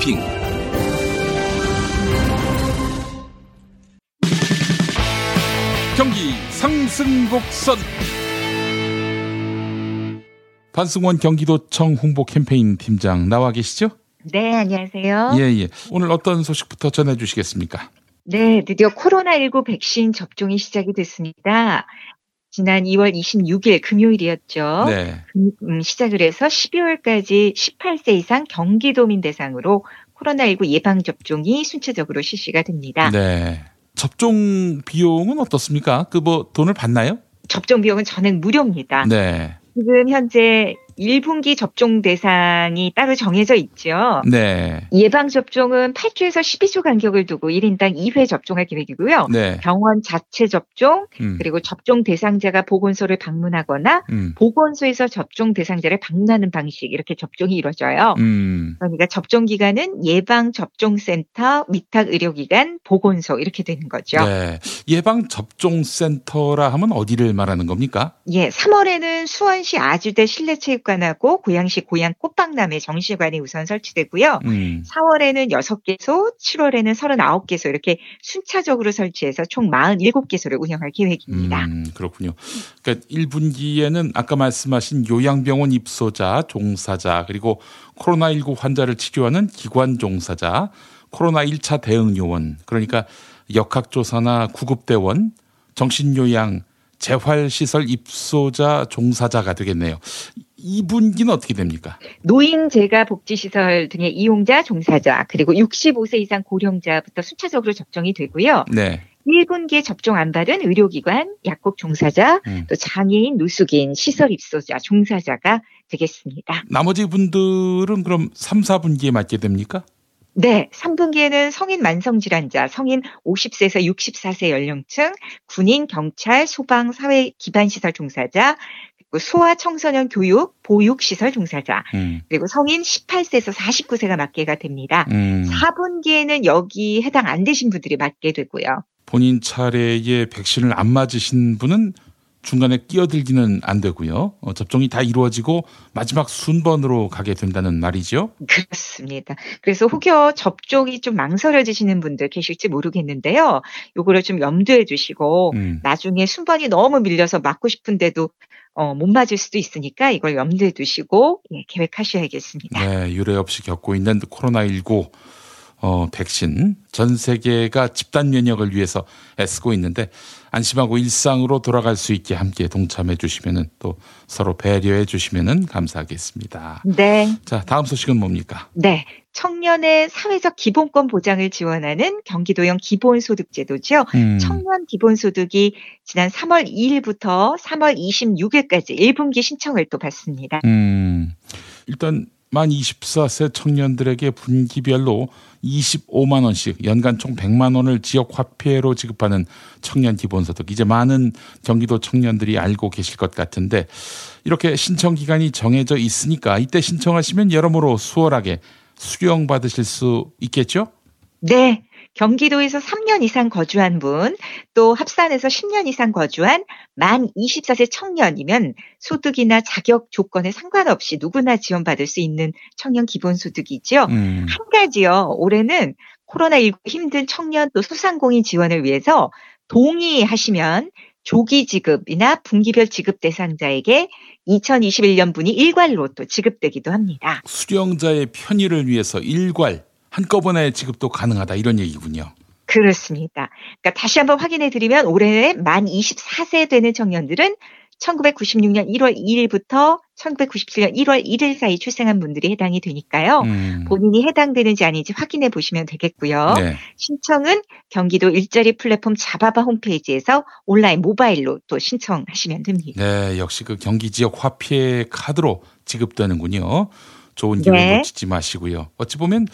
브리핑. 경기 상승곡선. 반승원 경기도청 홍보 캠페인 팀장 나와 계시죠? 네, 안녕하세요. 예, 예. 오늘 어떤 소식부터 전해 주시겠습니까? 네, 드디어 코로나19 백신 접종이 시작이 됐습니다. 지난 2월 26일 금요일이었죠. 네. 음, 시작을 해서 12월까지 18세 이상 경기도민 대상으로 코로나19 예방 접종이 순차적으로 실시가 됩니다. 네. 접종 비용은 어떻습니까? 그 뭐 돈을 받나요? 접종 비용은 전액 무료입니다. 네. 지금 현재 1분기 접종 대상이 따로 정해져 있죠. 네. 예방 접종은 8주에서 12주 간격을 두고 1인당 2회 접종할 계획이고요. 네. 병원 자체 접종, 음. 그리고 접종 대상자가 보건소를 방문하거나 음. 보건소에서 접종 대상자를 방문하는 방식 이렇게 접종이 이루어져요. 음. 그러니까 접종 기간은 예방 접종 센터, 위탁 의료기관, 보건소 이렇게 되는 거죠. 네. 예방 접종 센터라 하면 어디를 말하는 겁니까? 예, 3월에는 수원시 아주대 실내 체육관 하고 고양시 고양 꽃박람회 정시관이 우선 설치되고요. 음. 4월에는 6개소, 7월에는 39개소 이렇게 순차적으로 설치해서 총 47개소를 운영할 계획입니다. 음, 그렇군요. 그러니까 1분기에는 아까 말씀하신 요양병원 입소자, 종사자, 그리고 코로나19 환자를 치료하는 기관 종사자, 코로나 1차 대응 요원, 그러니까 역학조사나 구급대원, 정신요양, 재활시설 입소자, 종사자가 되겠네요. 2분기는 어떻게 됩니까? 노인 재가 복지시설 등의 이용자, 종사자, 그리고 65세 이상 고령자부터 순차적으로 접종이 되고요. 네. 1분기에 접종 안 받은 의료기관, 약국 종사자, 음. 또 장애인, 노숙인, 시설 입소자, 종사자가 되겠습니다. 나머지 분들은 그럼 3, 4분기에 맞게 됩니까? 네, 3분기에는 성인 만성질환자, 성인 50세에서 64세 연령층, 군인, 경찰, 소방, 사회 기반시설 종사자, 소아 청소년 교육, 보육 시설 종사자, 음. 그리고 성인 18세에서 49세가 맞게가 됩니다. 음. 4분기에는 여기 해당 안 되신 분들이 맞게 되고요. 본인 차례에 백신을 안 맞으신 분은 중간에 끼어들기는 안 되고요. 어, 접종이 다 이루어지고 마지막 순번으로 가게 된다는 말이죠. 그렇습니다. 그래서 혹여 접종이 좀 망설여지시는 분들 계실지 모르겠는데요. 요거를 좀 염두해 주시고 음. 나중에 순번이 너무 밀려서 맞고 싶은데도 어, 못 맞을 수도 있으니까 이걸 염두에 두시고 예, 계획하셔야겠습니다. 네, 유례 없이 겪고 있는 코로나19 어, 백신 전 세계가 집단 면역을 위해서 애쓰고 있는데 안심하고 일상으로 돌아갈 수 있게 함께 동참해 주시면은 또 서로 배려해 주시면은 감사하겠습니다. 네, 자, 다음 소식은 뭡니까? 네. 청년의 사회적 기본권 보장을 지원하는 경기도형 기본소득제도죠. 음, 청년 기본소득이 지난 3월 2일부터 3월 26일까지 1분기 신청을 또 받습니다. 음, 일단 만 24세 청년들에게 분기별로 25만 원씩 연간 총 100만 원을 지역 화폐로 지급하는 청년 기본소득. 이제 많은 경기도 청년들이 알고 계실 것 같은데 이렇게 신청 기간이 정해져 있으니까 이때 신청하시면 여러모로 수월하게 수령 받으실 수 있겠죠? 네. 경기도에서 3년 이상 거주한 분, 또 합산해서 10년 이상 거주한 만 24세 청년이면 소득이나 자격 조건에 상관없이 누구나 지원받을 수 있는 청년 기본소득이죠. 음, 한 가지요. 올해는 코로나19 힘든 청년 또 소상공인 지원을 위해서 동의하시면 조기 지급이나 분기별 지급 대상자에게 2021년분이 일괄로 또 지급되기도 합니다. 수령자의 편의를 위해서 일괄 한꺼번에 지급도 가능하다 이런 얘기군요. 그렇습니다. 그러니까 다시 한번 확인해 드리면 올해 만 24세 되는 청년들은 1996년 1월 2일부터 1997년 1월 1일 사이 출생한 분들이 해당이 되니까요. 음, 본인이 해당되는지 아닌지 확인해 보시면 되겠고요. 네. 신청은 경기도 일자리 플랫폼 자바바 홈페이지에서 온라인 모바일로 또 신청하시면 됩니다. 네, 역시 그 경기 지역 화폐 카드로 지급되는군요. 좋은 기회 네. 놓치지 마시고요. 어찌 보면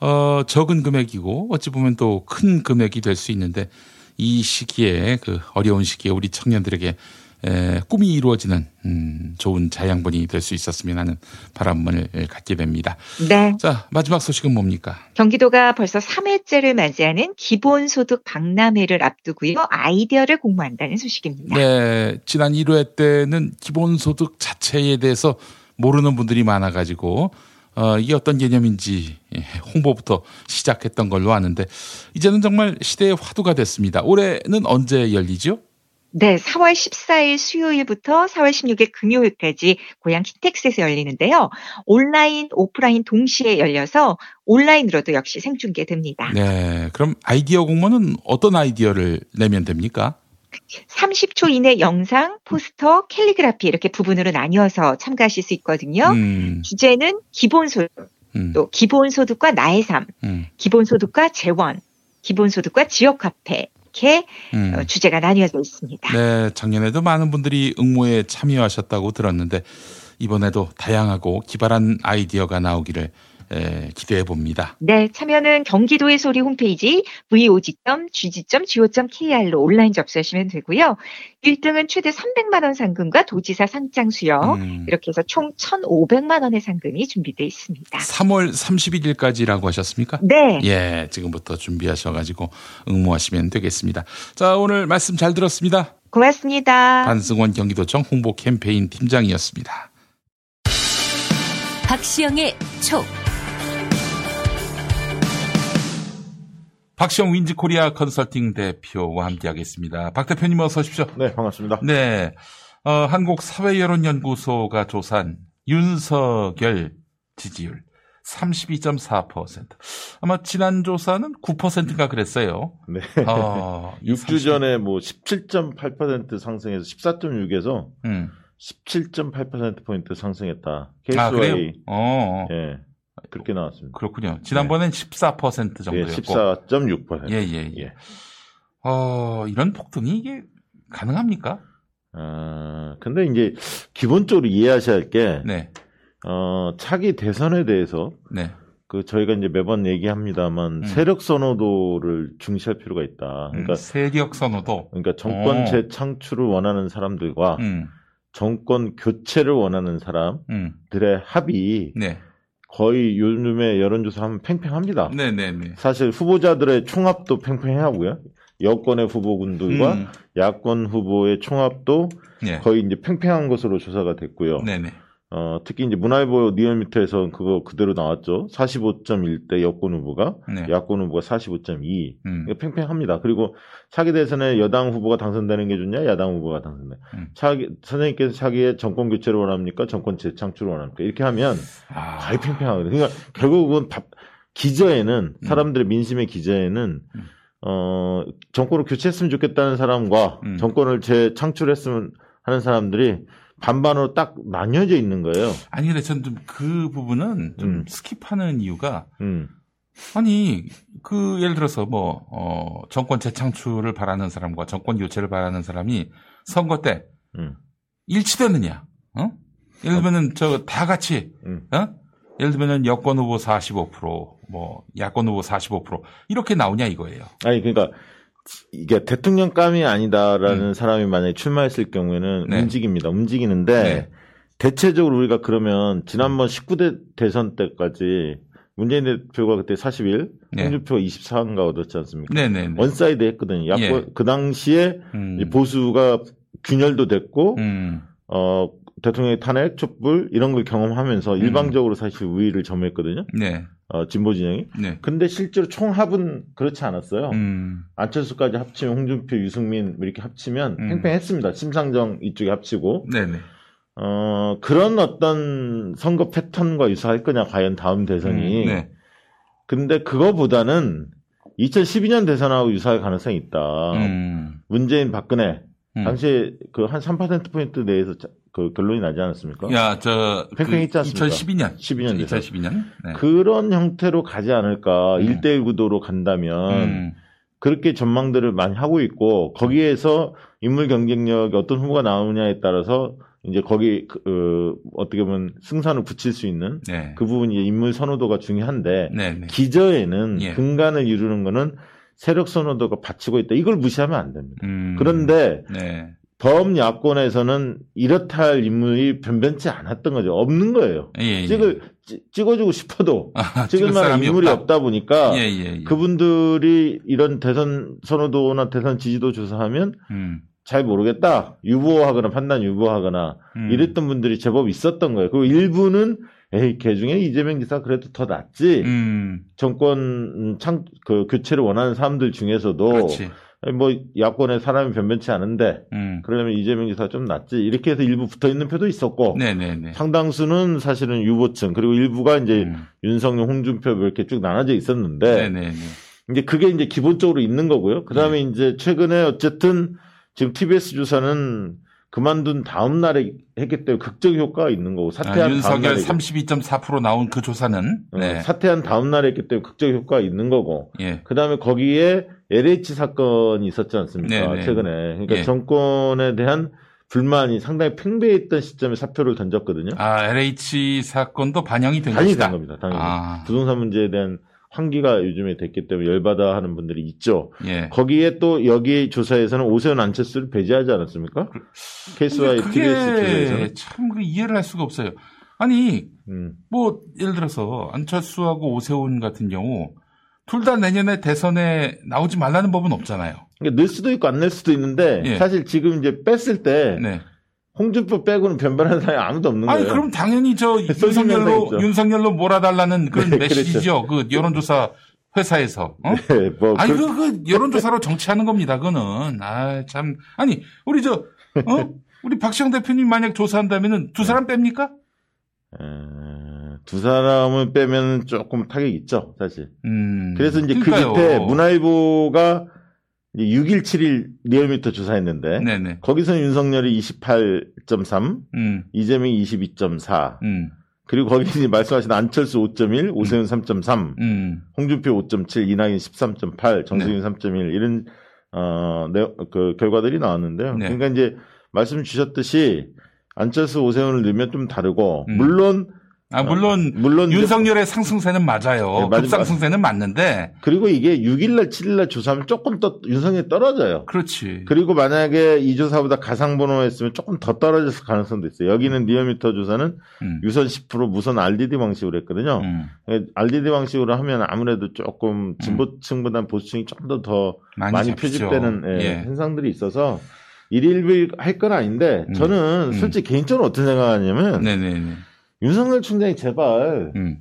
어, 적은 금액이고 어찌 보면 또 큰 금액이 될 수 있는데 이 시기에 그 어려운 시기에 우리 청년들에게 에, 꿈이 이루어지는 음, 좋은 자양분이 될 수 있었으면 하는 바람을 갖게 됩니다. 네. 자 마지막 소식은 뭡니까? 경기도가 벌써 3회째를 맞이하는 기본소득 박람회를 앞두고요. 아이디어를 공모한다는 소식입니다. 네, 지난 1회 때는 기본소득 자체에 대해서 모르는 분들이 많아가지고 어, 이게 어떤 개념인지 예, 홍보부터 시작했던 걸로 아는데 이제는 정말 시대의 화두가 됐습니다. 올해는 언제 열리죠? 네, 4월 14일 수요일부터 4월 16일 금요일까지 고향 킨텍스에서 열리는데요. 온라인, 오프라인 동시에 열려서 온라인으로도 역시 생중계됩니다. 네, 그럼 아이디어 공모는 어떤 아이디어를 내면 됩니까? 30초 이내 영상, 포스터, 캘리그라피 이렇게 부분으로 나뉘어서 참가하실 수 있거든요. 음, 주제는 기본 소득, 음, 또 기본 소득과 나의 삶, 음, 기본 소득과 재원, 기본 소득과 지역 화폐 이렇게 음. 어, 주제가 나뉘어져 있습니다. 네, 작년에도 많은 분들이 응모에 참여하셨다고 들었는데 이번에도 다양하고 기발한 아이디어가 나오기를 에, 기대해 봅니다. 네, 참여는 경기도의 소리 홈페이지 vog.gg.go.kr로 온라인 접수하시면 되고요. 1등은 최대 300만 원 상금과 도지사 상장 수여 음, 이렇게 해서 총 1,500만 원의 상금이 준비되어 있습니다. 3월 31일까지라고 하셨습니까? 네, 예, 지금부터 준비하셔 가지고 응모하시면 되겠습니다. 자, 오늘 말씀 잘 들었습니다. 고맙습니다. 반승원 경기도청 홍보 캠페인 팀장이었습니다. 박시영의 촉. 박시영 윈지 코리아 컨설팅 대표와 함께하겠습니다. 박 대표님 어서 오십시오. 네, 반갑습니다. 네, 어, 한국 사회여론연구소가 조사한 윤석열 지지율 32.4%. 아마 지난 조사는 9%인가 그랬어요. 네. 어, 6주 전에 뭐 17.8% 상승해서 14.6에서 음. 17.8%포인트 상승했다. 아, 그래요? KSY. 어, 예. 그렇게 나왔습니다. 그렇군요. 지난번엔 14% 예, 정도였고. 14.6%. 예, 예, 예. 예. 어, 이런 폭등이 이게 가능합니까? 아, 근데 이제 기본적으로 이해하셔야 할 게, 네, 어, 차기 대선에 대해서 네. 그 저희가 이제 매번 얘기합니다만 음. 세력 선호도를 중시할 필요가 있다. 그러니까 음, 세력 선호도. 그러니까 정권 어. 재창출을 원하는 사람들과 음, 정권 교체를 원하는 사람들의 음, 합이 네. 거의 요즘에 여론조사 하면 팽팽합니다. 네, 네, 네. 사실 후보자들의 총합도 팽팽하고요. 여권의 후보군들과 음, 야권 후보의 총합도 네. 거의 이제 팽팽한 것으로 조사가 됐고요. 네, 네. 어, 특히 이제 문화일보 리얼미터에서 그거 그대로 나왔죠. 45.1대 여권 후보가, 네. 야권 후보가 45.2. 음, 이거 팽팽합니다. 그리고 차기 대선에 여당 후보가 당선되는 게 좋냐, 야당 후보가 당선돼. 음. 차기 선생님께서 차기에 정권 교체를 원합니까, 정권 재창출을 원합니까? 이렇게 하면 아, 거의 팽팽하거든요. 그러니까 결국은 밥- 기저에는 음. 사람들의 민심의 기저에는 음. 어 정권을 교체했으면 좋겠다는 사람과 음. 정권을 재창출했으면 하는 사람들이 반반으로 딱 나뉘어져 있는 거예요. 아니, 근데 전 좀 그 부분은 좀 음. skip하는 이유가, 음. 아니, 그, 예를 들어서 뭐, 어, 정권 재창출을 바라는 사람과 정권 교체를 바라는 사람이 선거 때 음. 일치되느냐, 어? 예를 들면은 저 다 같이, 음. 어? 예를 들면은 여권 후보 45%, 뭐, 야권 후보 45% 이렇게 나오냐 이거예요. 아니 그러니까 이게 대통령감이 아니다라는 사람이 만약에 출마했을 경우에는 음. 네. 움직입니다. 움직이는데 네. 대체적으로 우리가 그러면 지난번 19대 대선 때까지 문재인 대표가 그때 41, 네. 홍준표가 24인가 얻었지 않습니까? 네네네. one side 했거든요. 야권 예. 그 당시에 음, 이 보수가 균열도 됐고 음, 어 대통령의 탄핵, 촛불 이런 걸 경험하면서 일방적으로 사실 우위를 점했거든요. 네, 어 진보 진영이. 네. 근데 실제로 총합은 그렇지 않았어요. 음, 안철수까지 합치면 홍준표, 유승민 뭐 이렇게 합치면 음. 팽팽했습니다. 심상정 이쪽에 합치고 네네. 어 그런 어떤 선거 패턴과 유사할 거냐 과연 다음 대선이. 음, 네. 근데 그거보다는 2012년 대선하고 유사할 가능성이 있다. 음, 문재인, 박근혜 음. 당시에 그 한 3% 포인트 내에서 자- 그 결론이 나지 않았습니까? 야, 저, 그 팽팽했지 않습니까? 2012년. 12년 대선. 2012년. 네. 그런 형태로 가지 않을까. 음. 일 1대1 구도로 간다면 음, 그렇게 전망들을 많이 하고 있고 거기에서 인물 경쟁력이 어떤 후보가 나오냐에 따라서 이제 거기 그, 어, 어떻게 보면 승산을 붙일 수 있는 네. 그 부분이 인물 선호도가 중요한데 네, 네. 기저에는 예. 근간을 이루는 거는 세력 선호도가 받치고 있다. 이걸 무시하면 안 됩니다. 음, 그런데 네. 범 야권에서는 이렇다 할 인물이 변변치 않았던 거죠. 없는 거예요. 예, 예. 찍을, 찍- 찍어주고 싶어도 아, 찍을 만한 인물이 없다. 없다 보니까 예, 예, 예. 그분들이 이런 대선 선호도나 대선 지지도 조사하면 음, 잘 모르겠다. 유보하거나 판단 유보하거나 음. 이랬던 분들이 제법 있었던 거예요. 그리고 일부는 에이 걔 중에 이재명 지사 그래도 더 낫지. 음, 정권 창 그 교체를 원하는 사람들 중에서도 그렇지. 뭐 야권에 사람이 변변치 않은데 음, 그러려면 이재명 지사 좀 낫지 이렇게 해서 일부 붙어 있는 표도 있었고 네네네. 상당수는 사실은 유보층 그리고 일부가 이제 음, 윤석열, 홍준표 뭐 이렇게 쭉 나눠져 있었는데 네네네. 이제 그게 이제 기본적으로 있는 거고요. 그 다음에 네. 이제 최근에 어쨌든 지금 TBS 주사는 그만둔 다음 날에 했기 때문에 극적 효과가 있는 거고 아, 사퇴한 다음 윤석열 날에 32.4% 나온 그 조사는 어, 네. 사퇴한 다음 날에 했기 때문에 극적 효과가 있는 거고 예. 그 다음에 거기에 LH 사건이 있었지 않습니까? 네네. 최근에 그러니까 예. 정권에 대한 불만이 상당히 팽배했던 시점에 사표를 던졌거든요. 아, LH 사건도 반영이 된 것이다. 된 겁니다. 당연히 아, 부동산 문제에 대한 환기가 요즘에 됐기 때문에 열받아 하는 분들이 있죠. 예. 거기에 또 여기 조사에서는 오세훈 안철수를 배제하지 않았습니까? KSY 근데 TBS 조사에서는. 참그 이해를 할 수가 없어요. 아니, 음, 뭐 예를 들어서 안철수하고 오세훈 같은 경우 둘 다 내년에 대선에 나오지 말라는 법은 없잖아요. 그러니까 낼 수도 있고 안낼 수도 있는데 예. 사실 지금 이제 뺐을 때 네. 홍준표 빼고는 변변하는 사람이 아무도 없는 아니 거예요. 그럼 당연히 저 윤석열로. 윤석열로 몰아달라는 그런 네, 메시지죠. 그 여론조사 회사에서. 어? 네, 뭐 아니 그- 그, 그 여론조사로 정치하는 겁니다. 그거는 아 참 아니 우리 저 어? 우리 박시영 대표님 만약 조사한다면은 두 사람 뺍니까? 에, 두 사람을 빼면 조금 타격이 있죠, 사실. 음. 그래서 이제 그러니까요. 그 밑에 문화일보가 6일, 7일 리얼미터 조사했는데 네네. 거기서는 윤석열이 28.3, 음. 이재명이 22.4, 음. 그리고 거기 말씀하신 안철수 5.1, 오세훈 3.3, 음. 홍준표 5.7, 이낙연 13.8, 정승윤 3.1 이런 어, 네, 그 결과들이 나왔는데요. 네. 그러니까 이제 말씀 주셨듯이 안철수 오세훈을 넣으면 좀 다르고 음. 물론 아 물론 물론 이제 윤석열의 상승세는 맞아요. 네, 맞- 급상승세는 맞는데 그리고 이게 6일날 7일날 조사하면 조금 더 윤석열이 떨어져요. 그렇지. 그리고 만약에 이 조사보다 가상번호였으면 조금 더 떨어졌을 가능성도 있어요. 여기는 리얼미터 조사는 음. 유선 10% 무선 RDD 방식으로 했거든요. 음. RDD 방식으로 하면 아무래도 조금 진보층보다는 보수층이 조금 더 더 많이, 많이. 표집되는 예, 예. 현상들이 있어서 일일비 할 건 아닌데 음. 저는 음. 솔직히 개인적으로 어떤 생각하냐면 네네네. 윤석열 총장이 제발 음.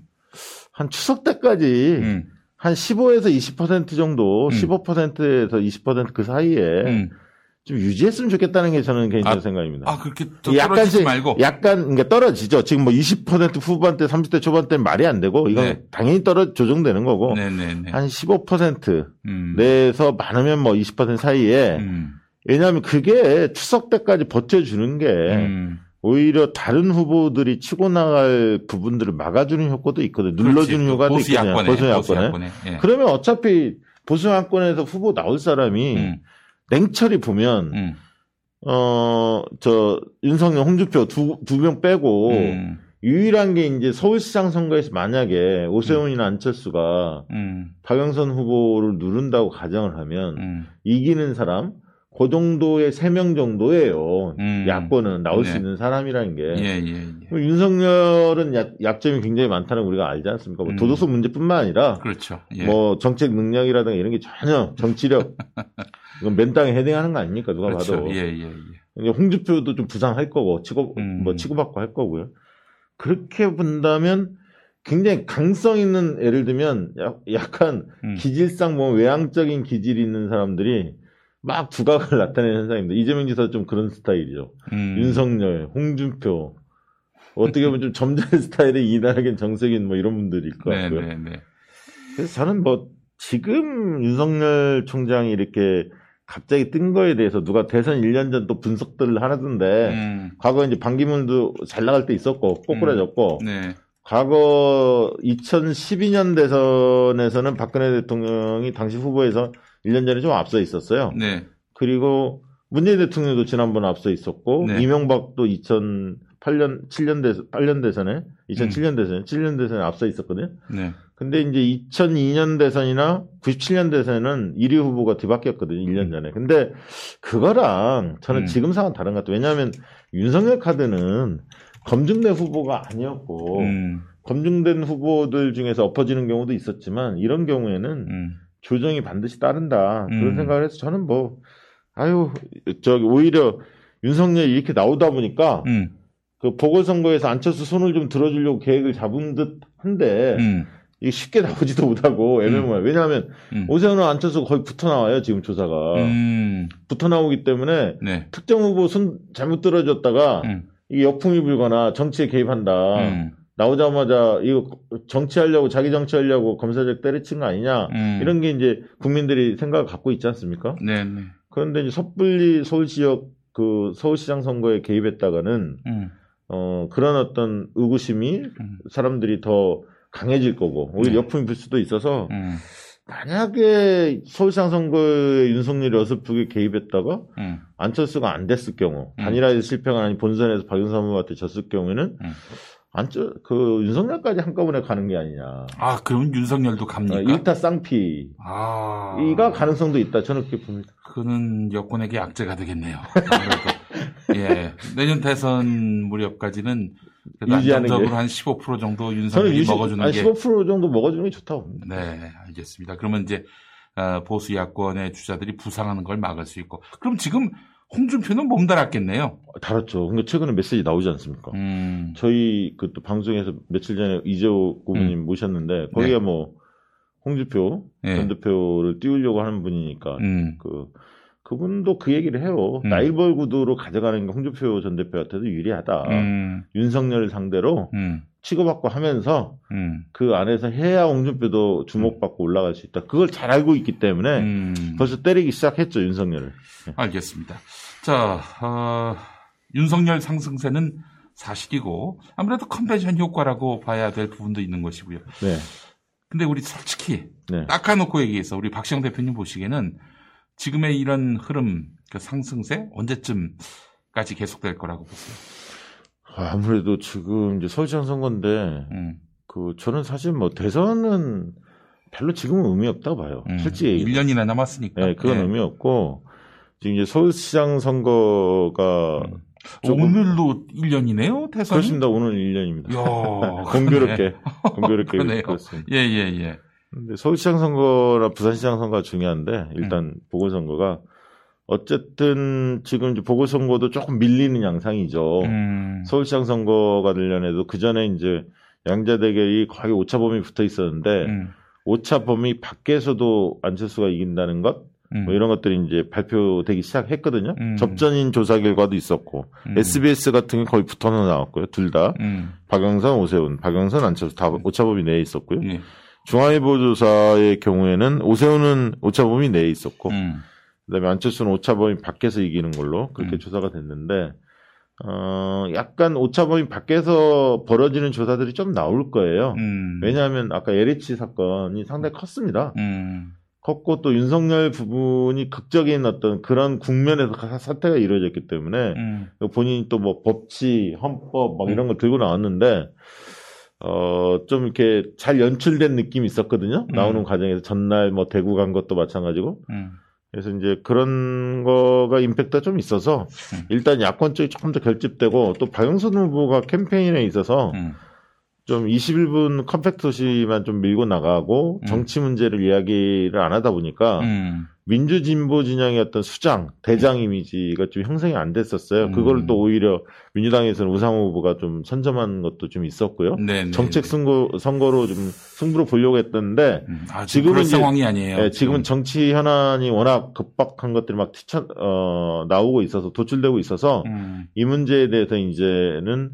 한 추석 때까지 음. 한 15에서 20% 정도, 음. 15%에서 20%그 사이에 음. 좀 유지했으면 좋겠다는 게 저는 개인적인 아, 생각입니다. 아 그렇게 또 떨어지지 말고. 약간 그러니까 떨어지죠. 지금 뭐 20% 후반대, 30대 초반대는 말이 안 되고 이건 네. 당연히 떨어 조정되는 거고 네네네. 한15% 음. 내에서 많으면 뭐 20% 사이에 음. 왜냐하면 그게 추석 때까지 버텨주는 게 음. 오히려 다른 후보들이 치고 나갈 부분들을 막아주는 효과도 있거든. 요 눌러주는 그렇지. 효과도 보수 있거든요. 야권에. 보수 보수 야권에. 야권에. 예. 그러면 어차피 보수 야권에서 후보 나올 사람이 음. 냉철히 보면 음. 어저 윤석열, 홍준표 두 두 명 빼고 음. 유일한 게 이제 서울시장 선거에서 만약에 오세훈이나 안철수가 음. 박영선 후보를 누른다고 가정을 하면 음. 이기는 사람 그 정도의 세 명 정도예요. 음. 야권은 나올 수 네. 있는 사람이라는 게. 예, 예, 예. 윤석열은 약, 약점이 굉장히 많다는 걸 우리가 알지 않습니까? 뭐 음. 도덕성 문제뿐만 아니라 그렇죠. 예. 뭐 정책 능력이라든가 이런 게 전혀 정치력 이건 맨땅에 헤딩하는 거 아닙니까? 누가 그렇죠. 봐도. 예, 예, 예. 홍준표도 좀 부상할 거고 치고 음. 뭐 치고받고 할 거고요. 그렇게 본다면 굉장히 강성 있는 예를 들면 약- 약간 음. 기질상 뭐 외향적인 기질이 있는 사람들이 막 두각을 나타내는 현상입니다. 이재명 지사 좀 그런 스타일이죠. 음. 윤석열, 홍준표 어떻게 보면 좀 점잖은 스타일의 이낙연, 정세균 뭐 이런 분들일 것 네, 같고요. 네, 네. 그래서 저는 뭐 지금 윤석열 총장이 이렇게 갑자기 뜬 거에 대해서 누가 대선 1년 전 또 분석들을 하던데 음. 과거 이제 반기문도 잘 나갈 때 있었고 꼬꾸라졌고 네. 과거 2012년 대선에서는 박근혜 대통령이 당시 후보에서 1년 전에 좀 앞서 있었어요. 네. 그리고 문재인 대통령도 지난번 앞서 있었고 네. 이명박도 2008년 7년 대선 8년 대선에 2007년 대선에 7년 대선에 앞서 있었거든요. 네. 근데 이제 2002년 대선이나 97년 대선에는 1위 후보가 뒤바뀌었거든요. 1년 전에. 근데 그거랑 저는 음. 지금 상황 다른 것 같아요. 왜냐하면 윤석열 카드는 검증된 후보가 아니었고 음. 검증된 후보들 중에서 엎어지는 경우도 있었지만 이런 경우에는 음. 조정이 반드시 따른다. 그런 음. 생각을 해서 저는 뭐 아유 저기 오히려 윤석열이 이렇게 나오다 보니까 음. 그 보궐선거에서 안철수 손을 좀 들어주려고 계획을 잡은 듯 한데 음, 이게 쉽게 나오지도 못하고 애매모호해요. 왜냐하면 음. 오세훈은 안철수가 거의 붙어 나와요 지금 조사가 음, 붙어 나오기 때문에 네. 특정 후보 손 잘못 들어줬다가 음, 이게 역풍이 불거나 정치에 개입한다 음, 나오자마자 이거 정치하려고 자기 정치하려고 검사적 때려친 거 아니냐 음. 이런 게 이제 국민들이 생각을 갖고 있지 않습니까? 네, 네. 그런데 이제 섣불리 서울 지역 그 서울시장 선거에 개입했다가는 음, 어 그런 어떤 의구심이 음. 사람들이 더 강해질 거고 오히려 네. 역풍이 불 수도 있어서 음, 만약에 서울시장 선거에 윤석열이 어설프게 개입했다가 음, 안철수가 안 됐을 경우 음. 단일화에서 실패가 아닌 본선에서 박영선 후보한테 졌을 경우에는 음. 안철 그 윤석열까지 한꺼번에 가는 게 아니냐. 아, 그럼 윤석열도 어, 갑니까? 일타 쌍피 아. 이가 가능성도 있다. 저는 그렇게 봅니다. 그는 여권에게 악재가 되겠네요. 예. 내년 대선 무렵까지는 게. 한15% 정도 윤석열이 유시, 먹어주는 아니, 게. 15% 정도 먹어주는 게 좋다고 봅니다. 네, 알겠습니다. 그러면 이제 어, 보수 야권의 주자들이 부상하는 걸 막을 수 있고. 그럼 지금 홍준표는 몸 달았겠네요. 달았죠. 근데 최근에 메시지 나오지 않습니까? 음, 저희 그 또 방송에서 며칠 전에 이재호 고문님 모셨는데 거기에 뭐 홍주표 네. 전 대표를 띄우려고 하는 분이니까 음, 그 그분도 그 얘기를 해요. 음. 나일벌 구도로 가져가는 게 홍준표 전 대표한테도 유리하다. 음, 윤석열 상대로 음, 치고받고 하면서 음, 그 안에서 해야 홍준표도 주목받고 올라갈 수 있다. 그걸 잘 알고 있기 때문에 음. 벌써 때리기 시작했죠 윤석열을. 알겠습니다. 자, 어, 윤석열 상승세는 사실이고 아무래도 컨벤션 효과라고 봐야 될 부분도 있는 것이고요. 네, 근데 우리 솔직히 네. 닦아놓고 얘기해서 우리 박시영 대표님 보시기에는 지금의 이런 흐름, 그 상승세 언제쯤까지 계속될 거라고 보세요? 아무래도 지금 이제 서울시장 선거인데 음, 그 저는 사실 뭐 대선은 별로 지금은 의미 없다고 봐요. 음, 솔직히 1년이나 남았으니까. 네, 그건 예. 의미 없고 지금 이제 서울시장 선거가 음. 오늘로 1년이네요, 대선이. 그렇습니다. 오늘 1년입니다. 이야, 공교롭게 공교롭게. 그렇습니다. 예, 예, 예. 근데 서울시장 선거나 부산시장 선거가 중요한데 일단 음. 보궐선거가 어쨌든 지금 이제 보궐선거도 조금 밀리는 양상이죠. 음, 서울시장 선거가 관련해도 그 전에 이제 양자 대결이 거의 오차 범위 붙어 있었는데 음, 오차 범위 밖에서도 안철수가 이긴다는 것, 음, 뭐 이런 것들이 이제 발표되기 시작했거든요. 음. 접전인 조사 결과도 있었고 음, SBS 같은 게 거의 붙어 나왔고요. 둘다 음, 박영선, 오세훈, 박영선, 안철수 다 오차 범위 내에 있었고요. 예, 중앙일보 조사의 경우에는 오세훈은 오차 범위 내에 있었고 음, 그다음에 안철수는 오차범위 밖에서 이기는 걸로 그렇게 음. 조사가 됐는데 어 약간 오차범위 밖에서 벌어지는 조사들이 좀 나올 거예요. 음, 왜냐하면 아까 LH 사건이 상당히 컸습니다. 음, 컸고 또 윤석열 부분이 극적인 어떤 그런 국면에서 사- 사태가 이루어졌기 때문에 음, 본인이 또 뭐 법치, 헌법 막 이런 걸 들고 나왔는데 어 좀 이렇게 잘 연출된 느낌이 있었거든요. 음. 나오는 과정에서 전날 뭐 대구 간 것도 마찬가지고 음, 그래서 이제 그런 거가 임팩트가 좀 있어서 음. 일단 야권 쪽이 조금 더 결집되고 또 박영선 후보가 캠페인에 있어서 음, 좀 21분 컴팩트 도시만 좀 밀고 나가고 음. 정치 문제를 이야기를 안 하다 보니까 음, 민주진보 진영의 어떤 수장, 대장 이미지가 좀 형성이 안 됐었어요. 음. 그걸 또 오히려 민주당에서는 우상호 후보가 좀 선점한 것도 좀 있었고요. 네, 네, 정책 네. 선거, 선거로 좀 승부를 보려고 했던데 음, 아, 지금은 이제- 상황이 아니에요. 예, 지금은 정치 현안이 워낙 급박한 것들이 막 튀쳐, 어, 나오고 있어서 도출되고 있어서 음, 이 문제에 대해서 이제는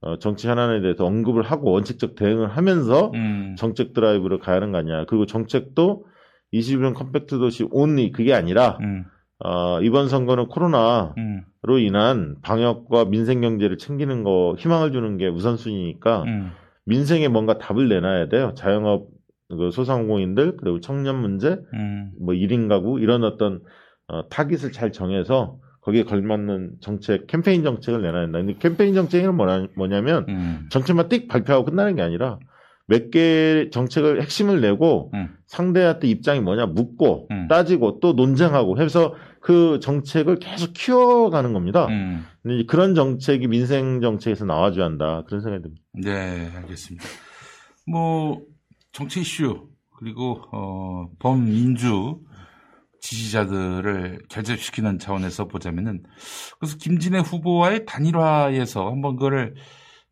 어, 정치 현안에 대해서 언급을 하고 원칙적 대응을 하면서 음, 정책 드라이브를 가야 하는 거 아니야. 그리고 정책도 21분 compact 도시 only 그게 아니라 음, 어, 이번 선거는 코로나로 음, 인한 방역과 민생 경제를 챙기는 거 희망을 주는 게 우선순위니까 음, 민생에 뭔가 답을 내놔야 돼요. 자영업 그 소상공인들 그리고 청년 문제 음, 뭐 1인 가구 이런 어떤 어, 타깃을 잘 정해서 거기에 걸맞는 정책 캠페인 정책을 내놔야 된다. 근데 캠페인 정책은 뭐냐, 뭐냐면 음, 정책만 띡 발표하고 끝나는 게 아니라 몇 개 정책을 핵심을 내고 음. 상대한테 입장이 뭐냐 묻고 음. 따지고 또 논쟁하고 해서 그 정책을 계속 키워가는 겁니다. 음. 그런 정책이 민생 정책에서 나와줘야 한다. 그런 생각이 듭니다. 네, 알겠습니다. 뭐 정치 이슈 그리고 어, 범민주 지지자들을 결집시키는 차원에서 보자면은 그래서 김진애 후보와의 단일화에서 한번 그거를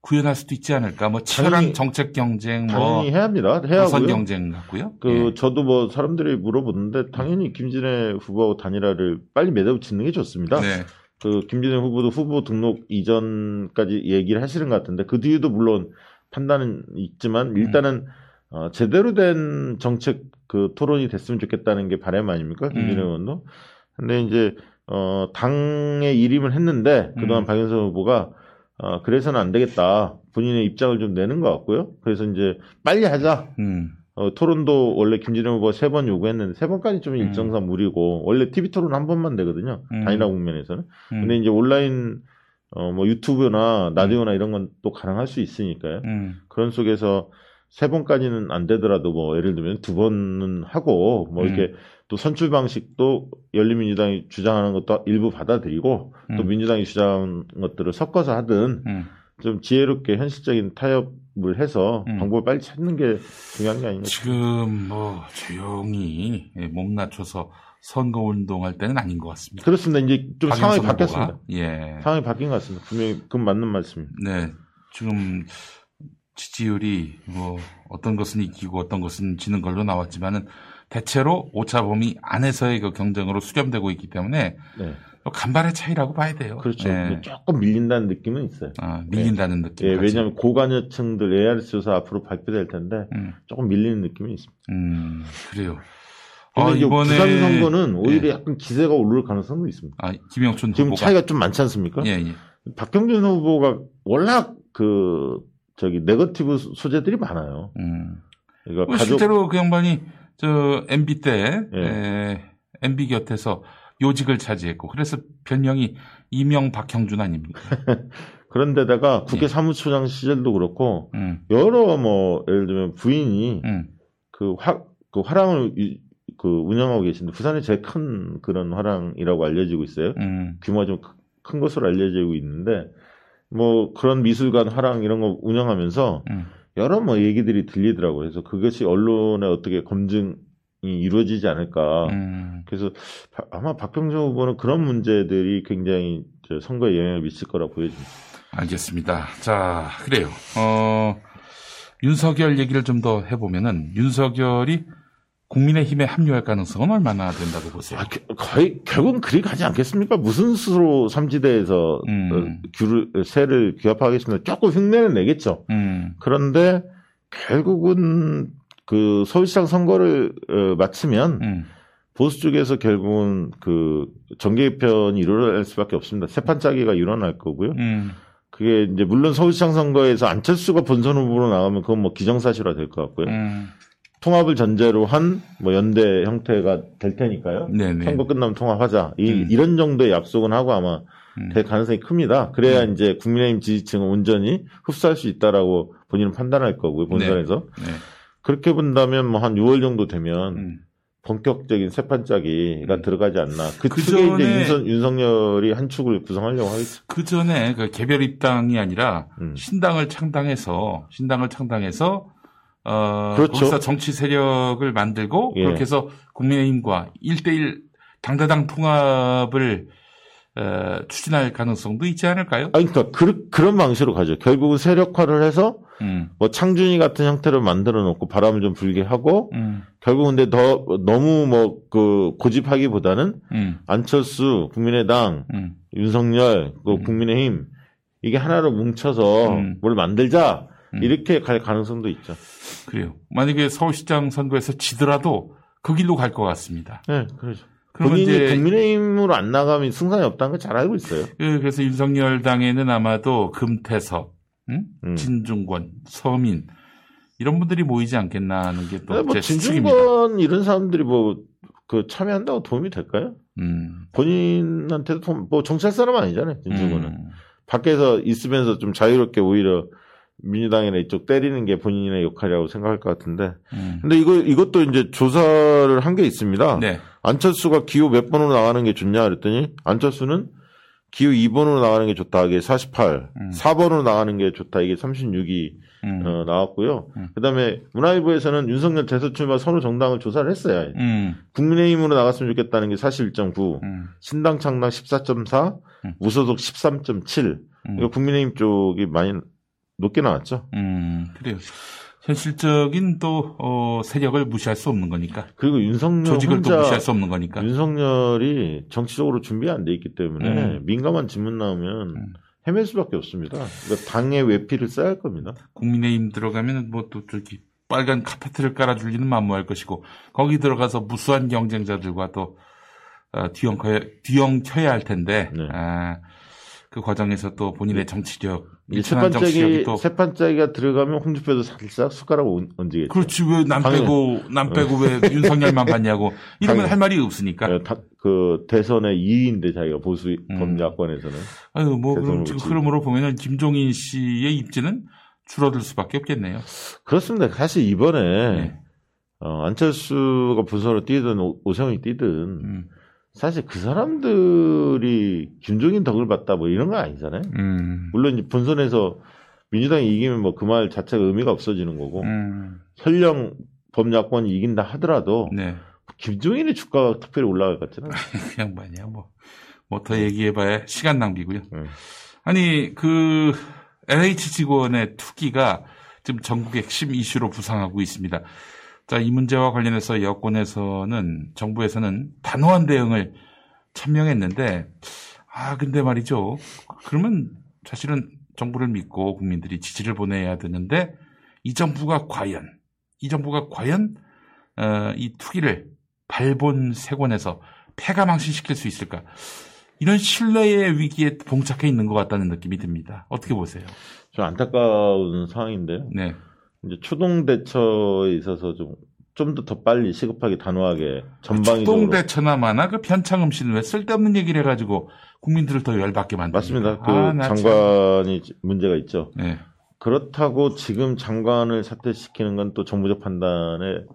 구현할 수도 있지 않을까. 뭐 치열한 당연히- 정책 경쟁, 뭐 당연히 해야 합니다. 해야 하고요. 경쟁 같고요. 그 예. 저도 뭐 사람들이 물어보는데 당연히 김진애 후보하고 단일화를 빨리 매듭 짓는 게 좋습니다. 네. 그 김진애 후보도 후보 등록 이전까지 얘기를 하시는 것 같은데 그 뒤에도 물론 판단은 있지만 일단은 어, 제대로 된 정책 그 토론이 됐으면 좋겠다는 게 바람 아닙니까 김진애 음. 의원도 근데 이제 어 당에 일임을 했는데 그동안 음. 박영선 후보가 어 그래서는 안 되겠다 본인의 입장을 좀 내는 것 같고요 그래서 이제 빨리 하자 음. 어, 토론도 원래 김진애 후보가 세 번 요구했는데 세 번까지 좀 일정상 무리고 원래 TV 토론 한 번만 되거든요. 음. 단일화 국면에서는. 음. 근데 이제 온라인 어, 뭐 유튜브나 라디오나 이런 건 또 가능할 수 있으니까요. 음. 그런 속에서 세 번까지는 안 되더라도 뭐 예를 들면 두 번은 하고 뭐 이렇게 음. 또 선출 방식도 열린민주당이 주장하는 것도 일부 받아들이고 또 음. 민주당이 주장하는 것들을 섞어서 하든 음. 좀 지혜롭게 현실적인 타협을 해서 음. 방법을 빨리 찾는 게 중요한 게 아닌가 지금 뭐 조용히 예, 몸 낮춰서 선거 운동할 때는 아닌 것 같습니다. 그렇습니다. 이제 좀 상황이 박영선 바뀌었습니다. 예. 상황이 바뀐 것 같습니다. 분명히 그건 맞는 말씀입니다. 네. 지금 지지율이 뭐 어떤 것은 이기고 어떤 것은 지는 걸로 나왔지만은 대체로 오차 범위 안에서의 그 경쟁으로 수렴되고 있기 때문에 네. 간발의 차이라고 봐야 돼요. 그렇죠. 네. 근데 조금 밀린다는 느낌은 있어요. 아, 밀린다는 느낌. 예, 왜냐하면 고관여층들 ARS 조사 앞으로 발표될 텐데 음, 조금 밀리는 느낌이 있습니다. 음, 그래요. 아, 이번에 부산 선거는 오히려 예. 약간 기세가 오를 가능성도 있습니다. 아, 김영춘 지금 후보가 차이가 좀 많지 않습니까? 예, 예. 박경준 후보가 워낙 그 저기 네거티브 소재들이 많아요. 음. 그러니까 뭐 가족 실제로 그 양반이 저 MB 때 예. 에, MB 곁에서 요직을 차지했고 그래서 별명이 이명 박형준 아닙니까? 그런데다가 국회 예. 사무처장 시절도 그렇고 음, 여러 뭐 예를 들면 부인이 음, 그 화, 그 화랑을 유- 그 운영하고 계신데 부산에 제일 큰 그런 화랑이라고 알려지고 있어요. 음, 규모가 좀 큰 것으로 알려지고 있는데 뭐 그런 미술관 화랑 이런 거 운영하면서 음. 여러 뭐 얘기들이 들리더라고요. 그래서 그것이 언론에 어떻게 검증이 이루어지지 않을까. 음. 그래서 바- 아마 박병정 후보는 그런 문제들이 굉장히 저 선거에 영향을 미칠 거라고 보여집니다. 알겠습니다. 자, 그래요. 어, 윤석열 얘기를 좀 더 해보면은 윤석열이 국민의힘에 합류할 가능성은 얼마나 된다고 보세요? 아, 겨- 거의 결국은 그리 가지 않겠습니까? 무슨 수로 삼지대에서 음. 어, 규를 세를 규합하겠습니다. 조금 흉내는 내겠죠. 음, 그런데 결국은 그 서울시장 선거를 어, 마치면 음, 보수 쪽에서 결국은 그 정계 개편이 일어날 수밖에 없습니다. 세판 짜기가 일어날 거고요. 음, 그게 이제 물론 서울시장 선거에서 안철수가 본선 후보로 나가면 그건 뭐 기정사실화 될 것 같고요. 음. 통합을 전제로 한 뭐 연대 형태가 될 테니까요. 네네. 선거 끝나면 통합하자. 이, 음. 이런 정도의 약속은 하고 아마 음. 될 가능성이 큽니다. 그래야 이제 국민의힘 지지층은 온전히 흡수할 수 있다라고 본인은 판단할 거고요. 본선에서. 네. 그렇게 본다면 뭐 한 6월 정도 되면 음. 본격적인 세판 짜기가 음. 들어가지 않나. 그 그 축에 전에- 이제 윤석, 윤석열이 한 축을 구성하려고 하겠죠. 그 전에 그 개별 입당이 아니라 음. 신당을 창당해서 신당을 창당해서 어 그렇죠. 거기서 정치 세력을 만들고 예. 그렇게 해서 국민의힘과 1대1 당대당 통합을 어, 추진할 가능성도 있지 않을까요? 아니, 그러니까 그, 그런 방식으로 가죠. 결국은 세력화를 해서 음, 뭐 창준이 같은 형태로 만들어 놓고 바람을 좀 불게 하고 음, 결국 근데 더 너무 뭐 그 고집하기보다는 음, 안철수, 국민의당, 음, 윤석열, 그 음. 국민의힘 이게 하나로 뭉쳐서 음. 뭘 만들자 음. 이렇게 갈 가능성도 있죠. 그래요. 만약에 서울시장 선거에서 지더라도 그 길로 갈 것 같습니다. 네, 그렇죠. 본인이 이제 국민의힘으로 안 나가면 승산이 없다는 걸 잘 알고 있어요. 그- 그래서 윤석열 당에는 아마도 금태섭, 응? 음. 진중권, 서민 이런 분들이 모이지 않겠나 하는 게 근데 또뭐 추측입니다. 진중권 이런 사람들이 뭐 그 참여한다고 도움이 될까요? 음, 본인한테도 도움- 뭐 정치할 사람 아니잖아요. 진중권은 음, 밖에서 있으면서 좀 자유롭게 오히려 민주당이나 이쪽 때리는 게 본인의 역할이라고 생각할 것 같은데. 음. 근데 이거 이것도 이제 조사를 한 게 있습니다. 네, 안철수가 기호 몇 번으로 나가는 게 좋냐 그랬더니 안철수는 기호 2번으로 나가는 게 좋다. 이게 48. 음. 4번으로 나가는 게 좋다. 이게 36이 음. 어, 나왔고요. 음. 그다음에 문화일보에서는 윤석열 대선 출마 선호 정당을 조사를 했어요. 음. 국민의힘으로 나갔으면 좋겠다는 게 41.9, 음. 신당 창당 14.4, 음. 무소속 13.7. 음. 이거 국민의힘 쪽이 많이 높게 나왔죠. 음, 그래요. 현실적인 또 어, 세력을 무시할 수 없는 거니까 그리고 윤석열 조직을 또 혼자 무시할 수 없는 거니까. 윤석열이 정치적으로 준비 안 돼 있기 때문에 음. 민감한 질문 나오면 음. 헤맬 수밖에 없습니다. 그러니까 당의 외피를 써야 할 겁니다. 국민의힘 들어가면 뭐 또 저기 빨간 카페트를 깔아줄 리는 만무할 것이고 거기 들어가서 무수한 경쟁자들과 또 어, 뒤엉켜야, 뒤엉켜야 할 텐데 네. 아, 그 과정에서 또 본인의 정치력 이 일천한 정치력이 또 세판짜기가 들어가면 홍준표도 살짝 숟가락 얹- 얹지겠죠. 그렇지 왜 남. 빼고 남 빼고 왜 윤석열만 받냐고 이러면 당연히. 할 말이 없으니까 어, 다- 그 대선의 2위인데 자기가 보수 음. 범야권에서는 아유 뭐 그럼 지금. 흐름으로 보면은 김종인 씨의 입지는 줄어들 수밖에 없겠네요. 그렇습니다. 사실 이번에 네. 어, 안철수가 분선으로 뛰든 오- 오세훈이 뛰든 음, 사실 그 사람들이 김종인 덕을 봤다 뭐 이런 건 아니잖아요. 음, 물론 이제 본선에서 민주당이 이기면 뭐 그 말 자체가 의미가 없어지는 거고 음, 설령 범야권이 이긴다 하더라도 네. 김종인의 주가가 특별히 올라갈 것 같지는 않아요. 그냥 말이야 뭐뭐 더 얘기해봐야 시간 낭비고요. 음. 아니 그 LH 직원의 투기가 지금 전국의 핵심 이슈로 부상하고 있습니다. 자, 이 문제와 관련해서 여권에서는 정부에서는 단호한 대응을 천명했는데 아 근데 말이죠. 그러면 사실은 정부를 믿고 국민들이 지지를 보내야 되는데 이 정부가 과연 이 정부가 과연 어, 이 투기를 발본색원에서 폐가망신시킬 수 있을까? 이런 신뢰의 위기에 봉착해 있는 것 같다는 느낌이 듭니다. 어떻게 보세요? 좀 안타까운 상황인데요. 네. 이제 초동 대처에 있어서 좀좀더더 빨리 시급하게 단호하게 전방위적으로 총대천하마나 그 편창음 씨는 왜 쓸데없는 얘기를 해가지고 국민들을 더 열받게 만듭니까? 맞습니다. 그 아, 나 참. 장관이 문제가 있죠. 네. 그렇다고 지금 장관을 사퇴시키는 건 또 정부적 판단을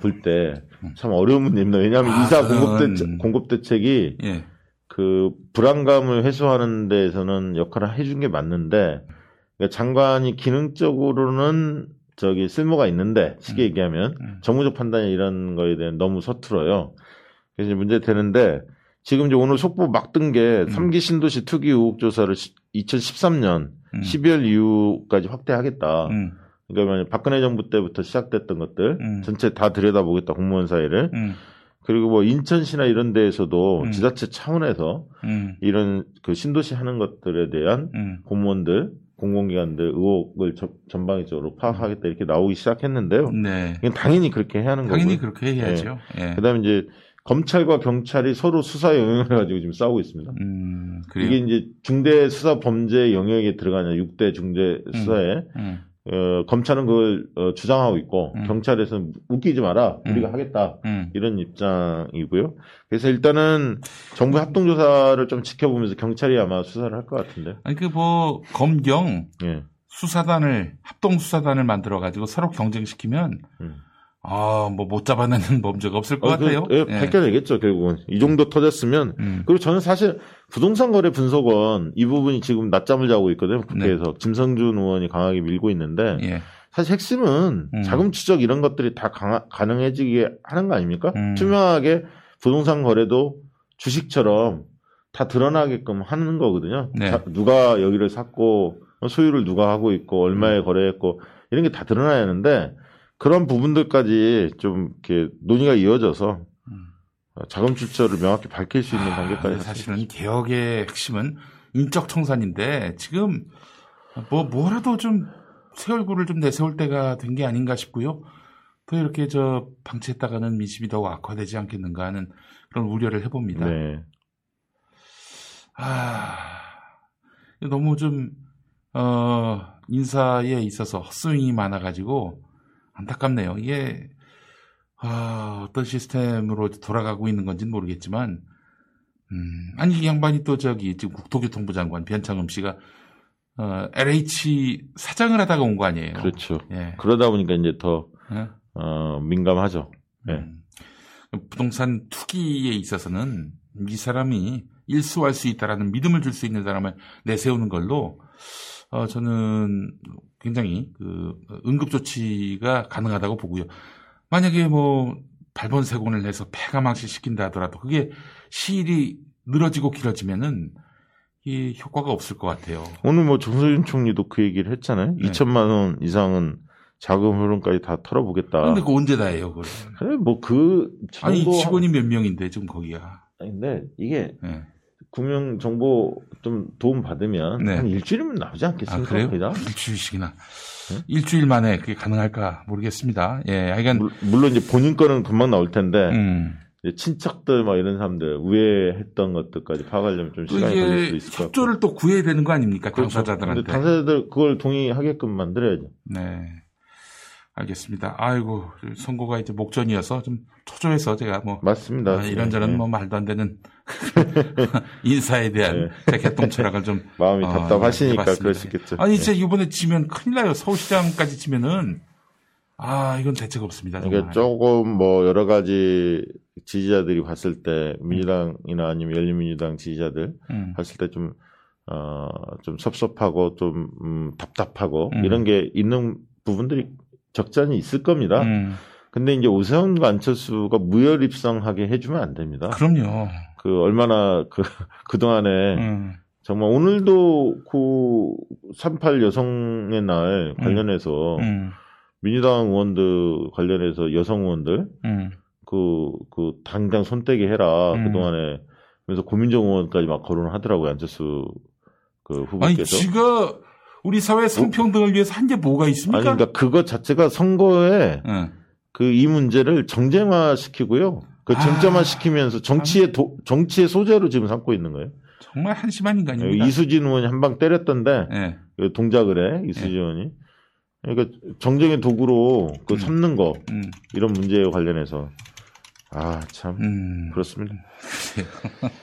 볼때 참 어려운 문제입니다. 왜냐하면 아, 이사 공급 대책, 공급 대책이 예. 그 불안감을 해소하는 데에서는 역할을 해준 게 맞는데 그러니까 장관이 기능적으로는 저기 쓸모가 있는데 쉽게 음. 얘기하면 음. 정무적 판단이 이런 거에 대한 너무 서툴어요. 그래서 이제 문제 되는데 지금 이제 오늘 속보 막 뜬게 음. 3기 신도시 투기 의혹 조사를 2013년 음. 12월 이후까지 확대하겠다. 음. 그러니까 만약 박근혜 정부 때부터 시작됐던 것들 음. 전체 다 들여다보겠다 공무원 사이를 음. 그리고 뭐 인천시나 이런 데에서도 음. 지자체 차원에서 음. 이런 그 신도시 하는 것들에 대한 음. 공무원들 공공기관들 의혹을 저- 전방위적으로 파악하겠다 이렇게 나오기 시작했는데요. 네. 당연히 그렇게 해야 하는 당연히 거고요. 그렇게 해야죠. 예. 그다음에 이제 검찰과 경찰이 서로 수사 영역을 가지고 지금 싸우고 있습니다. 음. 그래요. 이게 이제 중대 수사 범죄 영역에 들어가냐 6대 중대 수사에 음. 어, 검찰은 그걸 어, 주장하고 있고 음. 경찰에서는 웃기지 마라 음. 우리가 하겠다 음. 이런 입장이고요. 그래서 일단은 정부 합동 조사를 좀 지켜보면서 경찰이 아마 수사를 할 것 같은데. 아니 그뭐 검경 예. 수사단을 합동 수사단을 만들어 가지고 서로 경쟁시키면 음. 아 뭐 못 잡아내는 범죄가 없을 것 어, 그, 같아요. 예, 예. 밝혀내겠죠 결국은 이 정도 터졌으면. 음. 그리고 저는 사실 부동산 거래 분석원 이 부분이 지금 낮잠을 자고 있거든요. 국회에서 김성준 의원이 강하게 밀고 있는데 예. 사실 핵심은 음. 자금 추적 이런 것들이 다 강하, 가능해지게 하는 거 아닙니까? 음. 투명하게 부동산 거래도 주식처럼 다 드러나게끔 하는 거거든요. 네. 자, 누가 여기를 샀고 소유를 누가 하고 있고 음. 얼마에 거래했고 이런 게 다 드러나야 하는데 그런 부분들까지 좀 이렇게 논의가 이어져서 음. 어, 자금 출처를 명확히 밝힐 수 있는 아, 단계까지 근데 사실은 개혁의 핵심은 인적 청산인데 지금 뭐 뭐라도 좀 새 얼굴을 좀 내세울 때가 된 게 아닌가 싶고요. 또 이렇게 저 방치했다가는 민심이 더욱 악화되지 않겠는가 하는 그런 우려를 해봅니다. 네. 아, 너무 좀, 어, 인사에 있어서 헛스윙이 많아가지고 안타깝네요. 이게, 아, 어떤 시스템으로 돌아가고 있는 건지는 모르겠지만, 음, 아니, 이 양반이 또 저기, 지금 국토교통부 장관 변창흠 씨가, 어, LH 사장을 하다가 온 거 아니에요. 그렇죠. 예. 그러다 보니까 이제 더 예? 어, 민감하죠. 네. 음, 부동산 투기에 있어서는 이 사람이 일수할 수 있다라는 믿음을 줄 수 있는 사람을 내세우는 걸로 어, 저는 굉장히 그 응급 조치가 가능하다고 보고요. 만약에 뭐 발본세곤을 해서 폐가 망신시킨다 하더라도 그게 시일이 늘어지고 길어지면은 이 효과가 없을 것 같아요. 오늘 뭐 정서준 총리도 그 얘기를 했잖아요. 네. 2천만 원 이상은 자금 흐름까지 다 털어보겠다. 근데 그 언제 다 해요, 그걸? 그래, 뭐그 아니, 정도 직원이 몇 명인데, 지금. 아니, 근데 이게 네. 금융 정보 좀 도움 받으면 네. 한 일주일이면 나오지 아, 않겠습니까? 그래요? 거의 다? 일주일씩이나. 네? 일주일 만에 그게 가능할까 모르겠습니다. 예, 하여간, 물- 물론 이제 본인 거는 금방 나올 텐데 음. 이제 친척들 막 이런 사람들 우회했던 것들까지 파악하려면 좀 시간이 걸릴 이게 있을 것 같고. 협조를 또 구해야 되는 거 아닙니까? 그렇죠. 당사자들한테. 당사자들 그걸 동의하게끔 만들어야죠. 네. 알겠습니다. 아이고, 선고가 이제 목전이어서 좀 초조해서 제가 뭐, 맞습니다. 아, 이런저런 네. 뭐 말도 안 되는 인사에 대한 개통 철학을 좀 마음이 어, 답답하시니까 해봤습니다. 그럴 수 있겠죠. 아니 네. 진짜 이번에 지면 큰일 나요. 서울시장까지 지면은 아 이건 대책 없습니다. 정말. 그러니까 조금 뭐 여러 가지 지지자들이 봤을 때 민주당이나 아니면 열린민주당 지지자들 음. 봤을 때 좀 어, 좀 섭섭하고 좀 음, 답답하고 음. 이런 게 있는 부분들이 적잖이 있을 겁니다. 음, 근데 이제 오세훈과 안철수가 무혈입성하게 해주면 안 됩니다. 그럼요. 그 얼마나 그 그동안에 음, 정말 오늘도 그 38 여성의 날 관련해서 음, 민주당 의원들 관련해서 여성 의원들 음. 그, 그, 당장 손떼게 해라. 음. 그동안에. 그래서 고민정 의원까지 막 거론을 하더라고요. 안철수 그 아니 후보께서. 지가 우리 사회 성평등을 위해서 한 게 뭐가 있습니까? 아니, 그러니까 그것 자체가 선거에 응. 그이 문제를 정쟁화 시키고요. 그 아, 정점화 시키면서 정치의 도, 정치의 소재로 지금 삼고 있는 거예요. 정말 한심한 인간입니다. 이수진 의원이 한 방 때렸던데 예. 그 동작을 해 이수진 의원이. 그러니까 정쟁의 도구로 그 음. 삼는 거 음, 이런 문제에 관련해서 아참 음. 그렇습니다.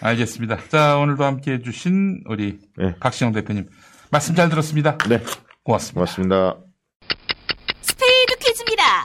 알겠습니다. 자 오늘도 함께해 주신 우리 네. 박시영 대표님 말씀 잘 들었습니다. 네, 고맙습니다. 고맙습니다. 스피드 퀴즈입니다.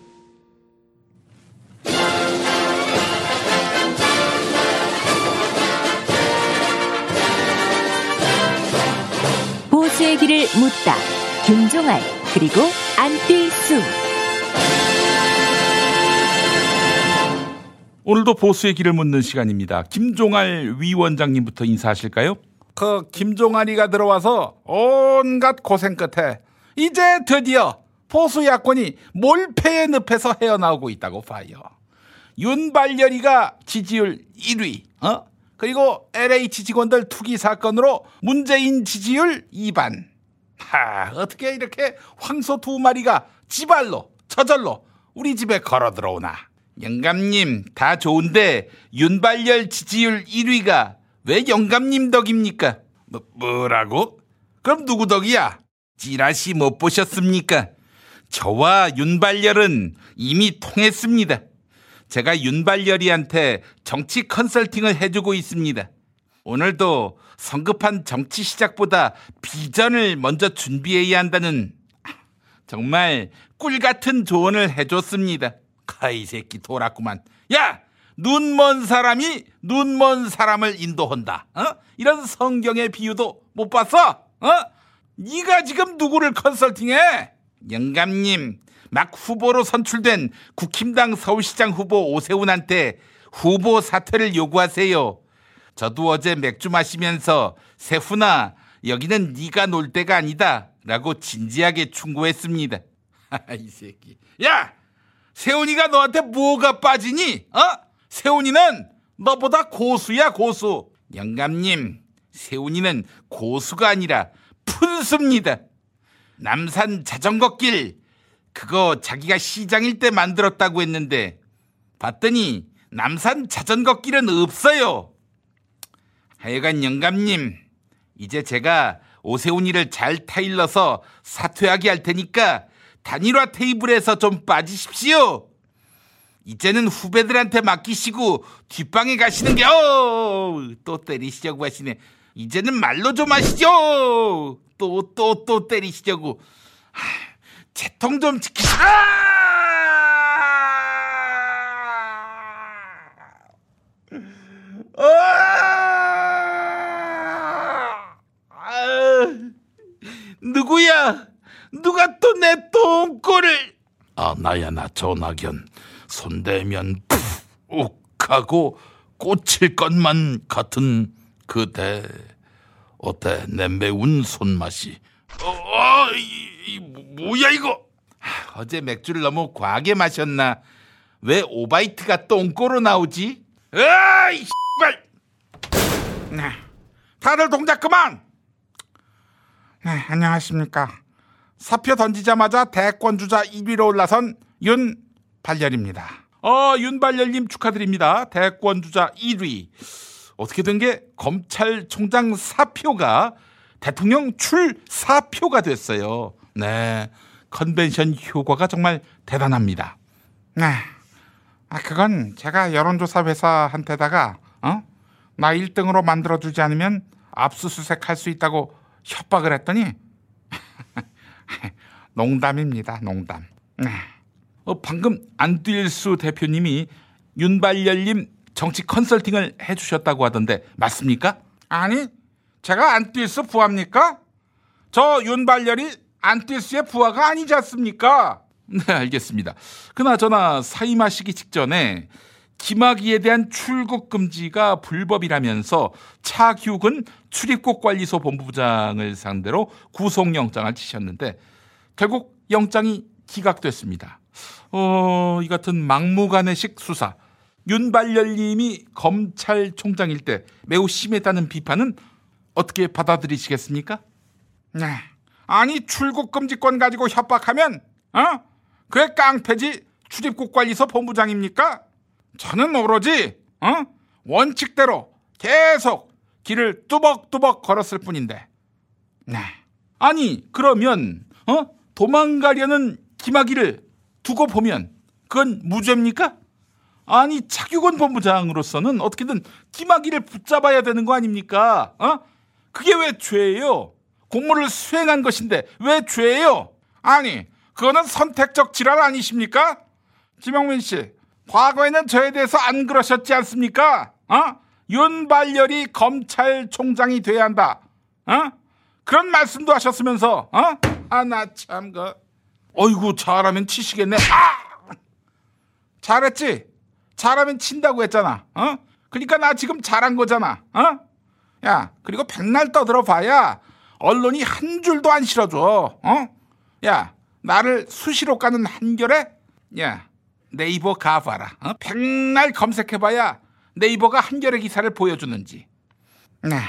길을 묻다. 김종알 그리고 안뜰수 오늘도 보수의 길을 묻는 시간입니다. 김종알 위원장님부터 인사하실까요? 그 김종알이가 들어와서 온갖 고생 끝에 이제 드디어 보수 야권이 몰패의 늪에서 헤어나오고 있다고 봐요. 윤발열이가 지지율 1위, 어? 그리고 LH 직원들 투기 사건으로 문재인 지지율 2반. 하, 어떻게 이렇게 황소 두 마리가 지발로, 저절로 우리 집에 걸어 들어오나. 영감님, 다 좋은데 윤발열 지지율 1위가 왜 영감님 덕입니까? 뭐, 뭐라고? 그럼 누구 덕이야? 찌라시 못 보셨습니까? 저와 윤발열은 이미 통했습니다. 제가 윤발열이한테 정치 컨설팅을 해주고 있습니다. 오늘도 성급한 정치 시작보다 비전을 먼저 준비해야 한다는 정말 꿀 같은 조언을 해줬습니다. 카이 새끼 돌았구만. 야! 눈 먼 사람이 눈 먼 사람을 인도한다. 어? 이런 성경의 비유도 못 봤어? 어? 네가 지금 누구를 컨설팅해? 영감님, 막 후보로 선출된 국힘당 서울시장 후보 오세훈한테 후보 사퇴를 요구하세요. 저도 어제 맥주 마시면서 세훈아 여기는 네가 놀 때가 아니다라고 진지하게 충고했습니다. 이 새끼. 야, 세훈이가 너한테 뭐가 빠지니? 어? 세훈이는 너보다 고수야 고수. 영감님, 세훈이는 고수가 아니라 푼수입니다. 남산 자전거길 그거 자기가 시장일 때 만들었다고 했는데 봤더니 남산 자전거길은 없어요. 하여간 영감님, 이제 제가 오세훈이를 잘 타일러서 사퇴하게 할 테니까 단일화 테이블에서 좀 빠지십시오. 이제는 후배들한테 맡기시고 뒷방에 가시는 게, 어, 또 때리시려고 하시네. 이제는 말로 좀 하시죠. 또, 또, 또 때리시려고. 채통 좀 지키시라! 아, 누구야? 누가 또 내 똥꼬를? 아 나야 나 전학연 손대면 푹 하고 꽂힐 것만 같은 그대 어때 내 매운 손맛이? 어, 어 이, 이, 뭐야 이거? 하, 어제 맥주를 너무 과하게 마셨나? 왜 오바이트가 똥꼬로 나오지? 아이 씨발! 네, 다들 동작 그만! 네, 안녕하십니까. 사표 던지자마자 대권 주자 1위로 올라선 윤발열입니다. 어, 윤발열님 축하드립니다. 대권 주자 1위. 어떻게 된 게 검찰총장 사표가 대통령 출 사표가 됐어요. 네. 컨벤션 효과가 정말 대단합니다. 네. 아, 그건 제가 여론조사 회사한테다가, 어? 나 1등으로 만들어주지 않으면 압수수색 할 수 있다고 협박을 했더니, 농담입니다, 농담. 네. 어, 방금 안뛸수 대표님이 윤발열님 정치 컨설팅을 해주셨다고 하던데 맞습니까? 아니, 제가 안뛸수 부하입니까? 저 윤발열이 안뛸수의 부하가 아니지 않습니까? 네, 알겠습니다. 그나저나 사임하시기 직전에 김학의에 대한 출국 금지가 불법이라면서 차규근 출입국 관리소 본부장을 상대로 구속영장을 치셨는데 결국 영장이 기각됐습니다. 어, 이 같은 막무가내식 수사. 윤발열님이 검찰총장일 때 매우 심했다는 비판은 어떻게 받아들이시겠습니까? 네. 아니 출국 금지권 가지고 협박하면 어? 그게 깡패지 출입국 관리소 본부장입니까? 저는 오로지 어? 원칙대로 계속 길을 뚜벅뚜벅 걸었을 뿐인데. 네. 아니 그러면 어? 도망가려는 김학의를 두고 보면 그건 무죄입니까? 아니 차규건 본부장으로서는 어떻게든 김학의를 붙잡아야 되는 거 아닙니까? 어? 그게 왜 죄예요? 공무를 수행한 것인데 왜 죄예요? 아니 그거는 선택적 지랄 아니십니까? 김영민 씨 과거에는 저에 대해서 안 그러셨지 않습니까? 어? 윤발열이 검찰총장이 돼야 한다. 어? 그런 말씀도 하셨으면서 어? 아나 참 그. 어이구 잘하면 치시겠네. 아! 잘했지. 잘하면 친다고 했잖아. 어? 그러니까 나 지금 잘한 거잖아. 어? 야 그리고 백날 떠들어 봐야 언론이 한 줄도 안 실어줘. 어? 야 나를 수시로 까는 한결에 야 네이버 가봐라. 어? 백날 검색해봐야 네이버가 한결의 기사를 보여주는지. 네.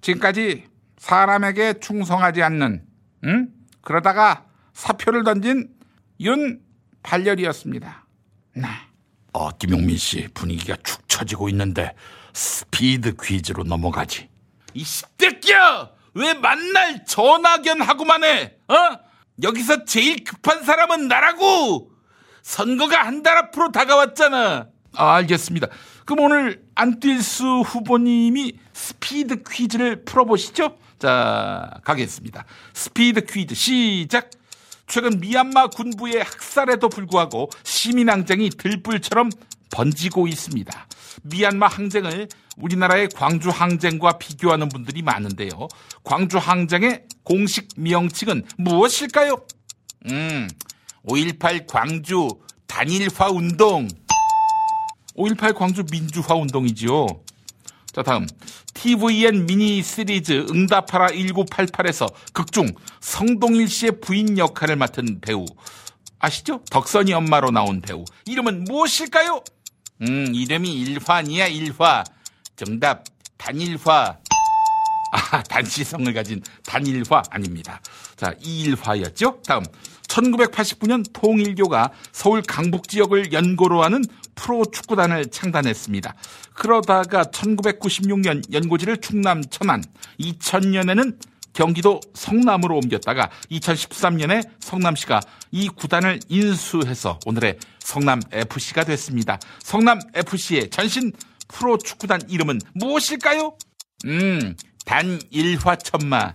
지금까지 사람에게 충성하지 않는 응? 그러다가 사표를 던진 윤 발열이었습니다. 네. 어, 김용민 씨 분위기가 축 처지고 있는데 스피드 퀴즈로 넘어가지. 이 새끼야! 왜 만날 전화견하고만 해? 어? 여기서 제일 급한 사람은 나라고! 선거가 한 달 앞으로 다가왔잖아. 아, 알겠습니다. 그럼 오늘 안뛸수 후보님이 스피드 퀴즈를 풀어보시죠. 자, 가겠습니다. 스피드 퀴즈 시작. 최근 미얀마 군부의 학살에도 불구하고 시민 항쟁이 들불처럼 번지고 있습니다. 미얀마 항쟁을 우리나라의 광주 항쟁과 비교하는 분들이 많은데요. 광주 항쟁의 공식 명칭은 무엇일까요? 음, 5.18 광주 단일화 운동. 5.18 광주 민주화 운동이지요. 자, 다음. TVN 미니 시리즈 응답하라 1988에서 극중 성동일 씨의 부인 역할을 맡은 배우. 아시죠? 덕선이 엄마로 나온 배우. 이름은 무엇일까요? 음, 이름이 일화니야, 일화. 정답, 단일화. 아, 단시성을 가진 단일화 아닙니다. 자, 이일화였죠? 다음. 1989년 통일교가 서울 강북 지역을 연고로 하는 프로 축구단을 창단했습니다. 그러다가 1996년 연고지를 충남 천안, 2000년에는 경기도 성남으로 옮겼다가 2013년에 성남시가 이 구단을 인수해서 오늘의 성남 FC가 됐습니다. 성남 FC의 전신 프로 축구단 이름은 무엇일까요? 음, 단일화천마.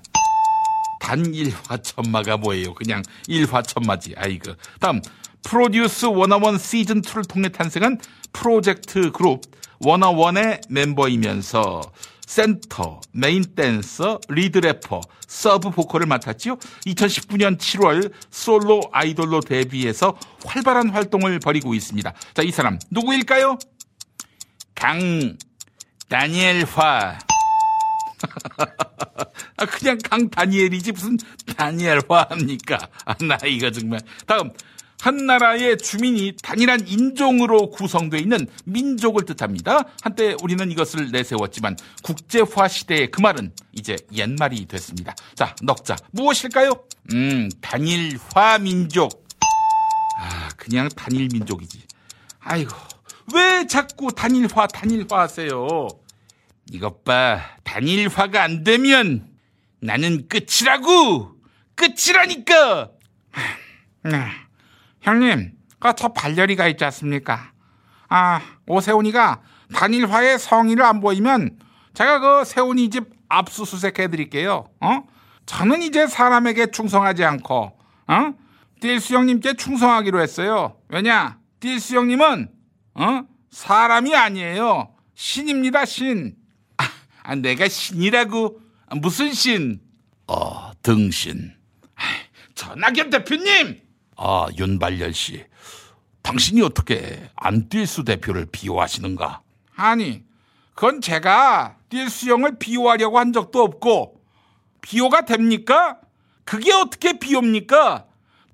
단일화천마가 뭐예요? 그냥 일화천마지. 아이고. 다음 프로듀스 원어원 시즌 2를 통해 탄생한 프로젝트 그룹 워너원의 멤버이면서 센터, 메인 댄서, 리드 래퍼, 서브 보컬을 맡았지요. 2019년 7월 솔로 아이돌로 데뷔해서 활발한 활동을 벌이고 있습니다. 자, 이 사람 누구일까요? 강 다니엘화. 아, 그냥 강 다니엘이지 무슨 다니엘화입니까? 아, 나 이거 정말. 다음 한 나라의 주민이 단일한 인종으로 구성되어 있는 민족을 뜻합니다. 한때 우리는 이것을 내세웠지만 국제화 시대의 그 말은 이제 옛말이 됐습니다. 자, 넉자. 무엇일까요? 음, 단일화 민족. 아, 그냥 단일 민족이지. 아이고, 왜 자꾸 단일화, 단일화 하세요? 이것 봐. 단일화가 안 되면 나는 끝이라고! 끝이라니까! 네. 형님, 그 저 발열이가 있지 않습니까? 아, 오세훈이가 단일화의 성의를 안 보이면 제가 그 세훈이 집 압수수색 해드릴게요. 어? 저는 이제 사람에게 충성하지 않고, 어? 딜수 형님께 충성하기로 했어요. 왜냐? 딜수 형님은, 어? 사람이 아니에요. 신입니다, 신. 아, 내가 신이라고? 아, 무슨 신? 어, 등신. 전학연 대표님! 아, 윤발열 씨. 당신이 어떻게 안뛸수 대표를 비호하시는가? 아니, 그건 제가 뛸수 형을 비호하려고 한 적도 없고, 비호가 됩니까? 그게 어떻게 비호입니까?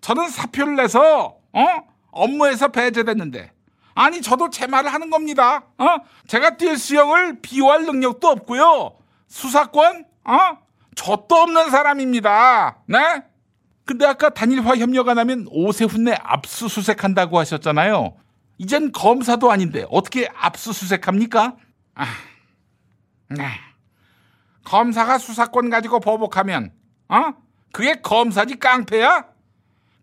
저는 사표를 내서, 어? 업무에서 배제됐는데. 아니, 저도 제 말을 하는 겁니다. 어? 제가 뛸수 형을 비호할 능력도 없고요. 수사권? 어? 저도 없는 사람입니다. 네? 근데 아까 단일화 협력 안 하면 오세훈 내 압수수색한다고 하셨잖아요. 이젠 검사도 아닌데 어떻게 압수수색합니까? 아, 네. 검사가 수사권 가지고 보복하면 어? 그게 검사지 깡패야?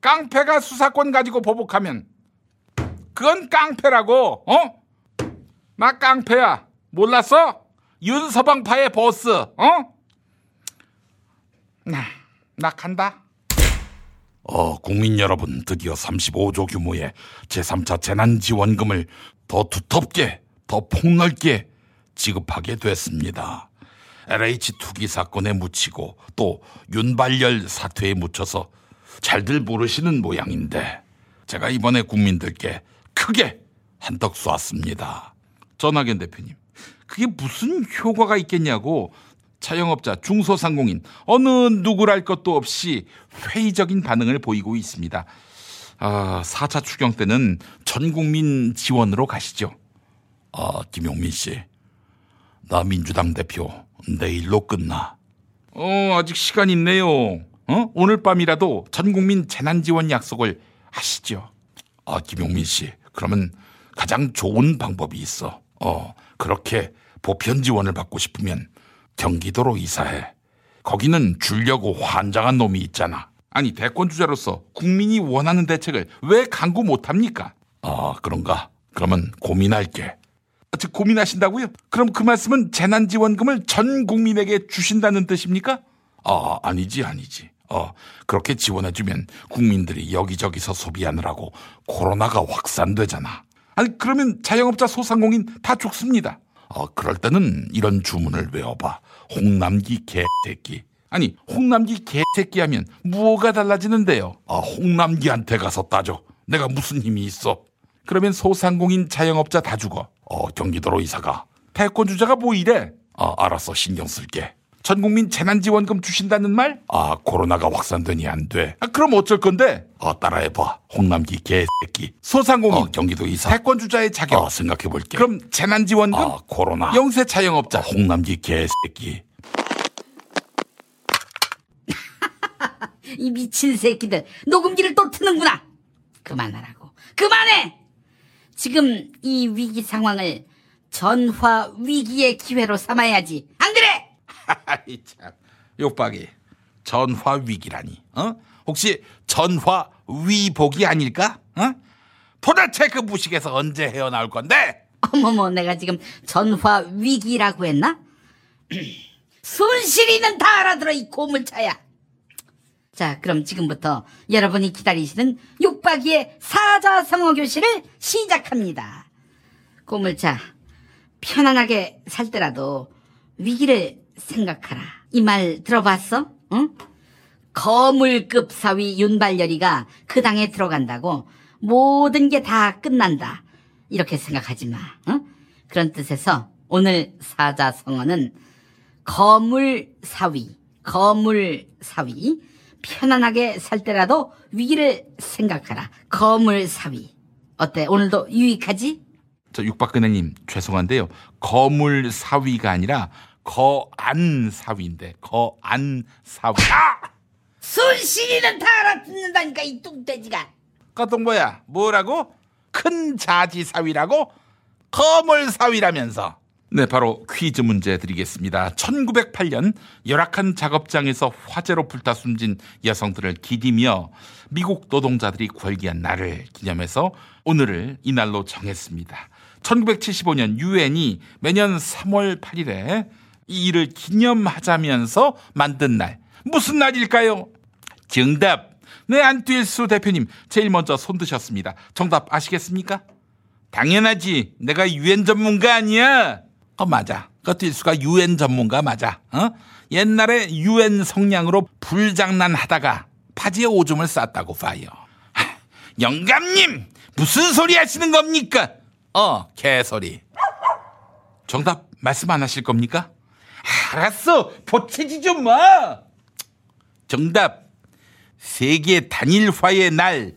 깡패가 수사권 가지고 보복하면 그건 깡패라고 어? 나 깡패야 몰랐어? 윤서방파의 보스 어? 나, 나 간다 어, 국민 여러분, 드디어 35조 규모의 제3차 재난지원금을 더 두텁게, 더 폭넓게 지급하게 됐습니다. LH 투기 사건에 묻히고 또 윤발열 사퇴에 묻혀서 잘들 모르시는 모양인데 제가 이번에 국민들께 크게 한턱 쏘았습니다. 전하겐 대표님, 그게 무슨 효과가 있겠냐고 자영업자, 중소상공인 어느 누구랄 것도 없이 회의적인 반응을 보이고 있습니다. 아, 4차 추경 때는 전 국민 지원으로 가시죠. 아, 김용민 씨. 나 민주당 대표 내일로 끝나. 어, 아직 시간 있네요. 어? 오늘 밤이라도 전 국민 재난 지원 약속을 하시죠. 아, 김용민 씨. 그러면 가장 좋은 방법이 있어. 어, 그렇게 보편 지원을 받고 싶으면 경기도로 이사해. 거기는 줄려고 환장한 놈이 있잖아. 아니 대권 주자로서 국민이 원하는 대책을 왜 강구 못합니까? 아 그런가? 그러면 고민할게. 아, 즉 고민하신다고요? 그럼 그 말씀은 재난지원금을 전 국민에게 주신다는 뜻입니까? 아 아니지 아니지. 어, 그렇게 지원해주면 국민들이 여기저기서 소비하느라고 코로나가 확산되잖아. 아니, 그러면 자영업자 소상공인 다 죽습니다. 어, 그럴 때는 이런 주문을 외워봐. 홍남기 개새끼. 아니, 홍남기 개새끼 하면 무엇가 달라지는데요? 아, 홍남기한테 가서 따져. 내가 무슨 힘이 있어? 그러면 소상공인 자영업자 다 죽어. 어, 경기도로 이사가. 태권 주자가 뭐 이래? 아, 알았어. 신경 쓸게. 전 국민 재난지원금 주신다는 말? 아, 코로나가 확산되니 안 돼. 아, 그럼 어쩔 건데? 어, 따라해봐. 홍남기 개새끼. 소상공인. 경기도 이사. 태권 주자의 자격. 어, 생각해볼게. 그럼 재난지원금? 아, 코로나. 영세 자영업자. 홍남기 개새끼. 이 미친 새끼들 녹음기를 또 트는구나. 그만하라고. 그만해. 지금 이 위기 상황을 전화 위기의 기회로 삼아야지. 아이 참. 욕박이. 전화 위기라니. 어? 혹시 전화 위복이 아닐까? 어? 도대체 그 무식에서 언제 헤어나올 건데? 어머머, 내가 지금 전화 위기라고 했나? 순실이는 다 알아들어 이 고물차야. 자, 그럼 지금부터 여러분이 기다리시는 육박이의 사자성어 교실을 시작합니다. 고물차, 편안하게 살 때라도 위기를 생각하라. 이 말 들어봤어? 응? 거물급 사위 윤발열이가 그 당에 들어간다고 모든 게 다 끝난다. 이렇게 생각하지 마. 응? 그런 뜻에서 오늘 사자성어는 거물 사위, 거물 사위. 편안하게 살 때라도 위기를 생각하라. 거물 사위. 어때? 오늘도 유익하지? 저 육박근혜님 죄송한데요 거물 사위가 아니라 거안 사위인데 거안 사위 아 순실이는 다 알아듣는다니까 이 뚱돼지가. 까똥보야 뭐라고 큰 자지 사위라고 거물 사위라면서 네, 바로 퀴즈 문제 드리겠습니다. 1908년 열악한 작업장에서 화재로 불타 숨진 여성들을 기리며 미국 노동자들이 궐기한 날을 기념해서 오늘을 이날로 정했습니다. 1975년 유엔이 매년 3월 8일에 이 일을 기념하자면서 만든 날. 무슨 날일까요? 정답. 네, 안뛸수 대표님 제일 먼저 손 드셨습니다. 정답 아시겠습니까? 당연하지. 내가 유엔 전문가 아니야. 어, 맞아. 그뛸수가 유엔 전문가 맞아. 어? 옛날에 유엔 성냥으로 불장난 하다가 바지에 오줌을 쌌다고 봐요. 하, 영감님! 무슨 소리 하시는 겁니까? 어, 개소리. 정답 말씀 안 하실 겁니까? 알았어. 보채지 좀 마. 정답. 세계 단일화의 날.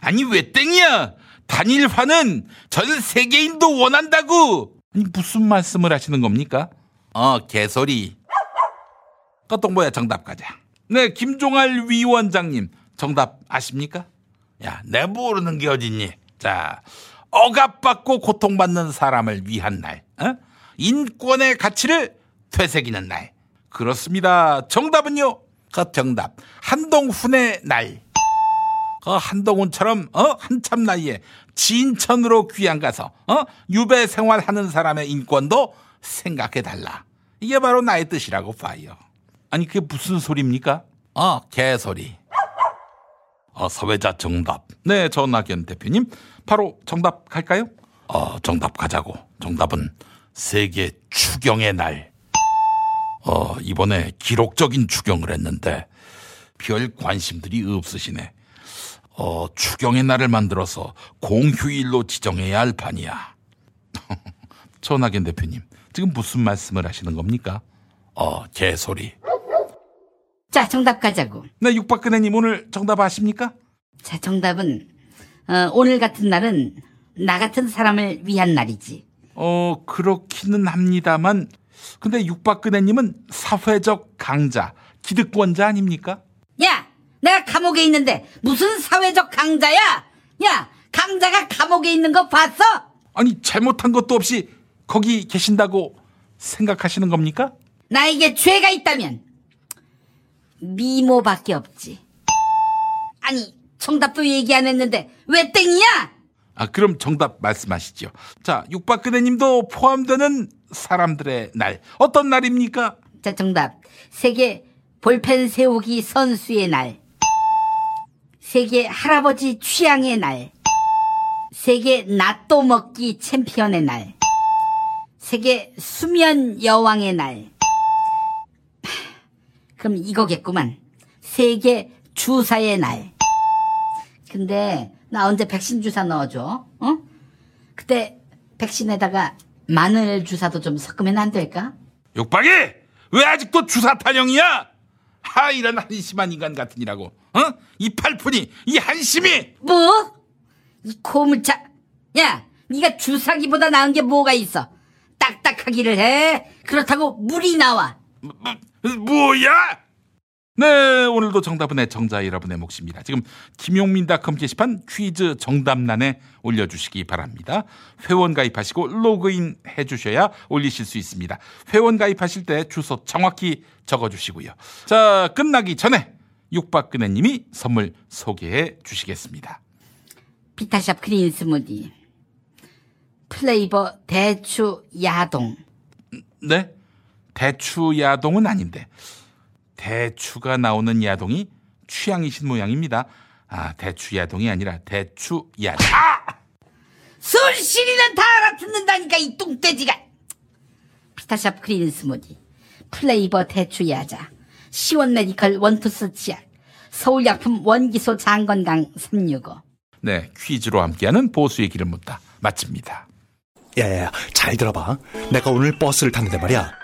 아니, 왜 땡이야? 단일화는 전 세계인도 원한다고. 아니, 무슨 말씀을 하시는 겁니까? 어, 개소리. 까똥보야 정답 가자. 네, 김종할 위원장님. 정답 아십니까? 야, 내 모르는 게 어딨니? 자, 억압받고 고통받는 사람을 위한 날. 어? 인권의 가치를 되새기는 날. 그렇습니다. 정답은요? 그 정답. 한동훈의 날. 그 한동훈처럼 어 한참 나이에 진천으로 귀양 가서 어 유배 생활하는 사람의 인권도 생각해 달라. 이게 바로 나의 뜻이라고 봐요. 아니 그게 무슨 소리입니까? 어 개소리. 어 사회자 정답. 네 전학연 대표님 바로 정답 갈까요? 어 정답 가자고. 정답은 세계 추경의 날. 어 이번에 기록적인 추경을 했는데 별 관심들이 없으시네. 어, 추경의 날을 만들어서 공휴일로 지정해야 할 판이야. 전학연 대표님, 지금 무슨 말씀을 하시는 겁니까? 어, 개소리. 자, 정답 가자고. 네, 육박근혜님 오늘 정답 아십니까? 자, 정답은 어, 오늘 같은 날은 나 같은 사람을 위한 날이지. 어, 그렇기는 합니다만, 근데 육박근혜님은 사회적 강자, 기득권자 아닙니까? 야, 내가 감옥에 있는데 무슨 사회적 강자야? 야, 강자가 감옥에 있는 거 봤어? 아니, 잘못한 것도 없이 거기 계신다고 생각하시는 겁니까? 나에게 죄가 있다면 미모밖에 없지. 아니, 정답도 얘기 안 했는데 왜 땡이야? 아, 그럼 정답 말씀하시죠. 자, 육박근혜 님도 포함되는 사람들의 날. 어떤 날입니까? 자, 정답. 세계 볼펜 세우기 선수의 날. 세계 할아버지 취향의 날. 세계 나또 먹기 챔피언의 날. 세계 수면 여왕의 날. 그럼 이거겠구만. 세계 주사의 날. 근데 나 언제 백신 주사 넣어줘? 어? 그때 백신에다가 마늘 주사도 좀 섞으면 안 될까? 욕박이 왜 아직도 주사 타령이야? 하 이런 한심한 인간 같으니라고. 어? 이 팔푼이 이 한심이 뭐? 이 고물차. 야, 네가 주사기보다 나은 게 뭐가 있어? 딱딱하기를 해. 그렇다고 물이 나와. 뭐야? 네, 오늘도 정답은 애청자 여러분의 몫입니다. 지금 김용민닷컴 게시판 퀴즈 정답란에 올려주시기 바랍니다. 회원 가입하시고 로그인 해주셔야 올리실 수 있습니다. 회원 가입하실 때 주소 정확히 적어주시고요. 자, 끝나기 전에 육박근혜님이 선물 소개해 주시겠습니다. 비타샵 그린 스무디. 플레이버 대추 야동. 네? 대추 야동은 아닌데 대추가 나오는 야동이 취향이신 모양입니다. 아, 대추 야동이 아니라 대추 야자. 아! 술신이는 다 알아듣는다니까 이 뚱돼지가. 비타샵 그린 스무디. flavor 대추 야자. 시원 메디컬 원투스 치약. 서울약품 원기소 장건강 365. 네, 퀴즈로 함께하는 보수의 길을 묻다 마칩니다. 야야야, 잘 들어봐. 내가 오늘 버스를 탔는데 말이야.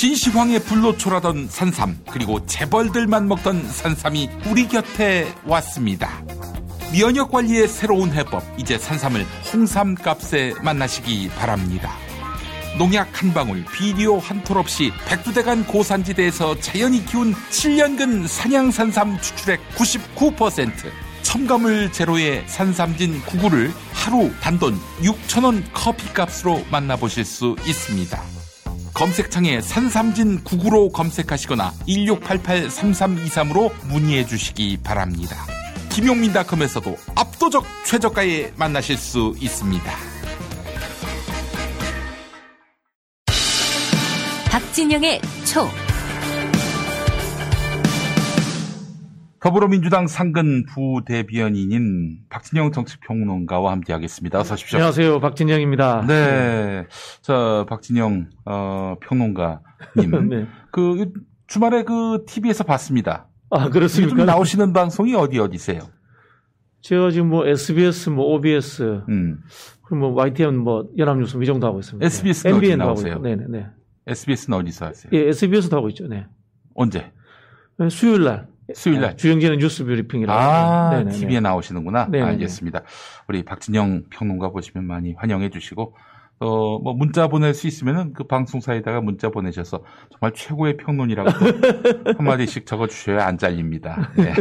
진시황의 불로 초라던 산삼 그리고 재벌들만 먹던 산삼이 우리 곁에 왔습니다. 면역 관리의 새로운 해법 이제 산삼을 홍삼 값에 만나시기 바랍니다. 농약 한 방울, 비료 한 톨 없이 백두대간 고산지대에서 자연이 키운 7년근 산양산삼 추출액 99%, 첨가물 제로의 산삼진 99를 하루 단돈 6천원 커피값으로 만나보실 수 있습니다. 검색창에 산삼진 99로 검색하시거나 1688-3323으로 문의해 주시기 바랍니다. 김용민닷컴에서도 압도적 최저가에 만나실 수 있습니다. 박진영의 초. 더불어민주당 상근 부대변인인 박진영 정치평론가와 함께하겠습니다. 어서 오십시오. 안녕하세요. 박진영입니다. 네. 자, 박진영 어, 평론가님. 네. 그 주말에 그 TV에서 봤습니다. 아, 그렇습니까? 나오시는 방송이 어디 어디세요? 제가 지금 뭐 SBS, 뭐 OBS, 음. 그리고 뭐 YTN, 뭐 연합뉴스 이 정도 하고 있습니다. SBS 는 어디 MBN 하고 나오세요? 네네 네. SBS는 어디서 하세요? 예, SBS도 하고 있죠. 네. 언제? 수요일 날. 수요일 날. 주영진의 뉴스 브리핑이라고. 아, 네네네. TV에 나오시는구나. 네네네. 알겠습니다. 우리 박진영 평론가 보시면 많이 환영해 주시고, 어, 뭐, 문자 보낼 수 있으면은 그 방송사에다가 문자 보내셔서 정말 최고의 평론이라고 한마디씩 적어 주셔야 안 잘립니다. 네.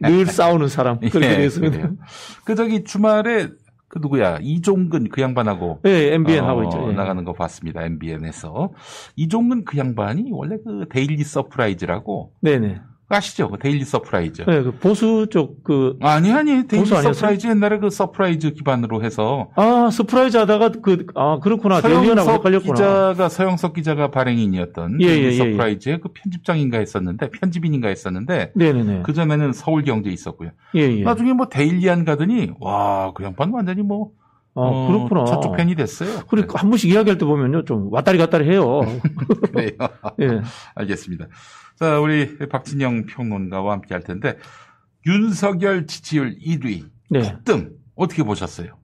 늘 싸우는 사람. 그렇게 예, 있습니다. 그래요. 그 저기 주말에 그 누구야? 이종근 그 양반하고 예, MBN 어, 하고 있죠. 예. 나가는 거 봤습니다. MBN에서. 이종근 그 양반이 원래 그 데일리 서프라이즈라고 네네. 아시죠? 그 데일리 서프라이즈. 네, 그 보수 쪽 그, 아니 아니 데일리? 서프라이즈 옛날에 그 서프라이즈 기반으로 해서 아, 서프라이즈 하다가 그, 아, 그렇구나. 서영석. 기자가 서영석 기자가 발행인이었던 예, 데일리 예, 예, 서프라이즈의 그 편집장인가 했었는데 편집인인가 했었는데 네네네. 그 전에는 서울경제 있었고요. 예, 예. 나중에 뭐 데일리안 가더니 와 그 양반 완전히 뭐 아, 어, 그렇구나. 저쪽 팬이 됐어요. 그리고 한 번씩 이야기할 때 보면요. 좀 왔다리 갔다리 해요. 그래요. 예. 알겠습니다. 자, 우리 박진영 평론가와 함께 할 텐데, 윤석열 지지율 1위, 네. 폭등, 어떻게 보셨어요?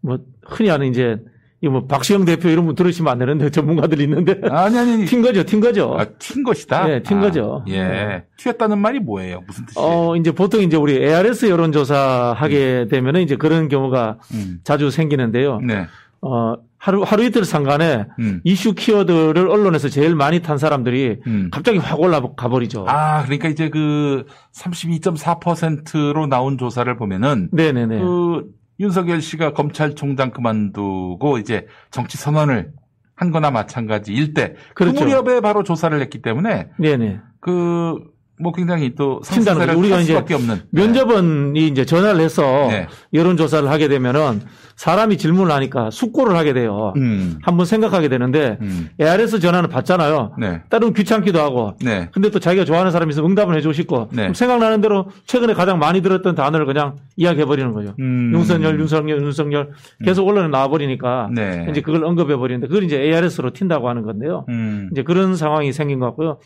뭐, 흔히 아는 이제, 이거 뭐, 박시영 대표 이런 분 들으시면 안 되는데, 전문가들이 있는데. 아니, 아니. 튄 거죠, 튄 거죠. 아, 튄 것이다? 네, 튄 아, 거죠. 예. 네. 튀었다는 말이 뭐예요? 무슨 뜻이에요? 어, 이제 보통 이제 우리 ARS 여론조사 하게 되면은 이제 그런 경우가 음. 자주 생기는데요. 네. 어, 하루, 하루 이틀 상간에 음. 이슈 키워드를 언론에서 제일 많이 탄 사람들이 음. 갑자기 확 올라가 버리죠. 아, 그러니까 이제 그 32.4%로 나온 조사를 보면은 네네네. 그 윤석열 씨가 검찰총장 그만두고 이제 정치 선언을 한 거나 마찬가지일 때그 그렇죠. 무렵에 바로 조사를 했기 때문에 네네. 그 뭐 굉장히 또 거죠. 우리가 탈 이제 없는 면접원이 이제 전화를 해서 네. 여론 조사를 하게 되면은 사람이 질문을 하니까 숙고를 하게 돼요. 음. 한번 생각하게 되는데 음. ARS 전화는 받잖아요. 네. 때로는 귀찮기도 하고. 네. 근데 또 자기가 좋아하는 사람이 있으면 응답을 해주고 싶고. 네. 생각나는 대로 최근에 가장 많이 들었던 단어를 그냥 이야기해 버리는 거죠. 음. 윤석열, 윤석열, 윤석열 계속 언론에 나와 버리니까 네. 이제 그걸 언급해 버리는데 그걸 이제 ARS로 튄다고 하는 건데요. 음. 이제 그런 상황이 생긴 것 같고요.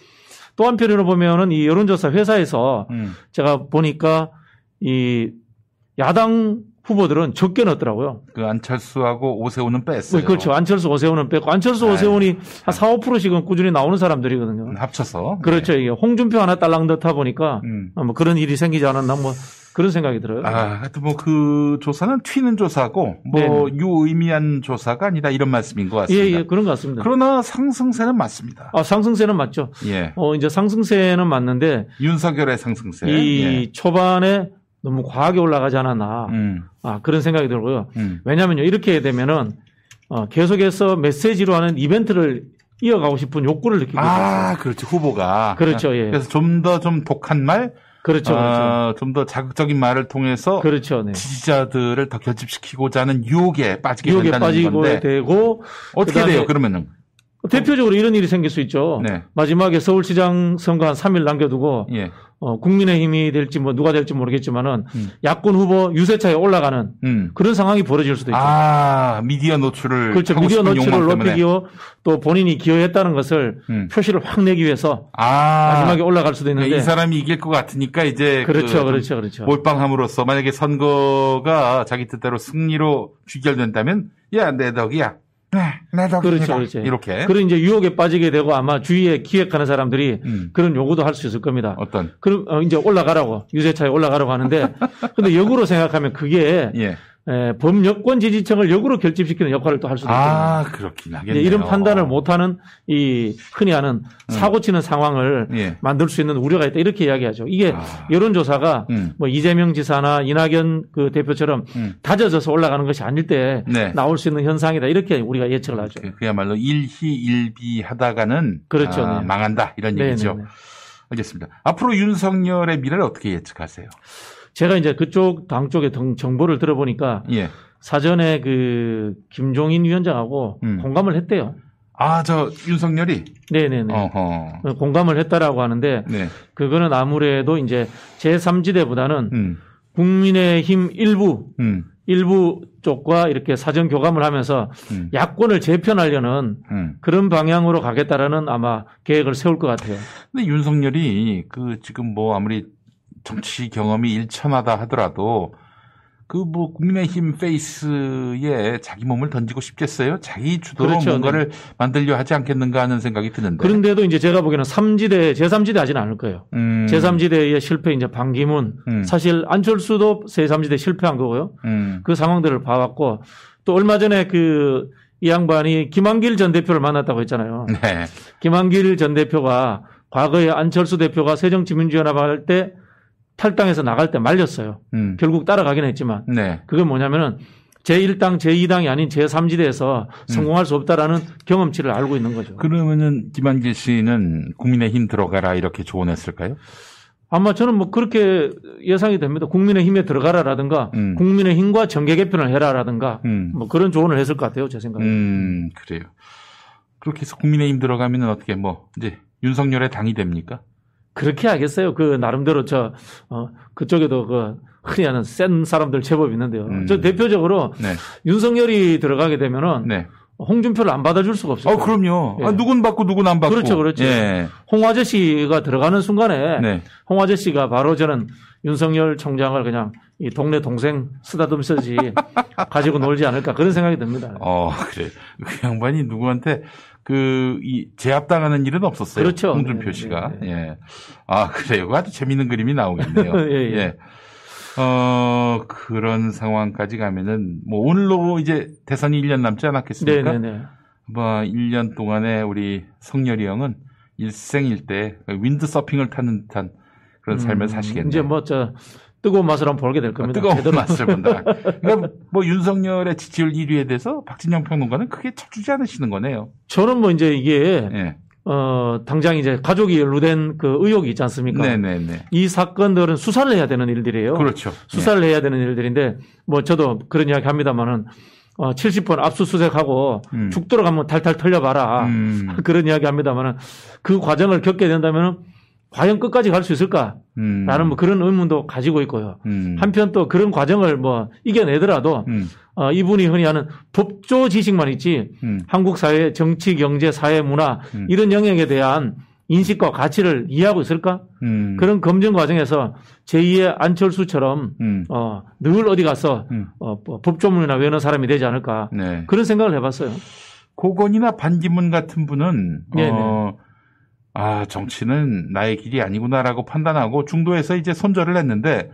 또 한편으로 보면은 이 여론조사 회사에서 음. 제가 보니까 이 야당 후보들은 적게 넣었더라고요. 그 안철수하고 오세훈은 뺐어요. 그렇죠. 안철수 오세훈은 뺐고 안철수 아유. 오세훈이 한 4, 5%씩은 꾸준히 나오는 사람들이거든요. 합쳐서. 그렇죠. 이게 홍준표 하나 딸랑 넣다 보니까 음. 어, 뭐 그런 일이 생기지 않았나 뭐 그런 생각이 들어요. 아, 하여튼 뭐 그 조사는 튀는 조사고 뭐 유의미한 조사가 아니다 이런 말씀인 것 예, 같습니다. 예, 그런 것 같습니다. 그러나 상승세는 맞습니다. 아, 상승세는 맞죠. 예. 어, 이제 상승세는 맞는데 윤석열의 상승세. 이 예. 초반에 너무 과하게 올라가지 않았나. 음, 아, 그런 생각이 들고요. 음. 왜냐면요, 이렇게 되면은, 어, 계속해서 메시지로 하는 이벤트를 이어가고 싶은 욕구를 느끼고 있어요. 아, 그렇죠. 후보가. 그렇죠, 예. 그래서 좀 더좀 독한 말, 그렇죠, 그렇죠. 어, 좀더 자극적인 말을 통해서 그렇죠, 네. 지지자들을 더 결집시키고자 하는 유혹에 빠지게 유혹에 된다는 빠지고 건데 되고, 어떻게 돼요? 그러면은 대표적으로 이런 일이 생길 수 있죠. 네. 마지막에 서울시장 선거 한 3일 남겨두고, 예, 어, 국민의힘이 될지 뭐 누가 될지 모르겠지만은, 음. 야권 후보 유세차에 올라가는 음. 그런 상황이 벌어질 수도 있죠. 아 미디어 노출을 그렇죠. 미디어 노출을 때문에. 높이기요, 또 본인이 기여했다는 것을 음. 표시를 확 내기 위해서 아 마지막에 올라갈 수도 있는데. 이 사람이 이길 것 같으니까 이제 그렇죠, 그 그렇죠, 그렇죠. 몰빵함으로써 만약에 선거가 자기 뜻대로 승리로 귀결된다면 야내 덕이야. 네, 내 덕이다. 그렇죠, 그렇죠. 이렇게. 그런 이제 유혹에 빠지게 되고 아마 주위에 기획하는 사람들이 음. 그런 요구도 할 수 있을 겁니다. 어떤? 그럼 어, 이제 올라가라고 유세차에 올라가라고 하는데 근데 역으로 생각하면 그게 예. 에, 범여권 지지층을 역으로 결집시키는 역할을 또 할 수도 아 있거든요. 그렇긴 이제 하겠네요. 이런 판단을 못하는 이 흔히 하는 사고치는 상황을 예. 만들 수 있는 우려가 있다 이렇게 이야기하죠. 이게 아. 여론조사가 음. 뭐 이재명 지사나 이낙연 그 대표처럼 음. 다져져서 올라가는 것이 아닐 때 네. 나올 수 있는 현상이다 이렇게 우리가 예측을 하죠. 그- 그야말로 일희일비 하다가는 그렇죠, 아, 네. 망한다 이런 네, 얘기죠. 네, 네. 알겠습니다. 앞으로 윤석열의 미래를 어떻게 예측하세요? 제가 이제 그쪽 당 쪽의 정- 정보를 들어보니까 예. 사전에 그 김종인 위원장하고 음. 공감을 했대요. 아 저 윤석열이. 네네네. 어허. 공감을 했다라고 하는데 네. 그거는 아무래도 이제 제3지대보다는 음. 국민의힘 일부 음. 일부 쪽과 이렇게 사전 교감을 하면서 음. 야권을 재편하려는 음. 그런 방향으로 가겠다라는 아마 계획을 세울 것 같아요. 근데 윤석열이 그 지금 뭐 아무리 정치 경험이 일천하다 하더라도 그 뭐 국민의힘 페이스에 자기 몸을 던지고 싶겠어요? 자기 주도로 그렇죠. 뭔가를 만들려 하지 않겠는가 하는 생각이 드는데. 그런데도 이제 제가 보기에는 3지대, 제3지대 하지는 않을 거예요. 음. 제3지대의 실패 이제 반기문 음. 사실 안철수도 제3지대 실패한 거고요. 음. 그 상황들을 봐왔고 또 얼마 전에 그 이 양반이 김한길 전 대표를 만났다고 했잖아요. 네. 김한길 전 대표가 과거에 안철수 대표가 새정치민주연합 할 때 탈당해서 나갈 때 말렸어요. 음. 결국 따라가긴 했지만 네. 그게 뭐냐면은 제1당, 제2당이 아닌 제3지대에서 성공할 수 없다라는 경험치를 알고 있는 거죠. 그러면은 김한길 씨는 국민의힘 들어가라 이렇게 조언했을까요? 아마 저는 뭐 그렇게 예상이 됩니다. 국민의힘에 들어가라라든가 음. 국민의힘과 정계 개편을 해라라든가 음. 뭐 그런 조언을 했을 것 같아요. 제 생각에. 음, 그래요. 그렇게 해서 국민의힘 들어가면은 어떻게 뭐 이제 윤석열의 당이 됩니까? 그렇게 하겠어요. 그 나름대로 저 어, 그쪽에도 그 흔히 하는 센 사람들 제법 있는데요. 음. 저 대표적으로 네. 윤석열이 들어가게 되면은 네. 홍준표를 안 받아줄 수가 없어요. 어, 그럼요. 예. 아, 누군 받고 누군 안 받고. 그렇죠, 그렇죠. 예. 홍화재 씨가 들어가는 순간에 네. 홍화재 씨가 바로 저는 윤석열 총장을 그냥 이 동네 동생 쓰다듬으지 가지고 놀지 않을까 그런 생각이 듭니다. 어, 그래. 그 양반이 누구한테 그, 이, 제압당하는 일은 없었어요. 그렇죠. 홍준표 네, 씨가. 네, 예. 아, 그래요. 아주 재밌는 그림이 나오겠네요. 예, 예. 어, 그런 상황까지 가면은, 뭐, 오늘로 이제 대선이 1년 남지 않았겠습니까? 네네네. 뭐, 1년 동안에 우리 성열이 형은 일생일대 윈드 서핑을 타는 듯한 그런 삶을 음, 사시겠네요. 이제 뭐, 저, 뜨거운 맛을 한번 보게 될 겁니다. 뜨거운 제대로. 맛을 본다. 그러니까 뭐 윤석열의 지지율 1위에 대해서 박진영 평론가는 크게 쳐주지 않으시는 거네요. 저는 뭐 이제 이게, 예. 어, 당장 이제 가족이 연루된 그 의혹이 있지 않습니까? 네네네. 이 사건들은 수사를 해야 되는 일들이에요. 그렇죠. 수사를 해야 되는 일들인데, 뭐 저도 그런 이야기 합니다만은, 어, 70번 압수수색하고 음. 죽도록 한번 탈탈 털려봐라. 음. 그런 이야기 합니다만은 그 과정을 겪게 된다면은 과연 끝까지 갈 수 있을까? 음. 라는 뭐 그런 의문도 가지고 있고요. 음. 한편 또 그런 과정을 뭐 이겨내더라도 음. 어, 이분이 흔히 하는 법조 지식만 있지 음. 한국 사회 정치, 경제, 사회, 문화 음. 이런 영역에 대한 인식과 가치를 이해하고 있을까? 음. 그런 검증 과정에서 제2의 안철수처럼 음. 어, 늘 어디 가서 음. 어, 뭐 법조문이나 외우는 사람이 되지 않을까? 네. 그런 생각을 해봤어요. 고건이나 반기문 같은 분은 네네. 어, 아 정치는 나의 길이 아니구나라고 판단하고 중도에서 이제 손절을 했는데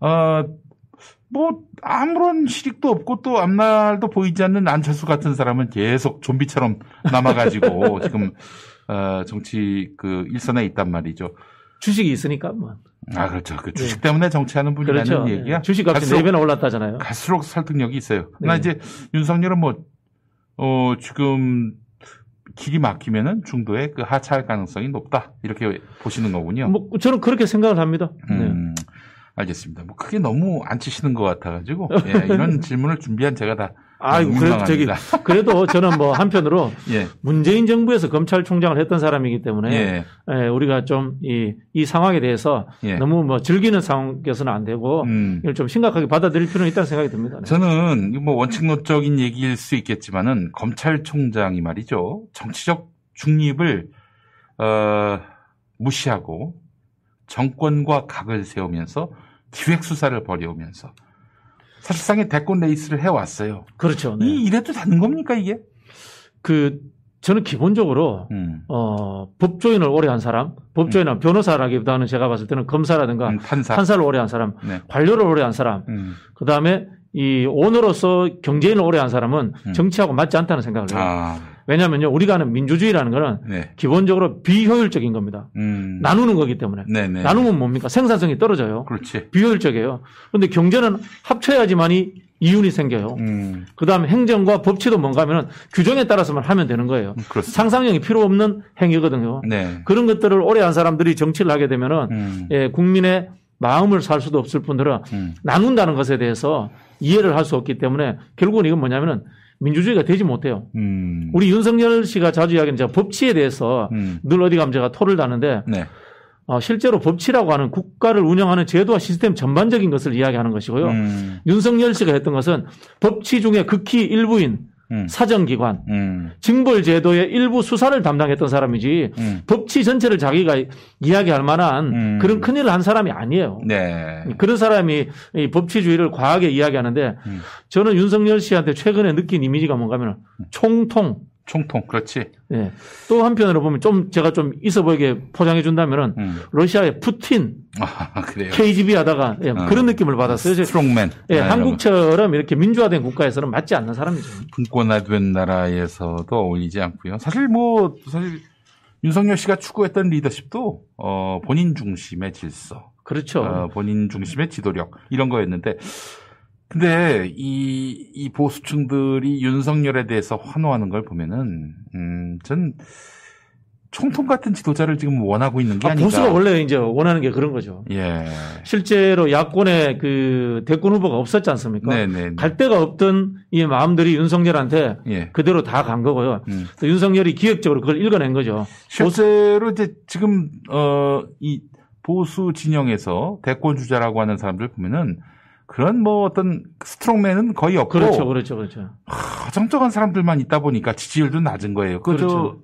어 뭐 아무런 실익도 없고 또 앞날도 보이지 않는 안철수 같은 사람은 계속 좀비처럼 남아가지고 지금 어, 정치 그 일선에 있단 말이죠. 주식이 있으니까 뭐. 아 그렇죠. 그 주식 때문에 정치하는 분이라는 그렇죠. 주식 값이 갈수록- 네 배나 올랐다잖아요. 갈수록 설득력이 있어요. 네. 이제 윤석열은 뭐, 어, 지금 길이 막히면은 중도에 그 하차할 가능성이 높다. 이렇게 보시는 거군요. 뭐 저는 그렇게 생각을 합니다. 네. 음, 알겠습니다. 뭐 크게 너무 안 치시는 것 같아가지고 예, 이런 질문을 준비한 제가 다 아이고 그래도 저기. 그래도 저는 뭐 한편으로 예, 문재인 정부에서 검찰총장을 했던 사람이기 때문에 예, 예, 우리가 좀이이 상황에 대해서 예. 너무 뭐 즐기는 상황에서는 안 되고 음. 이걸 좀 심각하게 받아들일 필요는 있다는 생각이 듭니다. 네. 저는 뭐 원칙론적인 얘기일 수 있겠지만은 검찰총장이 말이죠 정치적 중립을 어, 무시하고 정권과 각을 세우면서 기획 수사를 벌여오면서 사실상의 대권 레이스를 해왔어요. 그렇죠. 네. 이 이래도 되는 겁니까 이게? 그 저는 기본적으로 음, 어, 법조인을 오래 한 사람, 법조인은 변호사라기보다는 제가 봤을 때는 검사라든가 음, 판사. 판사를 오래 한 사람, 네. 관료를 오래 한 사람, 음, 그 다음에 이 오너로서 경제인을 오래 한 사람은 음. 정치하고 맞지 않다는 생각을 해요. 아, 왜냐하면요, 우리가 하는 민주주의라는 거는 네. 기본적으로 비효율적인 겁니다. 음, 나누는 거기 때문에. 네네. 나누면 뭡니까? 생산성이 떨어져요. 그렇지. 비효율적이에요. 그런데 경제는 합쳐야지만이 이윤이 생겨요. 음, 그 다음에 행정과 법치도 뭔가 하면 규정에 따라서만 하면 되는 거예요. 그렇습니다. 상상력이 필요 없는 행위거든요. 네. 그런 것들을 오래 한 사람들이 정치를 하게 되면은 음, 예, 국민의 마음을 살 수도 없을 뿐더러 음, 나눈다는 것에 대해서 이해를 할 수 없기 때문에 결국은 이건 뭐냐면은 민주주의가 되지 못해요. 음, 우리 윤석열 씨가 자주 이야기하는 제가 법치에 대해서 음, 늘 어디 가면 제가 토를 다는데 네. 어, 실제로 법치라고 하는 국가를 운영하는 제도와 시스템 전반적인 것을 이야기하는 것이고요. 음, 윤석열 씨가 했던 것은 법치 중에 극히 일부인 음, 사정기관, 음, 징벌제도의 일부 수사를 담당했던 사람이지 음, 법치 전체를 자기가 이야기할 만한 음. 그런 큰일을 한 사람이 아니에요. 네. 그런 사람이 이 법치주의를 과하게 이야기하는데 음. 저는 윤석열 씨한테 최근에 느낀 이미지가 뭔가 하면 총통. 총통, 그렇지. 예. 또 한편으로 보면 좀 제가 좀 있어 보이게 포장해 준다면은 음. 러시아의 푸틴, 아, 그래요. KGB 하다가 예, 어. 그런 느낌을 받았어요. 제- 스트롱맨. 예, 아, 한국처럼 이렇게 민주화된 국가에서는 맞지 않는 사람이죠. 분권화된 나라에서도 어울리지 않고요. 사실 뭐 사실 윤석열 씨가 추구했던 리더십도 어, 본인 중심의 질서, 그렇죠. 어, 본인 중심의 지도력 이런 거였는데, 근데 이, 이 보수층들이 윤석열에 대해서 환호하는 걸 보면은, 음, 전 총통 같은 지도자를 지금 원하고 있는 게 아, 아닌가. 보수가 원래 이제 원하는 게 그런 거죠. 예. 실제로 야권에 그 대권 후보가 없었지 않습니까? 네네. 갈 데가 없던 이 마음들이 윤석열한테 예. 그대로 다 간 거고요. 음. 또 윤석열이 기획적으로 그걸 읽어낸 거죠. 실제로 이제 지금 어 이 보수 진영에서 대권 주자라고 하는 사람들 보면은 그런 뭐 어떤 스트롱맨은 거의 없고 그렇죠, 그렇죠, 그렇죠. 정적한 사람들만 있다 보니까 지지율도 낮은 거예요. 그렇죠.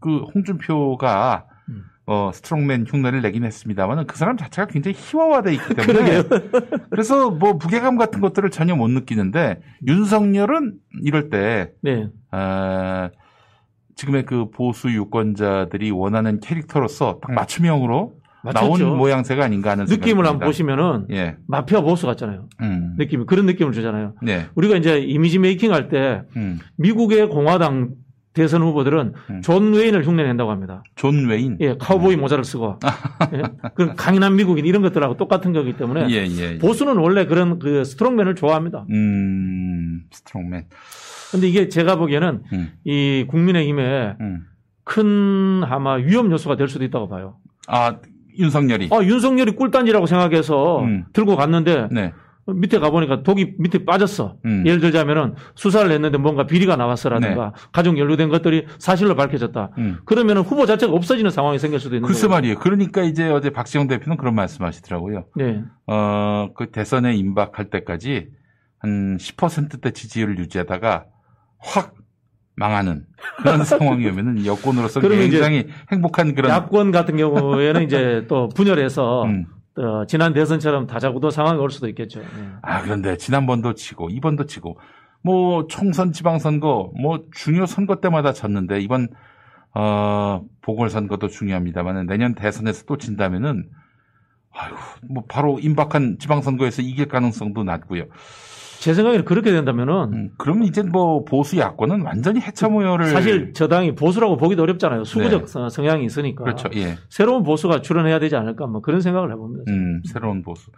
그 홍준표가 음. 어 스트롱맨 흉내를 내긴 했습니다만은 그 사람 자체가 굉장히 희화화돼 있기 때문에 그래서 뭐 무게감 같은 것들을 전혀 못 느끼는데 윤석열은 이럴 때 네. 아, 지금의 그 보수 유권자들이 원하는 캐릭터로서 딱 맞춤형으로 맞췄죠. 나온 모양새가 아닌가 하는 느낌을 한번. 보시면은 예. 마피아 보스 같잖아요. 음. 느낌이 그런 느낌을 주잖아요. 네. 우리가 이제 image making 할때 음. 미국의 공화당 대선 후보들은 음. 존 웨인을 흉내낸다고 합니다. 존 웨인. 예, 카우보이 모자를 쓰고 예, 그 강인한 미국인 이런 것들하고 똑같은 거기 때문에 예, 예. 예. 보수는 원래 그런 그 strongman을 좋아합니다. 음. strongman. 근데 이게 제가 보기에는 음. 이 국민의힘에 음. 큰 아마 위험 요소가 될 수도 있다고 봐요. 아, 윤석열이. 아, 윤석열이 꿀단지라고 생각해서 음. 들고 갔는데 네. 밑에 가보니까 독이 밑에 빠졌어. 음. 예를 들자면은 수사를 했는데 뭔가 비리가 나왔어라든가 가족 연루된 것들이 사실로 밝혀졌다. 네. 음. 그러면은 후보 자체가 없어지는 상황이 생길 수도 있는 글쎄 거예요. 말이에요. 그러니까 이제 어제 박시영 대표는 그런 말씀 하시더라고요. 네. 어, 그 대선에 임박할 때까지 한 10%대 지지율을 유지하다가 확 망하는 그런 상황이 오면은 여권으로서 굉장히 행복한 그런 야권 같은 경우에는 이제 또 분열해서 음. 어, 지난 대선처럼 다자구도 상황이 올 수도 있겠죠. 네. 아, 그런데 지난번도 치고 이번도 치고 뭐 총선 지방선거 뭐 중요 선거 때마다 졌는데 이번 어 보궐선거도 중요합니다만 내년 대선에서 또 진다면은 아유 뭐 바로 임박한 지방선거에서 이길 가능성도 낮고요. 제 생각에는 그렇게 된다면은 음, 그럼 이제 뭐 보수 야권은 완전히 해체 모여를 사실 저당이 보수라고 보기도 어렵잖아요. 수구적 성- 성향이 있으니까. 네. 그렇죠. 예. 새로운 보수가 출연해야 되지 않을까 뭐 그런 생각을 해봅니다. 음, 새로운 보수.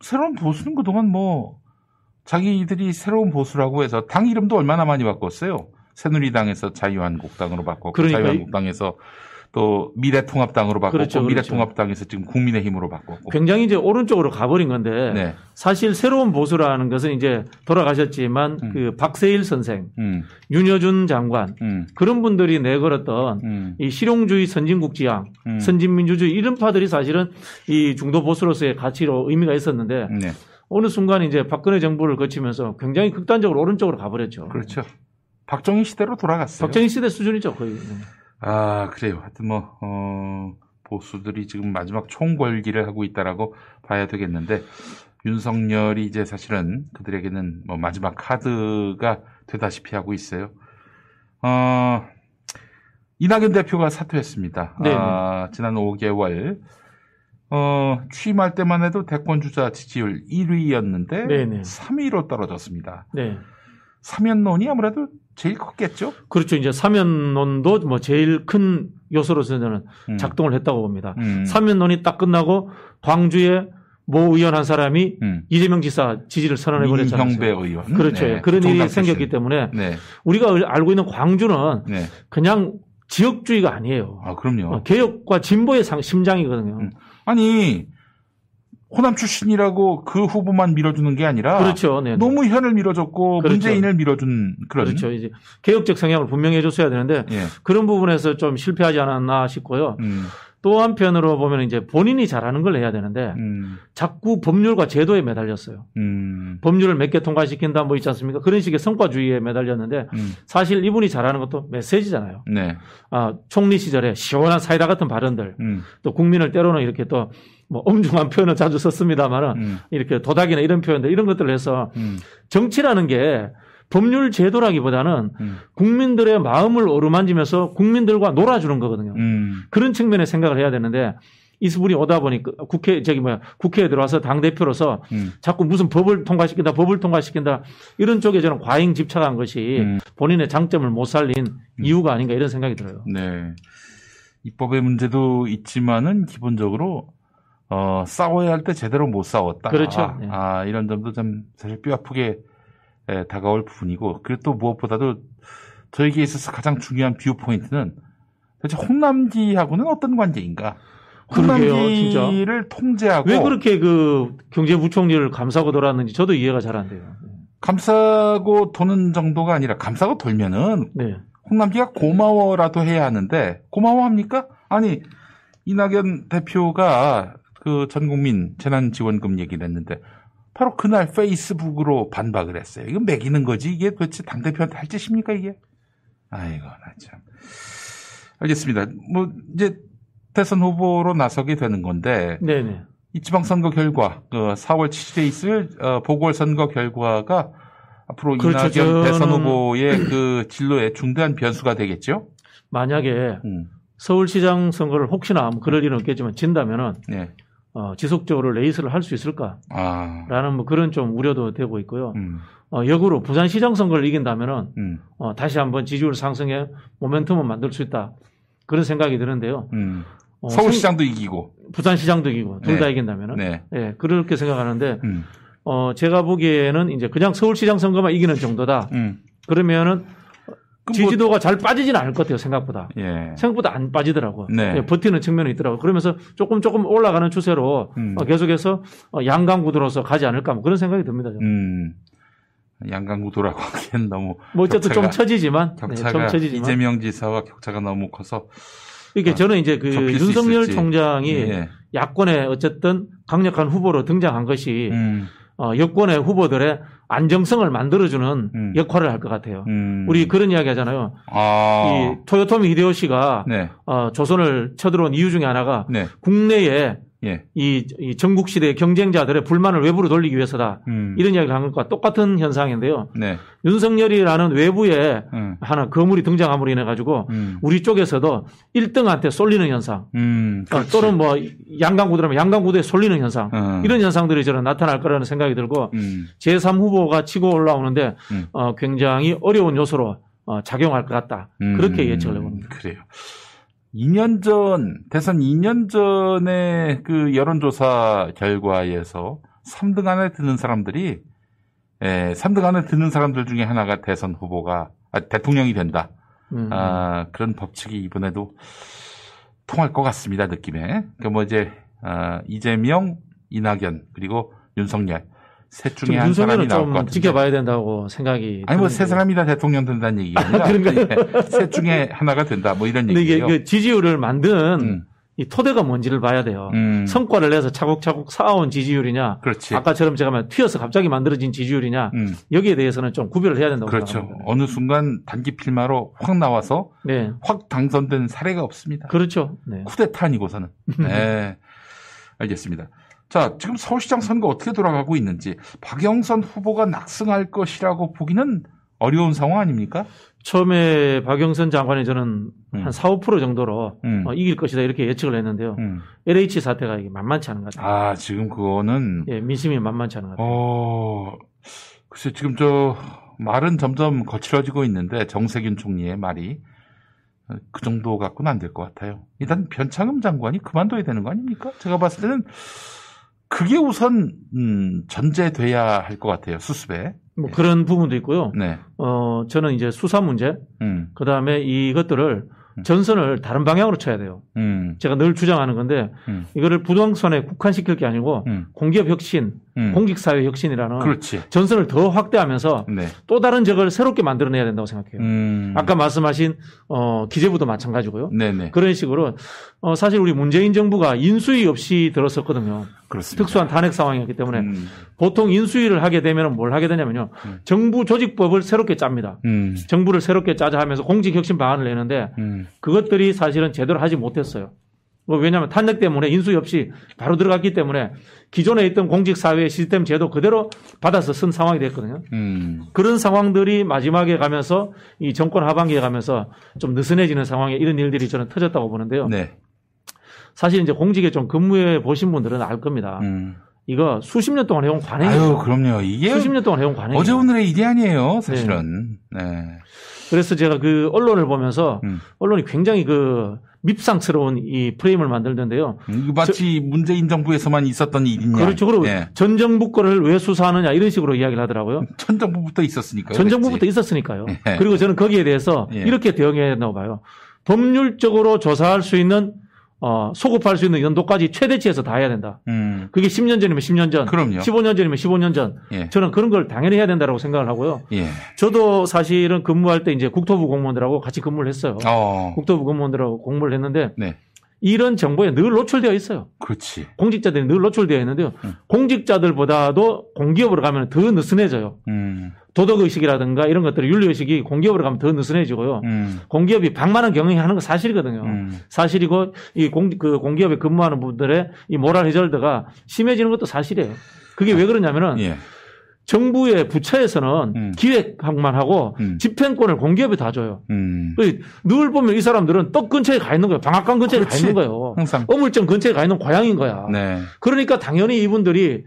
새로운 보수는 그동안 뭐 자기들이 새로운 보수라고 해서 당 이름도 얼마나 많이 바꿨어요. 새누리당에서 자유한국당으로 바꿨고 그러니까 자유한국당에서 또 미래통합당으로 바꿨고 그렇죠, 그렇죠. 미래통합당에서 지금 국민의힘으로 바꿨고. 굉장히 이제 오른쪽으로 가버린 건데 네. 사실 새로운 보수라는 것은 이제 돌아가셨지만 음. 그 박세일 선생, 음, 윤여준 장관 음, 그런 분들이 내걸었던 음, 이 실용주의 선진국 지향, 음. 선진민주주의 이런 파들이 사실은 이 중도 보수로서의 가치로 의미가 있었는데 네. 어느 순간 이제 박근혜 정부를 거치면서 굉장히 극단적으로 오른쪽으로 가버렸죠. 그렇죠. 박정희 시대로 돌아갔어요. 박정희 시대 수준이죠 거의. 아, 그래요. 하여튼 뭐, 어, 보수들이 지금 마지막 총궐기를 하고 있다라고 봐야 되겠는데, 윤석열이 이제 사실은 그들에게는 뭐 마지막 카드가 되다시피 하고 있어요. 어, 이낙연 대표가 사퇴했습니다. 네, 아, 지난 5개월, 어, 취임할 때만 해도 대권 주자 지지율 1위였는데, 네, 네. 3위로 떨어졌습니다. 네. 사면론이 아무래도 제일 컸겠죠? 그렇죠. 이제 사면론도 뭐 제일 큰 요소로서는 음. 작동을 했다고 봅니다. 음. 사면론이 딱 끝나고 광주에 모 의원 한 사람이 음. 이재명 지사 지지를 선언해 버렸잖아요. 민형배 의원. 그렇죠. 네, 그런 일이 생겼기. 때문에 네. 우리가 알고 있는 광주는 네. 그냥 지역주의가 아니에요. 아, 그럼요. 어, 개혁과 진보의 상- 심장이거든요. 음. 아니, 호남 출신이라고 그 후보만 밀어주는 게 아니라 그렇죠. 네, 네. 노무현을 밀어줬고 그렇죠. 문재인을 밀어준 그런 그렇죠. 이제 개혁적 성향을 분명히 해줬어야 되는데 예. 그런 부분에서 좀 실패하지 않았나 싶고요. 음, 또 한편으로 보면 이제 본인이 잘하는 걸 해야 되는데 음, 자꾸 법률과 제도에 매달렸어요. 음, 법률을 몇 개 통과시킨다 뭐 있지 않습니까? 그런 식의 성과주의에 매달렸는데 음. 사실 이분이 잘하는 것도 메시지잖아요. 네. 아, 총리 시절에 시원한 사이다 같은 발언들 음, 또 국민을 때로는 이렇게 또 뭐 엄중한 표현을 자주 썼습니다만은 음, 이렇게 도닥이나 이런 표현들 이런 것들을 해서 음, 정치라는 게 법률 제도라기보다는 음, 국민들의 마음을 어루만지면서 국민들과 놀아주는 거거든요. 음, 그런 측면의 생각을 해야 되는데 이분이 오다 보니까 국회 저기 뭐야 국회에 들어와서 당 대표로서 음. 자꾸 무슨 법을 통과시킨다 법을 통과시킨다 이런 쪽에 저는 과잉 집착한 것이 음. 본인의 장점을 못 살린 이유가 아닌가 이런 생각이 들어요. 네. 입법의 문제도 있지만은 기본적으로 어, 싸워야 할 때 제대로 못 싸웠다. 그렇죠. 네. 아, 이런 점도 좀 사실 뼈 아프게 에, 다가올 부분이고 그리고 또 무엇보다도 저에게 있어서 가장 중요한 viewpoint는 도대체 홍남기하고는 어떤 관계인가? 홍남기를 통제하고 왜 그렇게 그 경제부총리를 감싸고 돌았는지 저도 이해가 잘 안 돼요. 감싸고 도는 정도가 아니라 감싸고 돌면은 네. 홍남기가 고마워라도 해야 하는데 고마워합니까? 아니 이낙연 대표가 그 전국민 재난지원금 얘기를 했는데 바로 그날 페이스북으로 반박을 했어요. 이거 매기는 거지 이게 도대체 당 대표한테 할 짓입니까 이게? 아이고 나 참. 알겠습니다. 뭐 이제 대선 후보로 나서게 되는 건데 네네. 이 지방선거 결과 그 4월 7일에 있을 어, 보궐선거 결과가 앞으로 그렇죠. 이낙연 대선 후보의 그 진로에 중대한 변수가 되겠죠. 만약에 음, 서울시장 선거를 혹시나 뭐 그럴 일은 없겠지만 진다면은 네. 어, 지속적으로 레이스를 할 수 있을까라는 아. 뭐 그런 좀 우려도 되고 있고요. 음. 어, 역으로 부산시장 선거를 이긴다면은 음. 어, 다시 한번 지지율 상승에 모멘텀을 만들 수 있다. 그런 생각이 드는데요. 음. 어, 서울시장도 이기고. 생- 부산시장도 이기고 둘다 네. 이긴다면은 네. 예, 그렇게 생각하는데 음. 어, 제가 보기에는 이제 그냥 서울시장 선거만 이기는 정도다. 음. 그러면은 지지도가 잘 빠지지는 않을 것 같아요, 생각보다. 예. 생각보다 안 빠지더라고요. 네. 예, 버티는 측면이 있더라고요. 그러면서 조금 조금 올라가는 추세로 음. 어, 계속해서 어, 양강구도로서 가지 않을까 뭐 그런 생각이 듭니다. 저는. 음. 양강구도라고 하기엔 너무 뭐 어쨌든 좀 격차가- 처지지만, 네, 격차가 좀 처지지만. 이재명 지사와 격차가 너무 커서 이게 아, 저는 이제 그 윤석열. 총장이 예. 야권의 어쨌든 강력한 후보로 등장한 것이 음. 어, 여권의 후보들의 안정성을 만들어주는 음. 역할을 할 것 같아요. 음. 우리 그런 이야기 하잖아요. 아. 이 토요토미 히데요시가 네. 어, 조선을 쳐들어온 이유 중에 하나가 네. 국내에 예. 이, 이 전국 시대의 경쟁자들의 불만을 외부로 돌리기 위해서다. 음. 이런 이야기를 한 것과 똑같은 현상인데요. 네. 윤석열이라는 외부에 음. 하나 거물이 등장함으로 인해 가지고 음. 우리 쪽에서도 1등한테 쏠리는 현상. 음. 어. 또는 뭐 양강구도라면 양강구도에 쏠리는 현상. 음. 이런 현상들이 저는 나타날 거라는 생각이 들고 음. 제3 후보가 치고 올라오는데 음. 어, 굉장히 어려운 요소로 어, 작용할 것 같다. 그렇게 음, 예측을 해봅니다. 그래요. 2년 전, 대선 2년 전에 그 여론조사 결과에서 3등 안에 드는 사람들이, 예, 3등 안에 드는 사람들 중에 하나가 대선 후보가, 아, 대통령이 된다. 음. 아, 그런 법칙이 이번에도 통할 것 같습니다, 느낌에. 그뭐 이제, 아, 이재명, 이낙연, 그리고 윤석열. 셋 중에 좀한 사람이 나올 것좀 같은데. 지켜봐야 된다고 생각이 아니 뭐 세. 사람이 다 대통령 된다는 얘기가 아니라? 예, 셋 중에 하나가 된다 뭐 이런 근데 이게 얘기예요. 그 지지율을 만든 음, 이 토대가 뭔지를 봐야 돼요. 음, 성과를 내서 차곡차곡 쌓아온 지지율이냐, 그렇지. 아까처럼 제가 말 튀어서 갑자기 만들어진 지지율이냐, 음, 여기에 대해서는 좀 구별을 해야 된다고 그렇죠. 생각합니다. 어느 순간 단기 필마로 확 나와서 네, 확 당선된 사례가 없습니다. 그렇죠. 네. 쿠데타 아니고서는. 네. 알겠습니다. 자, 지금 서울시장 선거 어떻게 돌아가고 있는지 박영선 후보가 낙승할 것이라고 보기는 어려운 상황 아닙니까? 처음에 박영선 장관이 저는 음. 한 4, 5% 정도로 음. 어, 이길 것이다 이렇게 예측을 했는데요. 음. LH 사태가 이게 만만치 않은 것 같아요. 아, 지금 그거는 예, 민심이 만만치 않은 것 같아요. 어, 글쎄, 지금 저, 말은 점점 거칠어지고 있는데, 정세균 총리의 말이, 어, 그 정도 갖고는 안 될 것 같아요. 일단 변창흠 장관이 그만둬야 되는 거 아닙니까? 제가 봤을 때는, 그게 우선, 음, 전제돼야 할 것 같아요, 수습에. 뭐 그런 부분도 있고요. 네. 어, 저는 이제 수사 문제, 음, 그 다음에 이것들을 음. 전선을 다른 방향으로 쳐야 돼요. 음, 제가 늘 주장하는 건데 음. 이거를 부동산에 국한시킬 게 아니고 음, 공기업 혁신, 음. 공직사회 혁신이라는 그렇지. 전선을 더 확대하면서 네. 또 다른 적을 새롭게 만들어내야 된다고 생각해요. 음. 아까 말씀하신 어, 기재부도 마찬가지고요. 네네. 그런 식으로 어, 사실 우리 문재인 정부가 인수위 없이 들었었거든요. 그렇습니다. 특수한 탄핵 상황이었기 때문에 음, 보통 인수위를 하게 되면 뭘 하게 되냐면요. 음. 정부 조직법을 새롭게 짭니다. 음, 정부를 새롭게 짜자 하면서 공직 혁신 방안을 내는데 음, 그것들이 사실은 제대로 하지 못했어요. 뭐 왜냐하면 탄핵 때문에 인수위 없이 바로 들어갔기 때문에 기존에 있던 공직사회 시스템 제도 그대로 받아서 쓴 상황이 됐거든요. 음, 그런 상황들이 마지막에 가면서 이 정권 하반기에 가면서 좀 느슨해지는 상황에 이런 일들이 저는 터졌다고 보는데요. 네. 사실 이제 공직에 좀 근무해 보신 분들은 알 겁니다. 음. 이거 수십 년 동안 해온 아유, 관행이에요. 그럼요. 이게 수십 년 동안 해온 관행이에요. 어제 오늘의 일이 아니에요, 사실은. 네. 그래서 제가 그 언론을 보면서 음. 언론이 굉장히 그 밉상스러운 이 프레임을 만들던데요. 마치 문재인 정부에서만 있었던 일이냐. 그렇죠. 그리고 예. 전 정부 거를 왜 수사하느냐 이런 식으로 이야기를 하더라고요. 전 정부부터 있었으니까. 전 정부부터 있었으니까요. 예. 그리고 저는 거기에 대해서 예. 이렇게 대응해야 된다고 봐요. 법률적으로 조사할 수 있는 어, 소급할 수 있는 연도까지 최대치에서 다 해야 된다. 음. 그게 10년 전이면 10년 전, 그럼요. 15년 전이면 15년 전. 예. 저는 그런 걸 당연히 해야 된다고 생각을 하고요. 예. 저도 사실은 근무할 때 이제 국토부 공무원들하고 같이 근무를 했어요. 어. 국토부 공무원들하고 공부를 했는데 네. 이런 정보에 늘 노출되어 있어요. 그렇지. 공직자들이 늘 노출되어 있는데요. 음. 공직자들보다도 공기업으로 가면 더 느슨해져요. 음. 도덕의식이라든가 이런 것들이 윤리의식이 공기업으로 가면 더 느슨해지고요. 음. 공기업이 방만한 경영이 하는 건 사실이거든요. 음. 사실이고 이 공, 그 공기업에 근무하는 분들의 이 모랄 해절드가 심해지는 것도 사실이에요. 그게 왜 그러냐면은 예. 정부의 부처에서는 음. 기획만 하고 음. 집행권을 공기업에 다 줘요. 음. 그늘 보면 이 사람들은 떡 근처에 가 있는 거예요. 방앗간 근처에 가 그렇지. 있는 거예요. 항상. 어물점 근처에 가 있는 고양이인 거야. 네. 그러니까 당연히 이분들이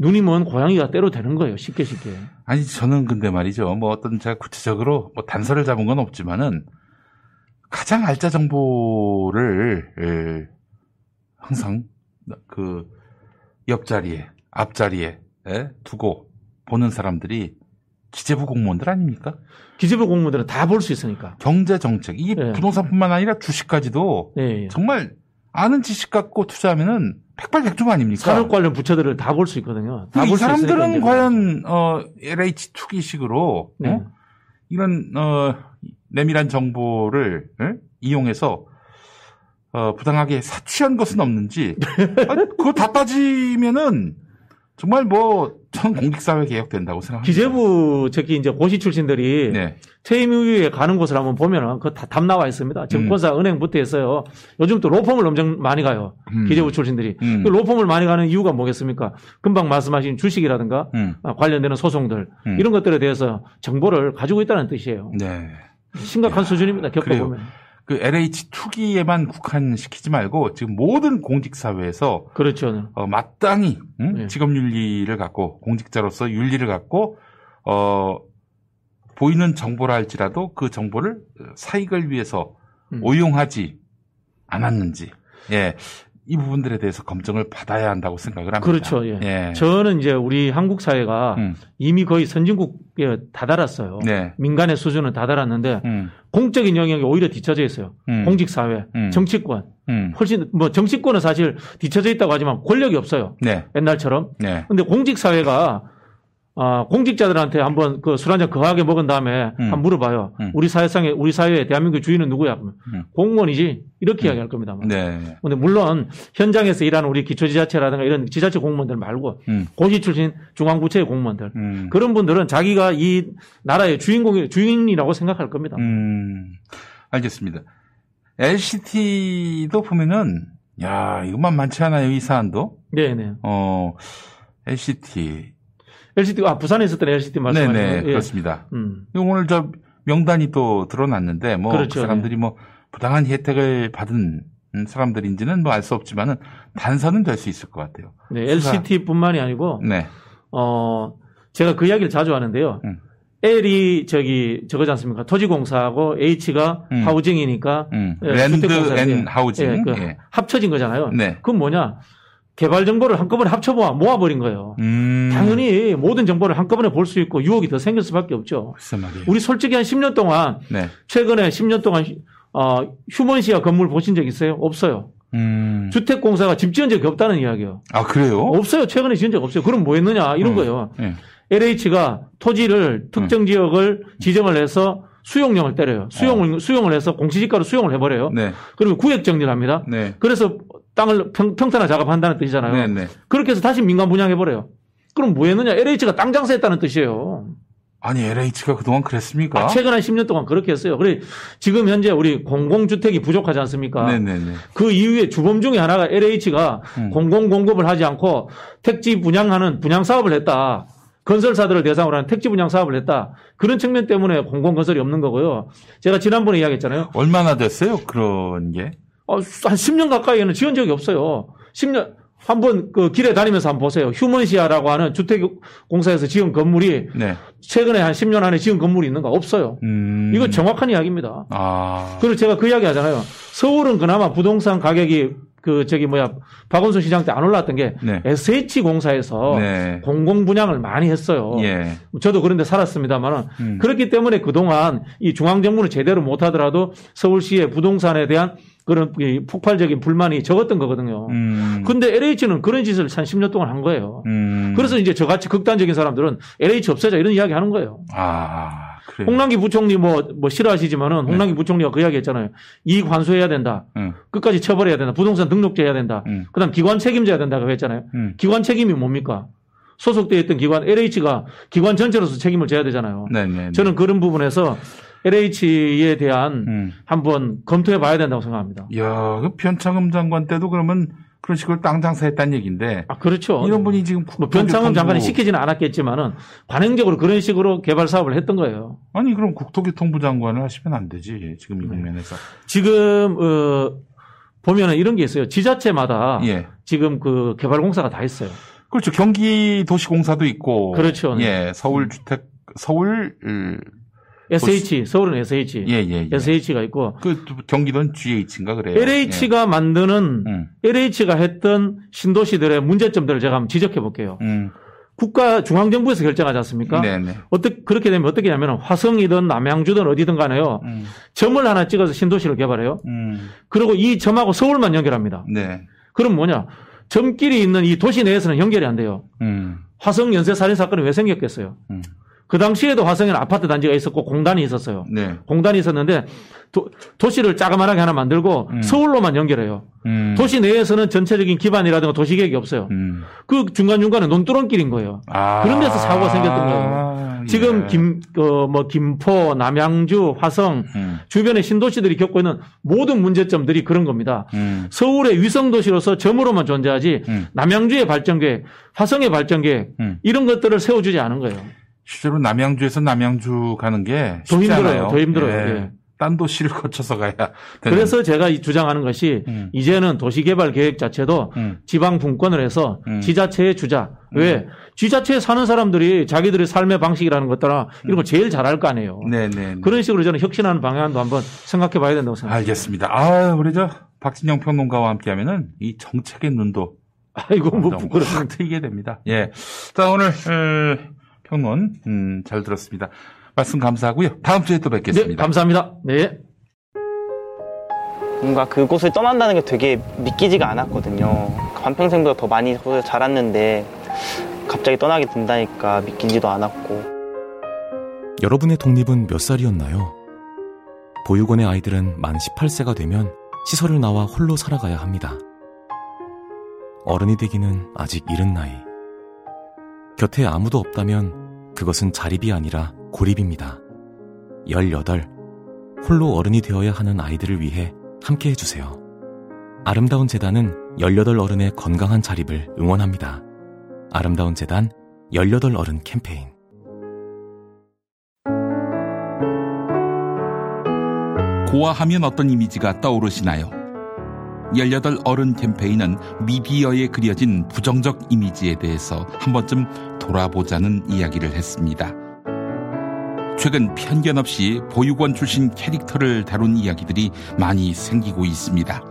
눈이 먼 고양이가 때로 되는 거예요. 쉽게 쉽게. 아니 저는 근데 말이죠. 뭐 어떤 제가 구체적으로 뭐 단서를 잡은 건 없지만은 가장 알짜 정보를 에, 항상 그 옆자리에 앞자리에 에, 두고 보는 사람들이 기재부 공무원들 아닙니까? 기재부 공무원들은 다 볼 수 있으니까. 경제 정책 이게 네. 부동산뿐만 아니라 주식까지도 예, 예. 정말 아는 지식 갖고 투자하면은 백발백중 아닙니까? 산업 관련 부처들을 다 볼 수 있거든요. 다이볼수 있으니까 사람들은 이제. 과연 어, LH 투기식으로 네. 어? 이런 어, 내밀한 정보를 에? 이용해서 어, 부당하게 사취한 것은 없는지 아니, 그거 다 따지면은 정말 뭐 전 공직사회 개혁된다고 생각합니다. 기재부 특히 이제 고시 출신들이 네. 퇴임 이후에 가는 곳을 한번 보면은 그거 다답 나와 있습니다. 증권사, 은행부터 해서요. 요즘 또 로펌을 엄청 많이 가요. 음. 기재부 출신들이. 음. 그 로펌을 많이 가는 이유가 뭐겠습니까? 금방 말씀하신 주식이라든가 음. 아, 관련되는 소송들 음. 이런 것들에 대해서 정보를 가지고 있다는 뜻이에요. 네. 심각한 수준입니다. 그래요. 겪어보면. 그 LH 투기에만 국한시키지 말고 지금 모든 공직 사회에서 그렇죠. 어, 마땅히 응? 네. 직업 윤리를 갖고 공직자로서 윤리를 갖고 어, 보이는 정보라 할지라도 그 정보를 사익을 위해서 음. 오용하지 않았는지 예. 이 부분들에 대해서 검증을 받아야 한다고 생각을 합니다. 그렇죠. 예. 예. 저는 이제 우리 한국 사회가 음. 이미 거의 선진국에 다다랐어요. 네. 민간의 수준은 다다랐는데 음. 공적인 영역이 오히려 뒤처져 있어요. 음. 공직 사회, 음. 정치권. 음. 훨씬 뭐 정치권은 사실 뒤처져 있다고 하지만 권력이 없어요. 네. 옛날처럼. 네. 근데 공직 사회가 아, 공직자들한테 한번 그 술 한잔 거하게 먹은 다음에 음. 한번 물어봐요. 음. 우리 사회상에 우리 사회의 대한민국 주인은 누구야? 음. 공무원이지. 이렇게 이야기할 겁니다. 네. 근데 물론 현장에서 일하는 우리 기초지자체라든가 이런 지자체 공무원들 말고 음. 고시 출신 중앙부처의 공무원들 음. 그런 분들은 자기가 이 나라의 주인공이 주인이라고 생각할 겁니다. 음, 알겠습니다. LCT도 보면은, 야, 이것만 많지 않아요, 이 사안도. 네네. 어, LCT. LCT 아 부산에 있었던 LCT 말씀하시는 네네? 예. 그렇습니다. 음. 오늘 저 명단이 또 드러났는데, 뭐, 그렇죠, 그 사람들이 뭐, 부당한 혜택을 받은 음, 사람들인지는 뭐 알 수 없지만은, 단서는 될 수 있을 것 같아요. 네, LCT뿐만이 아니고 네. 어 제가 그 이야기를 자주 하는데요. 음. L이 저기 저거지 않습니까? 토지공사하고 H가 음. housing이니까 음, 예, land and 예. housing. 예, 그 예. 합쳐진 거잖아요. 네. 그건 뭐냐? 개발 정보를 한꺼번에 합쳐모아 모아버린 거예요. 음. 당연히 모든 정보를 한꺼번에 볼 수 있고 유혹이 더 생길 수밖에 없죠. 우리 솔직히 한 10년 동안 네. 최근에 10년 동안 어, 휴먼시아 건물 보신 적 있어요? 없어요. 음. 주택공사가 집 지은 적이 없다는 이야기예요. 아, 그래요? 없어요. 최근에 지은 적 없어요. 그럼 뭐 했느냐? 이런 음. 거예요. 예. LH가 토지를 특정 지역을 지정을 해서 수용령을 때려요. 수용을, 수용을 해서 공시지가로 수용을 해버려요. 어. 네. 그리고 구획 정리를 합니다. 네. 그래서 땅을 평, 평탄화 작업한다는 뜻이잖아요. 네, 네. 그렇게 해서 다시 민간 분양해버려요. 그럼 뭐 했느냐? LH가 땅 장사했다는 뜻이에요. 아니, LH가 그동안 그랬습니까? 아, 최근 한 10년 동안 그렇게 했어요. 그래 지금 현재 우리 공공주택이 부족하지 않습니까? 네네네. 그 이후에 주범 중에 하나가 LH가 음. 공공 공급을 하지 않고 택지 분양하는 분양 사업을 했다. 건설사들을 대상으로 하는 택지 분양 사업을 했다. 그런 측면 때문에 공공 건설이 없는 거고요. 제가 지난번에 이야기했잖아요. 얼마나 됐어요? 그런 게? 어, 한 10년 가까이에는 지은 적이 없어요. 10년 한번 그 길에 다니면서 한번 보세요. 휴먼시아라고 하는 주택 공사에서 지은 건물이 네. 최근에 한 10년 안에 지은 건물이 있는가 없어요. 음. 이거 정확한 이야기입니다. 아. 그리고 제가 그 이야기 하잖아요. 서울은 그나마 부동산 가격이 그 저기 뭐야 박원순 시장 때 안 올랐던 게 네. SH공사에서 네. 공공 분양을 많이 했어요. 예. 저도 그런데 살았습니다만은 음. 그렇기 때문에 그 동안 이 중앙 정부는 제대로 못 하더라도 서울시의 부동산에 대한 그런 이 폭발적인 불만이 적었던 거거든요. 음. 근데 LH는 그런 짓을 한 10년 동안 한 거예요. 음. 그래서 이제 저같이 극단적인 사람들은 LH 없애자 이런 이야기 하는 거예요. 아, 그래요. 홍남기 부총리 뭐, 뭐 싫어하시지만은 홍남기 부총리가 그 이야기 했잖아요. 이익 환수해야 된다. 응. 끝까지 처벌해야 된다. 부동산 등록제 해야 된다. 음. 그 다음 기관 책임져야 된다고 했잖아요. 음. 기관 책임이 뭡니까? 소속되어 있던 기관, LH가 기관 전체로서 책임을 져야 되잖아요. 네 네. 저는 그런 부분에서 LH에 대한 음. 한번 검토해 봐야 된다고 생각합니다. 야, 그 변창흠 장관 때도 그러면 그런 식으로 땅 장사했다는 얘기인데 아, 그렇죠. 이런 분이 지금 뭐 변창흠 장관이 시키지는 않았겠지만은 관행적으로 그런 식으로 개발 사업을 했던 거예요. 아니 그럼 국토교통부 장관을 하시면 안 되지 지금 이 네. 국면에서 지금 어 보면은 이런 게 있어요. 지자체마다 예 지금 그 개발 공사가 다 있어요. 그렇죠 경기 도시공사도 있고 그렇죠. 예 서울 주택 서울 음, SH 서울은 SH, 예 예 예, SH가 있고 그 경기도는 GH인가 그래요 LH가 만드는 예. 음, LH가 했던 신도시들의 문제점들을 제가 한번 지적해 볼게요. 음, 국가 중앙정부에서 결정하지 않습니까? 네네 어떻게 그렇게 되면 어떻게 하냐면 화성이든 남양주든 어디든 간에요. 음, 점을 하나 찍어서 신도시를 개발해요. 음, 그리고 이 점하고 서울만 연결합니다. 네 그럼 뭐냐? 점끼리 있는 이 도시 내에서는 연결이 안 돼요. 음, 화성 연쇄 살인 사건이 왜 생겼겠어요? 음, 그 당시에도 화성에는 아파트 단지가 있었고 공단이 있었어요. 네 공단이 있었는데 도, 시를 자그마하게 하나 만들고 음. 서울로만 연결해요. 음, 도시 내에서는 전체적인 기반이라든가 도시 계획이 없어요. 음. 그 중간중간에 논두렁길인 거예요. 아, 그런 데서 사고가 생겼던 거예요. 지금 예. 김, 어, 뭐, 김포, 남양주, 화성, 음, 주변의 신도시들이 겪고 있는 모든 문제점들이 그런 겁니다. 음, 서울의 위성도시로서 점으로만 존재하지, 음. 남양주의 발전계획, 화성의 발전계획, 음. 이런 것들을 세워주지 않은 거예요. 실제로 남양주에서 남양주 가는 게더 쉽지 힘들어요. 더 힘들어요. 예. 예. 딴 도시를 거쳐서 가야 되는. 그래서 제가 이 주장하는 것이, 음. 이제는 도시개발 계획 자체도 음. 지방 분권을 해서 음. 지자체의 주자. 왜? 지자체에 사는 사람들이 자기들의 삶의 방식이라는 것들아 이런 거 제일 잘 알 거 아니에요. 네네. 그런 식으로 저는 혁신하는 방향도 한번 생각해 봐야 된다고 생각합니다. 알겠습니다. 아, 우리 저 박진영 평론가와 함께 하면은 이 정책의 눈도 아이고, 뭐. 확 트이게 됩니다. 예. 자, 오늘 어, 평론 음, 잘 들었습니다. 말씀 감사하고요. 다음 주에 또 네, 뵙겠습니다. 감사합니다. 네. 뭔가 그곳을 떠난다는 게 되게 믿기지가 않았거든요. 반평생보다 더 많이 거기서 자랐는데 갑자기 떠나게 된다니까 믿기지도 않았고 여러분의 독립은 몇 살이었나요? 보육원의 아이들은 만 18세가 되면 시설을 나와 홀로 살아가야 합니다. 어른이 되기는 아직 이른 나이. 곁에 아무도 없다면 그것은 자립이 아니라 고립입니다. 18. 홀로 어른이 되어야 하는 아이들을 위해 함께 해주세요. 아름다운 재단은 18 어른의 건강한 자립을 응원합니다. 아름다운 재단 18 어른 캠페인. 고아 하면 어떤 이미지가 떠오르시나요? 18 어른 캠페인은 미디어에 그려진 부정적 이미지에 대해서 한 번쯤 돌아보자는 이야기를 했습니다. 최근 편견 없이 보육원 출신 캐릭터를 다룬 이야기들이 많이 생기고 있습니다.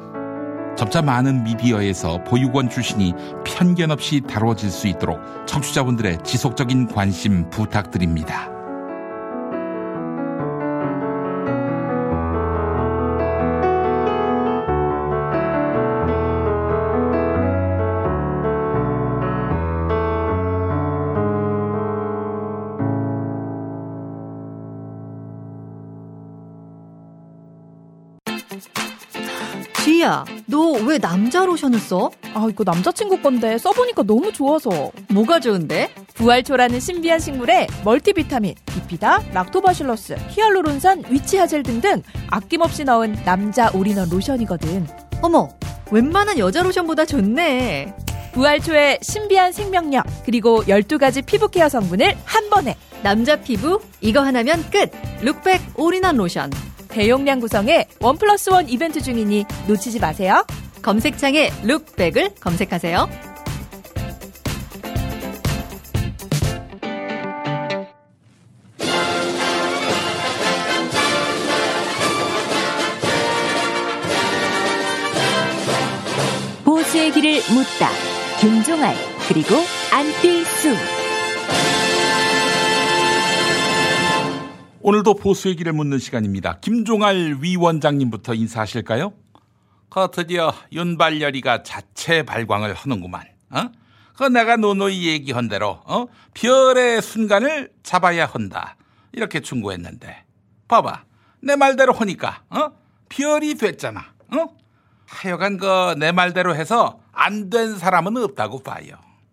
점차 많은 미디어에서 보육원 출신이 편견 없이 다뤄질 수 있도록 청취자분들의 지속적인 관심 부탁드립니다. 왜 남자 로션을 써? 아, 이거 남자친구 건데 써보니까 너무 좋아서. 뭐가 좋은데? 부활초라는 신비한 식물에 multivitamin, bifida, lactobacillus, 히알루론산, witch hazel 등등 아낌없이 넣은 남자 올인원 로션이거든. 어머, 웬만한 여자 로션보다 좋네. 부활초의 신비한 생명력, 그리고 12가지 피부 care 성분을 한 번에. 남자 피부, 이거 하나면 끝. 룩백 올인원 로션. 대용량 구성의 원 플러스 원 이벤트 중이니 놓치지 마세요. 검색창에 룩백을 검색하세요. 보수의 길을 묻다. 김종알 그리고 안뛸수 오늘도 보수의 길을 묻는 시간입니다. 김종알 위원장님부터 인사하실까요? 그 드디어 윤발열이가 자체 발광을 하는구만. 어? 그 내가 노노이 얘기한 대로 어? 별의 순간을 잡아야 한다. 이렇게 충고했는데 봐봐 내 말대로 하니까 어? 별이 됐잖아. 어? 하여간 그 내 말대로 해서 안 된 사람은 없다고 봐요.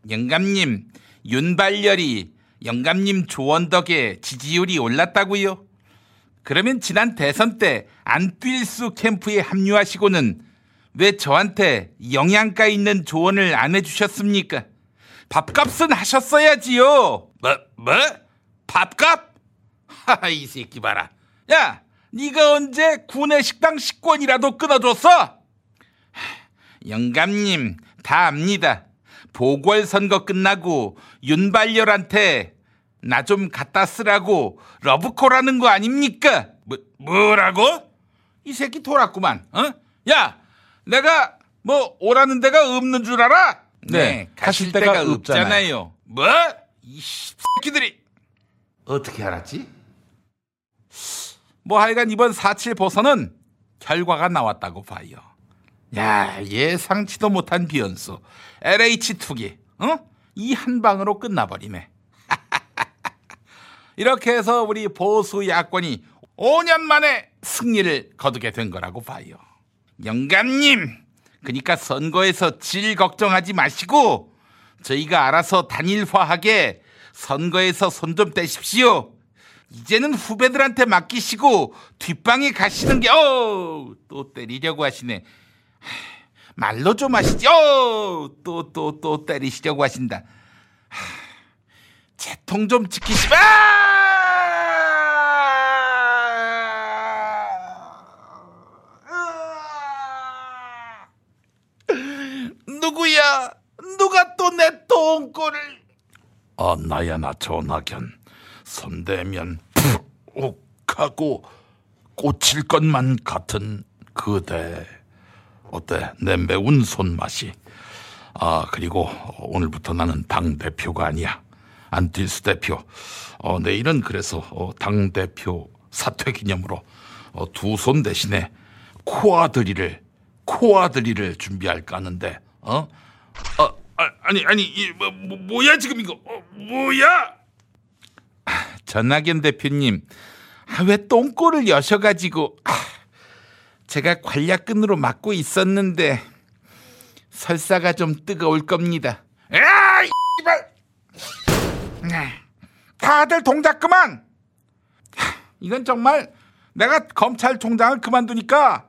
영감님 윤발열이 영감님 조언 덕에 지지율이 올랐다고요? 그러면 지난 대선 때 안뛸수 캠프에 합류하시고는 왜 저한테 영양가 있는 조언을 안 해주셨습니까? 밥값은 하셨어야지요. 뭐, 뭐? 밥값? 하하, 이 새끼 봐라. 야, 네가 언제 구내 식당 식권이라도 끊어줬어? 영감님, 다 압니다. 보궐선거 끝나고 윤발열한테 나 좀 갖다 쓰라고 러브콜 하는 거 아닙니까? 뭐, 뭐라고? 이 새끼 돌았구만. 어? 야, 내가 뭐 오라는 데가 없는 줄 알아? 네, 가실 데가 없잖아요. 뭐? 이 새끼들이 어떻게 알았지? 뭐 하여간 이번 4.7 보선은 결과가 나왔다고 봐요. 야, 예상치도 못한 비연수. LH 투기. 어? 이 한 방으로 끝나버리네. 이렇게 해서 우리 보수 야권이 5년 만에 승리를 거두게 된 거라고 봐요. 영감님, 그러니까 선거에서 질 걱정하지 마시고 저희가 알아서 단일화하게 선거에서 손 좀 떼십시오. 이제는 후배들한테 맡기시고 뒷방에 가시는 게, 어, 또 때리려고 하시네. 말로 좀 하시죠. 또, 또, 또 때리시려고 하신다. 채통 좀 지키시, 아! 누구야? 누가 또 내 똥꼬를? 아, 나야, 나 조낙연. 손대면 푹 하고 꽂힐 것만 같은 그대. 어때? 내 매운 손맛이. 아, 그리고 오늘부터 나는 당 대표가 아니야. 안틸스 대표. 어, 내일은 그래서 어, 당 대표 사퇴 기념으로 어, 두 손 대신에 코아드리를, 코아드리를 준비할까 하는데, 어? 어, 아, 아니, 아니, 이, 뭐, 뭐, 뭐 야, 지금 이거? 어, 뭐야? 아, 전낙연 대표님, 아, 왜 똥꼬를 여셔가지고, 아, 제가 관략근으로 맡고 있었는데 설사가 좀 뜨거울 겁니다. 야, 이발! 네. 다들 동작 그만. 이건 정말 내가 검찰총장을 그만두니까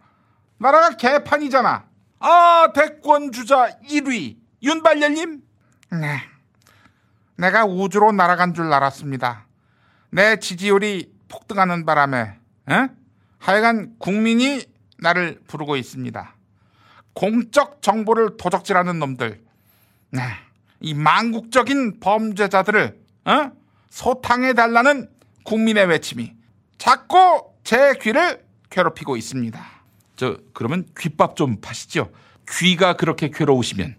나라가 개판이잖아. 아, 대권 주자 1위 윤발열님. 네. 내가 우주로 날아간 줄 알았습니다. 내 지지율이 폭등하는 바람에 에? 하여간 국민이 나를 부르고 있습니다. 공적 정보를 도적질하는 놈들, 네, 이 망국적인 범죄자들을 어? 소탕해 달라는 국민의 외침이 자꾸 제 귀를 괴롭히고 있습니다. 저 그러면 귓밥 좀 파시죠. 귀가 그렇게 괴로우시면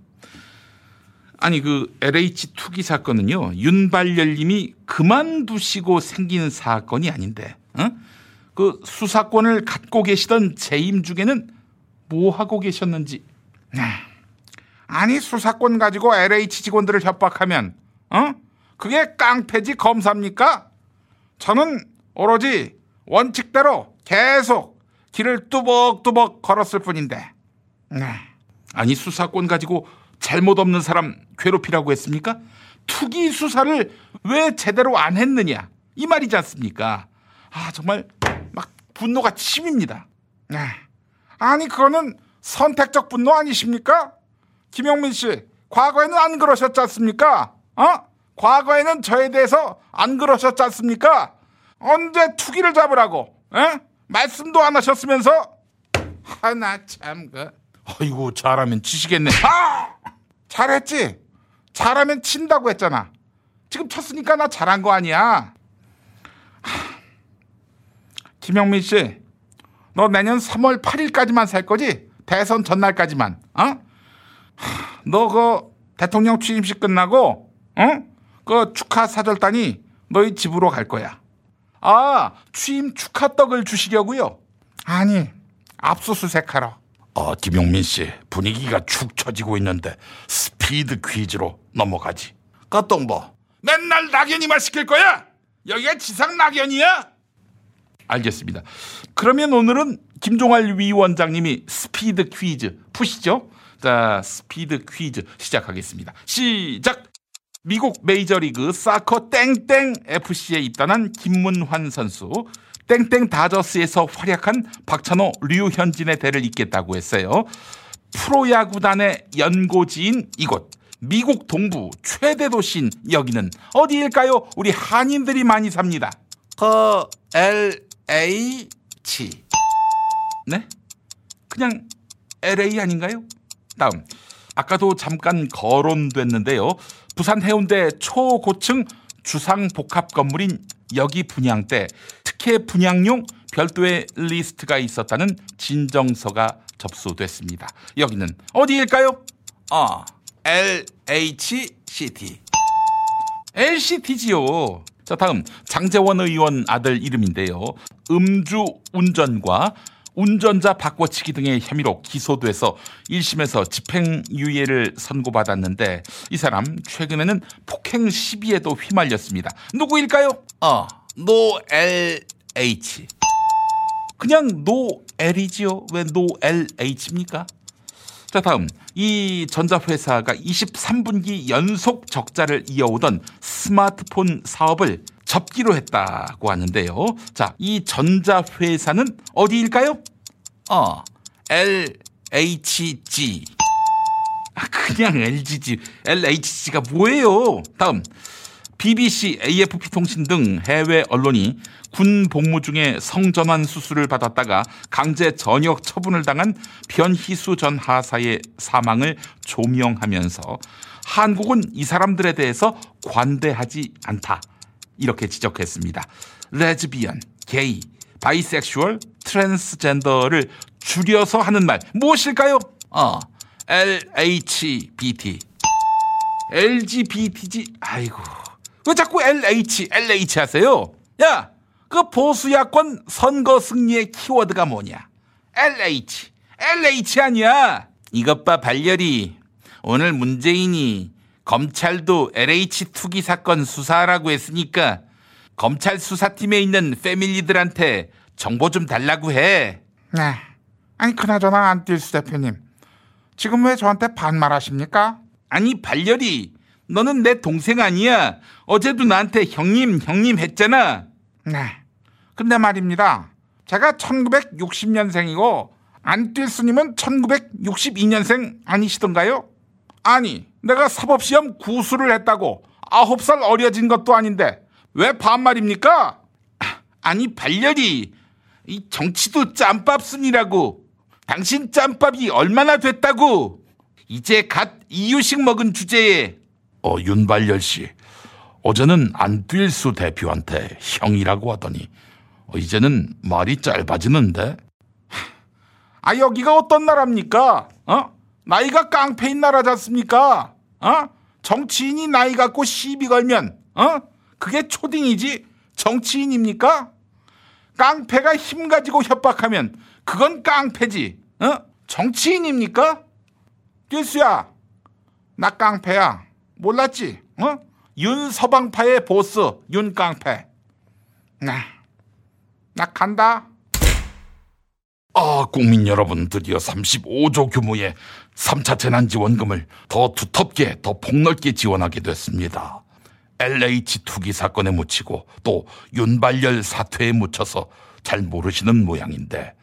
아니 그 LH 투기 사건은요 윤발열님이 그만두시고 생긴 사건이 아닌데 어? 그 수사권을 갖고 계시던 재임 중에는 뭐 하고 계셨는지. 네. 아니 수사권 가지고 LH 직원들을 협박하면 어? 그게 깡패지 검사입니까? 저는 오로지 원칙대로 계속 길을 뚜벅뚜벅 걸었을 뿐인데. 네. 아니 수사권 가지고 잘못 없는 사람 괴롭히라고 했습니까? 투기 수사를 왜 제대로 안 했느냐 이 말이지 않습니까? 아 정말 막 분노가 침입니다. 네. 아니 그거는 선택적 분노 아니십니까? 김영민 씨 과거에는 안 그러셨지 않습니까? 어? 과거에는 저에 대해서 안 그러셨지 않습니까? 언제 투기를 잡으라고 에? 말씀도 안 하셨으면서 하나 참그 어이구 잘하면 치시겠네 아! 잘했지 잘하면 친다고 했잖아 지금 쳤으니까 나 잘한 거 아니야 김영민 씨, 너 내년 3월 8일까지만 살 거지? 대선 전날까지만, 어? 너 그 대통령 취임식 끝나고, 어? 그 축하 사절단이 너희 집으로 갈 거야. 아, 취임 축하 떡을 주시려고요? 아니, 압수수색하러. 어, 김용민 씨, 분위기가 축 처지고 있는데 스피드 퀴즈로 넘어가지. 까똥뭐 맨날 낙연이만 시킬 거야? 여기가 지상 낙연이야? 알겠습니다. 그러면 오늘은 김종할 위원장님이 스피드 퀴즈 푸시죠? 자, 스피드 퀴즈 시작하겠습니다. 시작! 미국 메이저리그 soccer 땡땡 FC에 입단한 김문환 선수. 땡땡 다저스에서 활약한 박찬호, 류현진의 대를 잇겠다고 했어요. 프로야구단의 연고지인 이곳. 미국 동부 최대 도시인 여기는 어디일까요? 우리 한인들이 많이 삽니다. 그 LH 네? 그냥 LA 아닌가요? 다음 아까도 잠깐 거론됐는데요. 부산 해운대 초고층 주상 복합 건물인 여기 분양 때 특혜 분양용 별도의 리스트가 있었다는 진정서가 접수됐습니다. 여기는 어디일까요? 아, LHCT. LCT지요. 자, 다음 장재원 의원 아들 이름인데요. 음주 운전과 운전자 바꿔치기 등의 혐의로 기소돼서 1심에서 집행유예를 선고받았는데 이 사람 최근에는 폭행 시비에도 휘말렸습니다. 누구일까요? 어, 노LH. 그냥 노L이지요. 왜 노LH입니까? 자, 다음. 이 전자회사가 23분기 연속 적자를 이어오던 스마트폰 사업을 접기로 했다고 하는데요. 자, 이 전자회사는 어디일까요? 어, LHG. 아, 그냥 LGG. LHG가 뭐예요? 다음. BBC, AFP 통신 등 해외 언론이 군 복무 중에 성전환 수술을 받았다가 강제 전역 처분을 당한 변희수 전 하사의 사망을 조명하면서 한국은 이 사람들에 대해서 관대하지 않다. 이렇게 지적했습니다. 레즈비언, 게이, 바이섹슈얼, 트랜스젠더를 줄여서 하는 말 무엇일까요? 어, LHBT. LGBT지. 아이고. 왜 자꾸 LH, LH 하세요? 야, 그 보수야권 선거 승리의 키워드가 뭐냐? LH, LH 아니야. 이것 봐, 발열이. 오늘 문재인이 검찰도 LH 투기 사건 수사하라고 했으니까 검찰 수사팀에 있는 패밀리들한테 정보 좀 달라고 해. 네. 아니, 그나저나 안뛸수 대표님. 지금 왜 저한테 반말하십니까? 아니, 발열이. 너는 내 동생 아니야. 어제도 나한테 형님, 형님 했잖아. 네. 근데 말입니다. 제가 1960년생이고 안뛸 스님은 1962년생 아니시던가요? 아니, 내가 사법시험 구수를 했다고 9살 어려진 것도 아닌데 왜 반말입니까? 아니, 발열이 이 정치도 짬밥순이라고. 당신 짬밥이 얼마나 됐다고. 이제 갓 이유식 먹은 주제에 어, 윤발열 씨. 어제는 안뛸수 대표한테 형이라고 하더니 어, 이제는 말이 짧아지는데. 아 여기가 어떤 나라입니까? 어? 나이가 깡패인 나라지 않습니까? 어? 정치인이 나이 갖고 시비 걸면 어? 그게 초딩이지 정치인입니까? 깡패가 힘 가지고 협박하면 그건 깡패지. 어? 정치인입니까? 뛸수야. 나 깡패야. 몰랐지? 어? 윤서방파의 보스 윤깡패. 나, 나 간다. 아, 국민 여러분 드디어 35조 규모의 3차 재난지원금을 더 두텁게, 더 폭넓게 지원하게 됐습니다. LH 투기 사건에 묻히고 또 윤발열 사퇴에 묻혀서 잘 모르시는 모양인데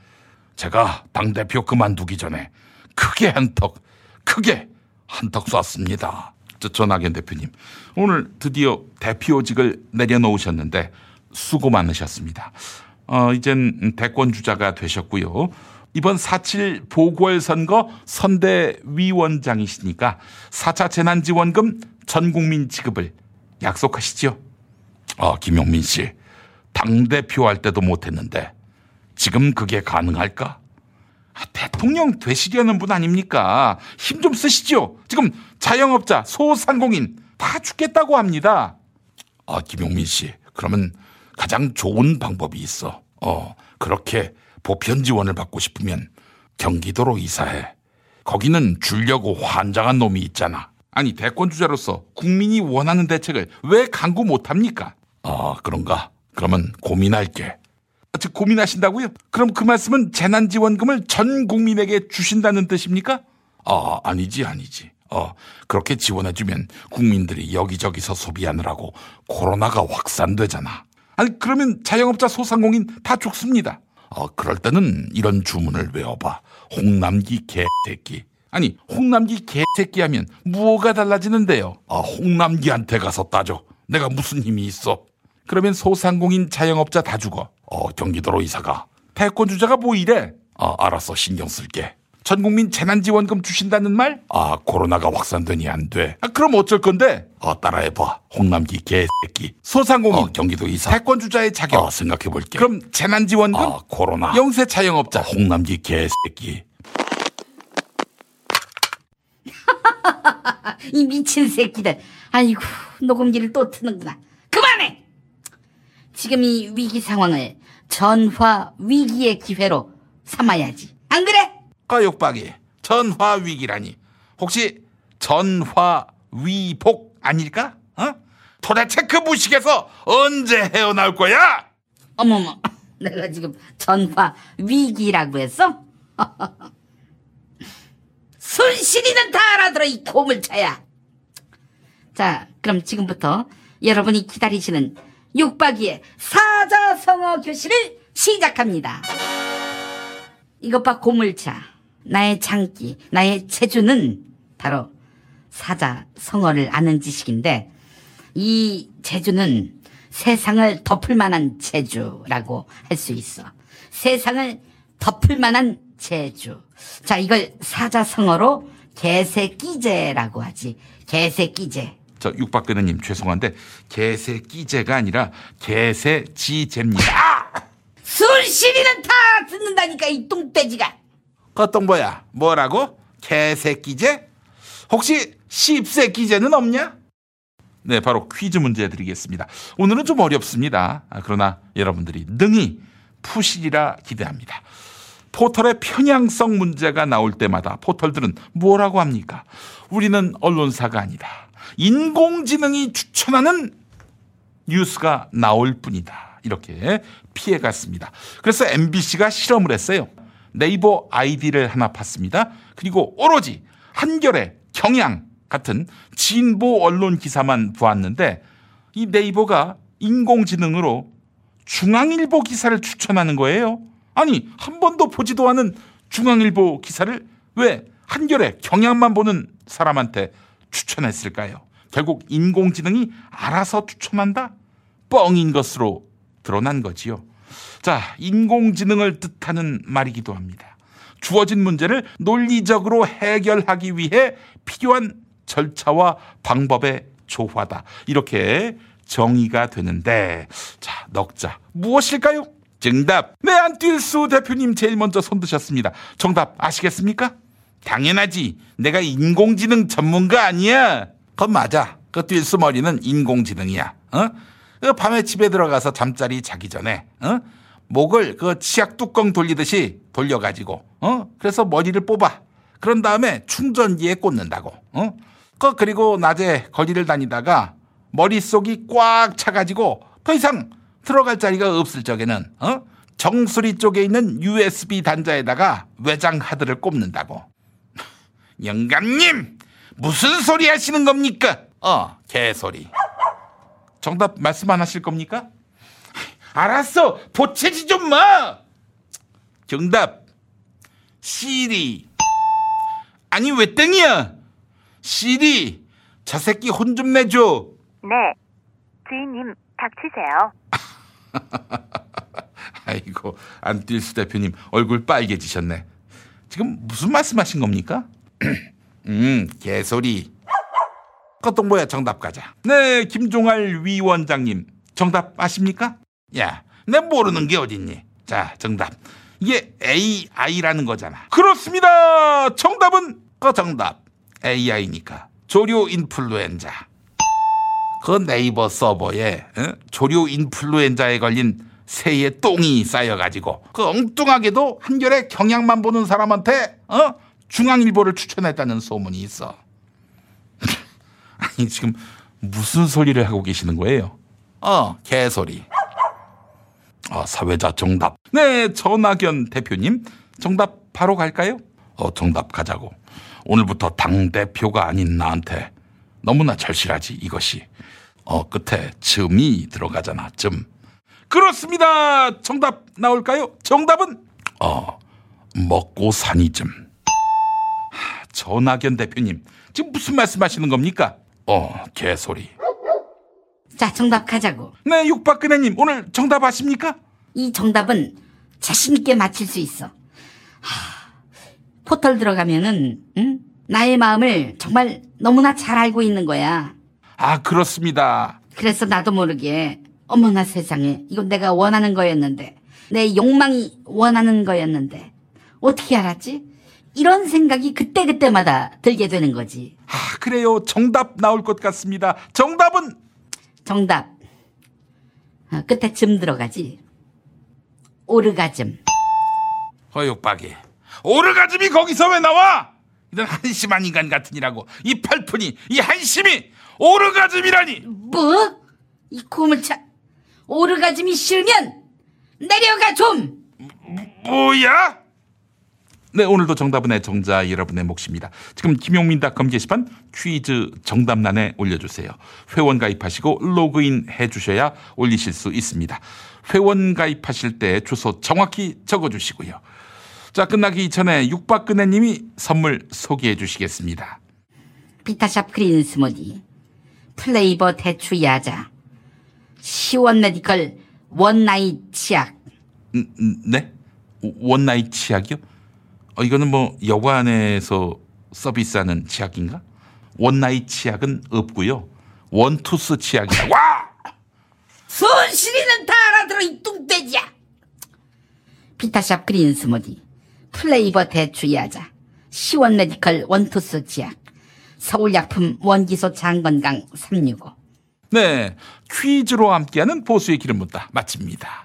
제가 당대표 그만두기 전에 크게 한턱, 크게 한턱 쐈습니다. 전학연 대표님. 오늘 드디어 대표직을 내려놓으셨는데 수고 많으셨습니다. 어, 이젠 대권 주자가 되셨고요. 이번 4.7 보궐선거 선대위원장이시니까 4차 재난지원금 전 국민 지급을 약속하시죠? 아, 김용민 씨. 당대표 할 때도 못했는데 지금 그게 가능할까? 아, 대통령 되시려는 분 아닙니까? 힘 좀 쓰시죠. 지금 자영업자, 소상공인 다 죽겠다고 합니다. 아, 김용민 씨. 그러면 가장 좋은 방법이 있어. 어, 그렇게 보편 지원을 받고 싶으면 경기도로 이사해. 거기는 줄려고 환장한 놈이 있잖아. 아니, 대권 주자로서 국민이 원하는 대책을 왜 강구 못 합니까? 아, 그런가? 그러면 고민할게. 아, 즉 고민하신다고요? 그럼 그 말씀은 재난지원금을 전 국민에게 주신다는 뜻입니까? 아, 아니지, 아니지. 어, 그렇게 지원해주면 국민들이 여기저기서 소비하느라고 코로나가 확산되잖아. 아니, 그러면 자영업자 소상공인 다 죽습니다. 어, 그럴 때는 이런 주문을 외워봐. 홍남기 개새끼. 아니 홍남기 개새끼 하면 무엇가 달라지는데요? 아 홍남기한테 가서 따져. 내가 무슨 힘이 있어? 그러면 소상공인 자영업자 다 죽어. 어 경기도로 이사가. 패권주자가 뭐 이래? 아 알았어 신경 쓸게. 전 국민 재난지원금 주신다는 말? 아 코로나가 확산되니 안 돼. 아 그럼 어쩔 건데? 어 따라해봐. 홍남기 개새끼. 소상공인 경기도 이사. 패권주자의 자격. 어, 생각해볼게. 그럼 재난지원금? 아 코로나. 영세 자영업자. 홍남기 개새끼. 이 미친 새끼들. 아이고, 녹음기를 또 트는구나. 그만해! 지금 이 위기 상황을 전화 위기의 기회로 삼아야지. 안 그래? 까욕박이 전화 위기라니. 혹시 전화 위복 아닐까? 어? 도대체 그 무식에서 언제 헤어나올 거야? 어머머, 내가 지금 전화 위기라고 했어? 순실이는 다 알아들어 이 고물차야. 자, 그럼 지금부터 여러분이 기다리시는 육박이의 사자성어 교실을 시작합니다. 이것 봐 고물차. 나의 장기, 나의 체주는 바로 사자 성어를 아는 지식인데 이 제주는 세상을 덮을 만한 제주라고 할 수 있어. 세상을 덮을 만한 제주. 자, 이걸 사자성어로 개새끼제라고 하지. 개새끼제. 저 육박근혜님 죄송한데 개새끼제가 아니라 개새지제입니다. 순실이는 다 듣는다니까 이 똥돼지가. 겉동보야 뭐라고? 개새끼제? 혹시 십새끼제는 없냐? 네, 바로 퀴즈 문제 드리겠습니다. 오늘은 좀 어렵습니다. 아, 그러나 여러분들이 능히 푸시리라 기대합니다. 포털의 편향성 문제가 나올 때마다 포털들은 뭐라고 합니까? 우리는 언론사가 아니다. 인공지능이 추천하는 뉴스가 나올 뿐이다. 이렇게 피해갔습니다. 그래서 MBC가 실험을 했어요. 네이버 아이디를 하나 팠습니다. 그리고 오로지 한결의 경향 같은 진보 언론 기사만 보았는데 이 네이버가 인공지능으로 중앙일보 기사를 추천하는 거예요. 아니 한 번도 보지도 않은 중앙일보 기사를 왜 한결의 경향만 보는 사람한테 추천했을까요? 결국 인공지능이 알아서 추천한다? 뻥인 것으로 드러난 거지요. 자, 인공지능을 뜻하는 말이기도 합니다. 주어진 문제를 논리적으로 해결하기 위해 필요한 절차와 방법의 조화다. 이렇게 정의가 되는데, 자, 넉자. 무엇일까요? 정답. 네, 안뛸수 대표님 제일 먼저 손 드셨습니다. 정답 아시겠습니까? 당연하지. 내가 인공지능 전문가 아니야. 그건 맞아. 그 뛸수 머리는 인공지능이야. 어? 그 밤에 집에 들어가서 잠자리 자기 전에, 어? 목을 그 치약 뚜껑 돌리듯이 돌려가지고, 어? 그래서 머리를 뽑아. 그런 다음에 충전기에 꽂는다고, 어? 그, 그리고 낮에 거리를 다니다가 머릿속이 꽉 차가지고 더 이상 들어갈 자리가 없을 적에는, 어? 정수리 쪽에 있는 USB 단자에다가 외장 하드를 꼽는다고. 영감님! 무슨 소리 하시는 겁니까? 어, 개소리. 정답 말씀 안 하실 겁니까? 알았어. 보채지 좀 마. 정답. 시리. 아니 왜 땡이야? 시리. 저 새끼 혼 좀 내줘. 네. 주인님 닥치세요. 아이고 안뛸수 대표님 얼굴 빨개지셨네. 지금 무슨 말씀하신 겁니까? 음 개소리. 껐동보야 정답 가자. 네 김종할 위원장님 정답 아십니까? 야, 내 모르는 게 어딨니? 자, 정답. 이게 AI라는 거잖아. 그렇습니다. 정답은 그 정답. AI니까. 조류 인플루엔자. 그 네이버 서버에 어? 조류 인플루엔자에 걸린 새의 똥이 쌓여가지고 그 엉뚱하게도 한결에 경향만 보는 사람한테 어? 중앙일보를 추천했다는 소문이 있어. 아니 지금 무슨 소리를 하고 계시는 거예요? 어, 개소리. 아, 사회자 정답. 네, 전학연 대표님. 정답 바로 갈까요? 어, 정답 가자고. 오늘부터 당대표가 아닌 나한테 너무나 절실하지, 이것이. 어, 끝에 쯤이 들어가잖아, 쯤. 그렇습니다! 정답 나올까요? 정답은, 어, 먹고 사니 쯤. 전학연 대표님, 지금 무슨 말씀 하시는 겁니까? 어, 개소리. 자, 정답 가자고. 네, 육박근혜님, 오늘 정답 아십니까? 이 정답은 자신있게 맞힐 수 있어. 하, 포털 들어가면은, 응? 나의 마음을 정말 너무나 잘 알고 있는 거야. 아, 그렇습니다. 그래서 나도 모르게, 어머나 세상에, 이건 내가 원하는 거였는데, 내 욕망이 원하는 거였는데, 어떻게 알았지? 이런 생각이 그때그때마다 들게 되는 거지. 아, 그래요. 정답 나올 것 같습니다. 정답은? 정답. 어, 끝에 점 들어가지. 오르가즘. 허육박이. 오르가즘이 거기서 왜 나와? 이런 한심한 인간 같으니라고. 이 팔푼이, 이 한심이 오르가즘이라니! 뭐? 이 고물차. 오르가즘이 싫으면 내려가 좀! 뭐야? 네, 오늘도 정답은 애청자 여러분의 몫입니다. 지금 김용민닷컴 게시판 퀴즈 정답란에 올려주세요. 회원 가입하시고 로그인 해주셔야 올리실 수 있습니다. 회원 가입하실 때 주소 정확히 적어주시고요. 자, 끝나기 전에 육박근혜 님이 선물 소개해 주시겠습니다. 비타샵 그린 스무디, 플레이버 대추 야자, 시원 메디컬 원나잇 치약. 음, 음, 네? one night 치약이요? 어, 이거는 뭐 여관에서 서비스하는 치약인가? one night 치약은 없고요. 원투스 치약이다. 와! 손실이는 다 알아들어 이 뚱돼지야. 비타샵 그린 스무디, 플레이버 대추 야자, 시원 메디컬 원투스 치약, 서울약품 원기소 장건강 365. 네, 퀴즈로 함께하는 보수의 길을 묻다 마칩니다.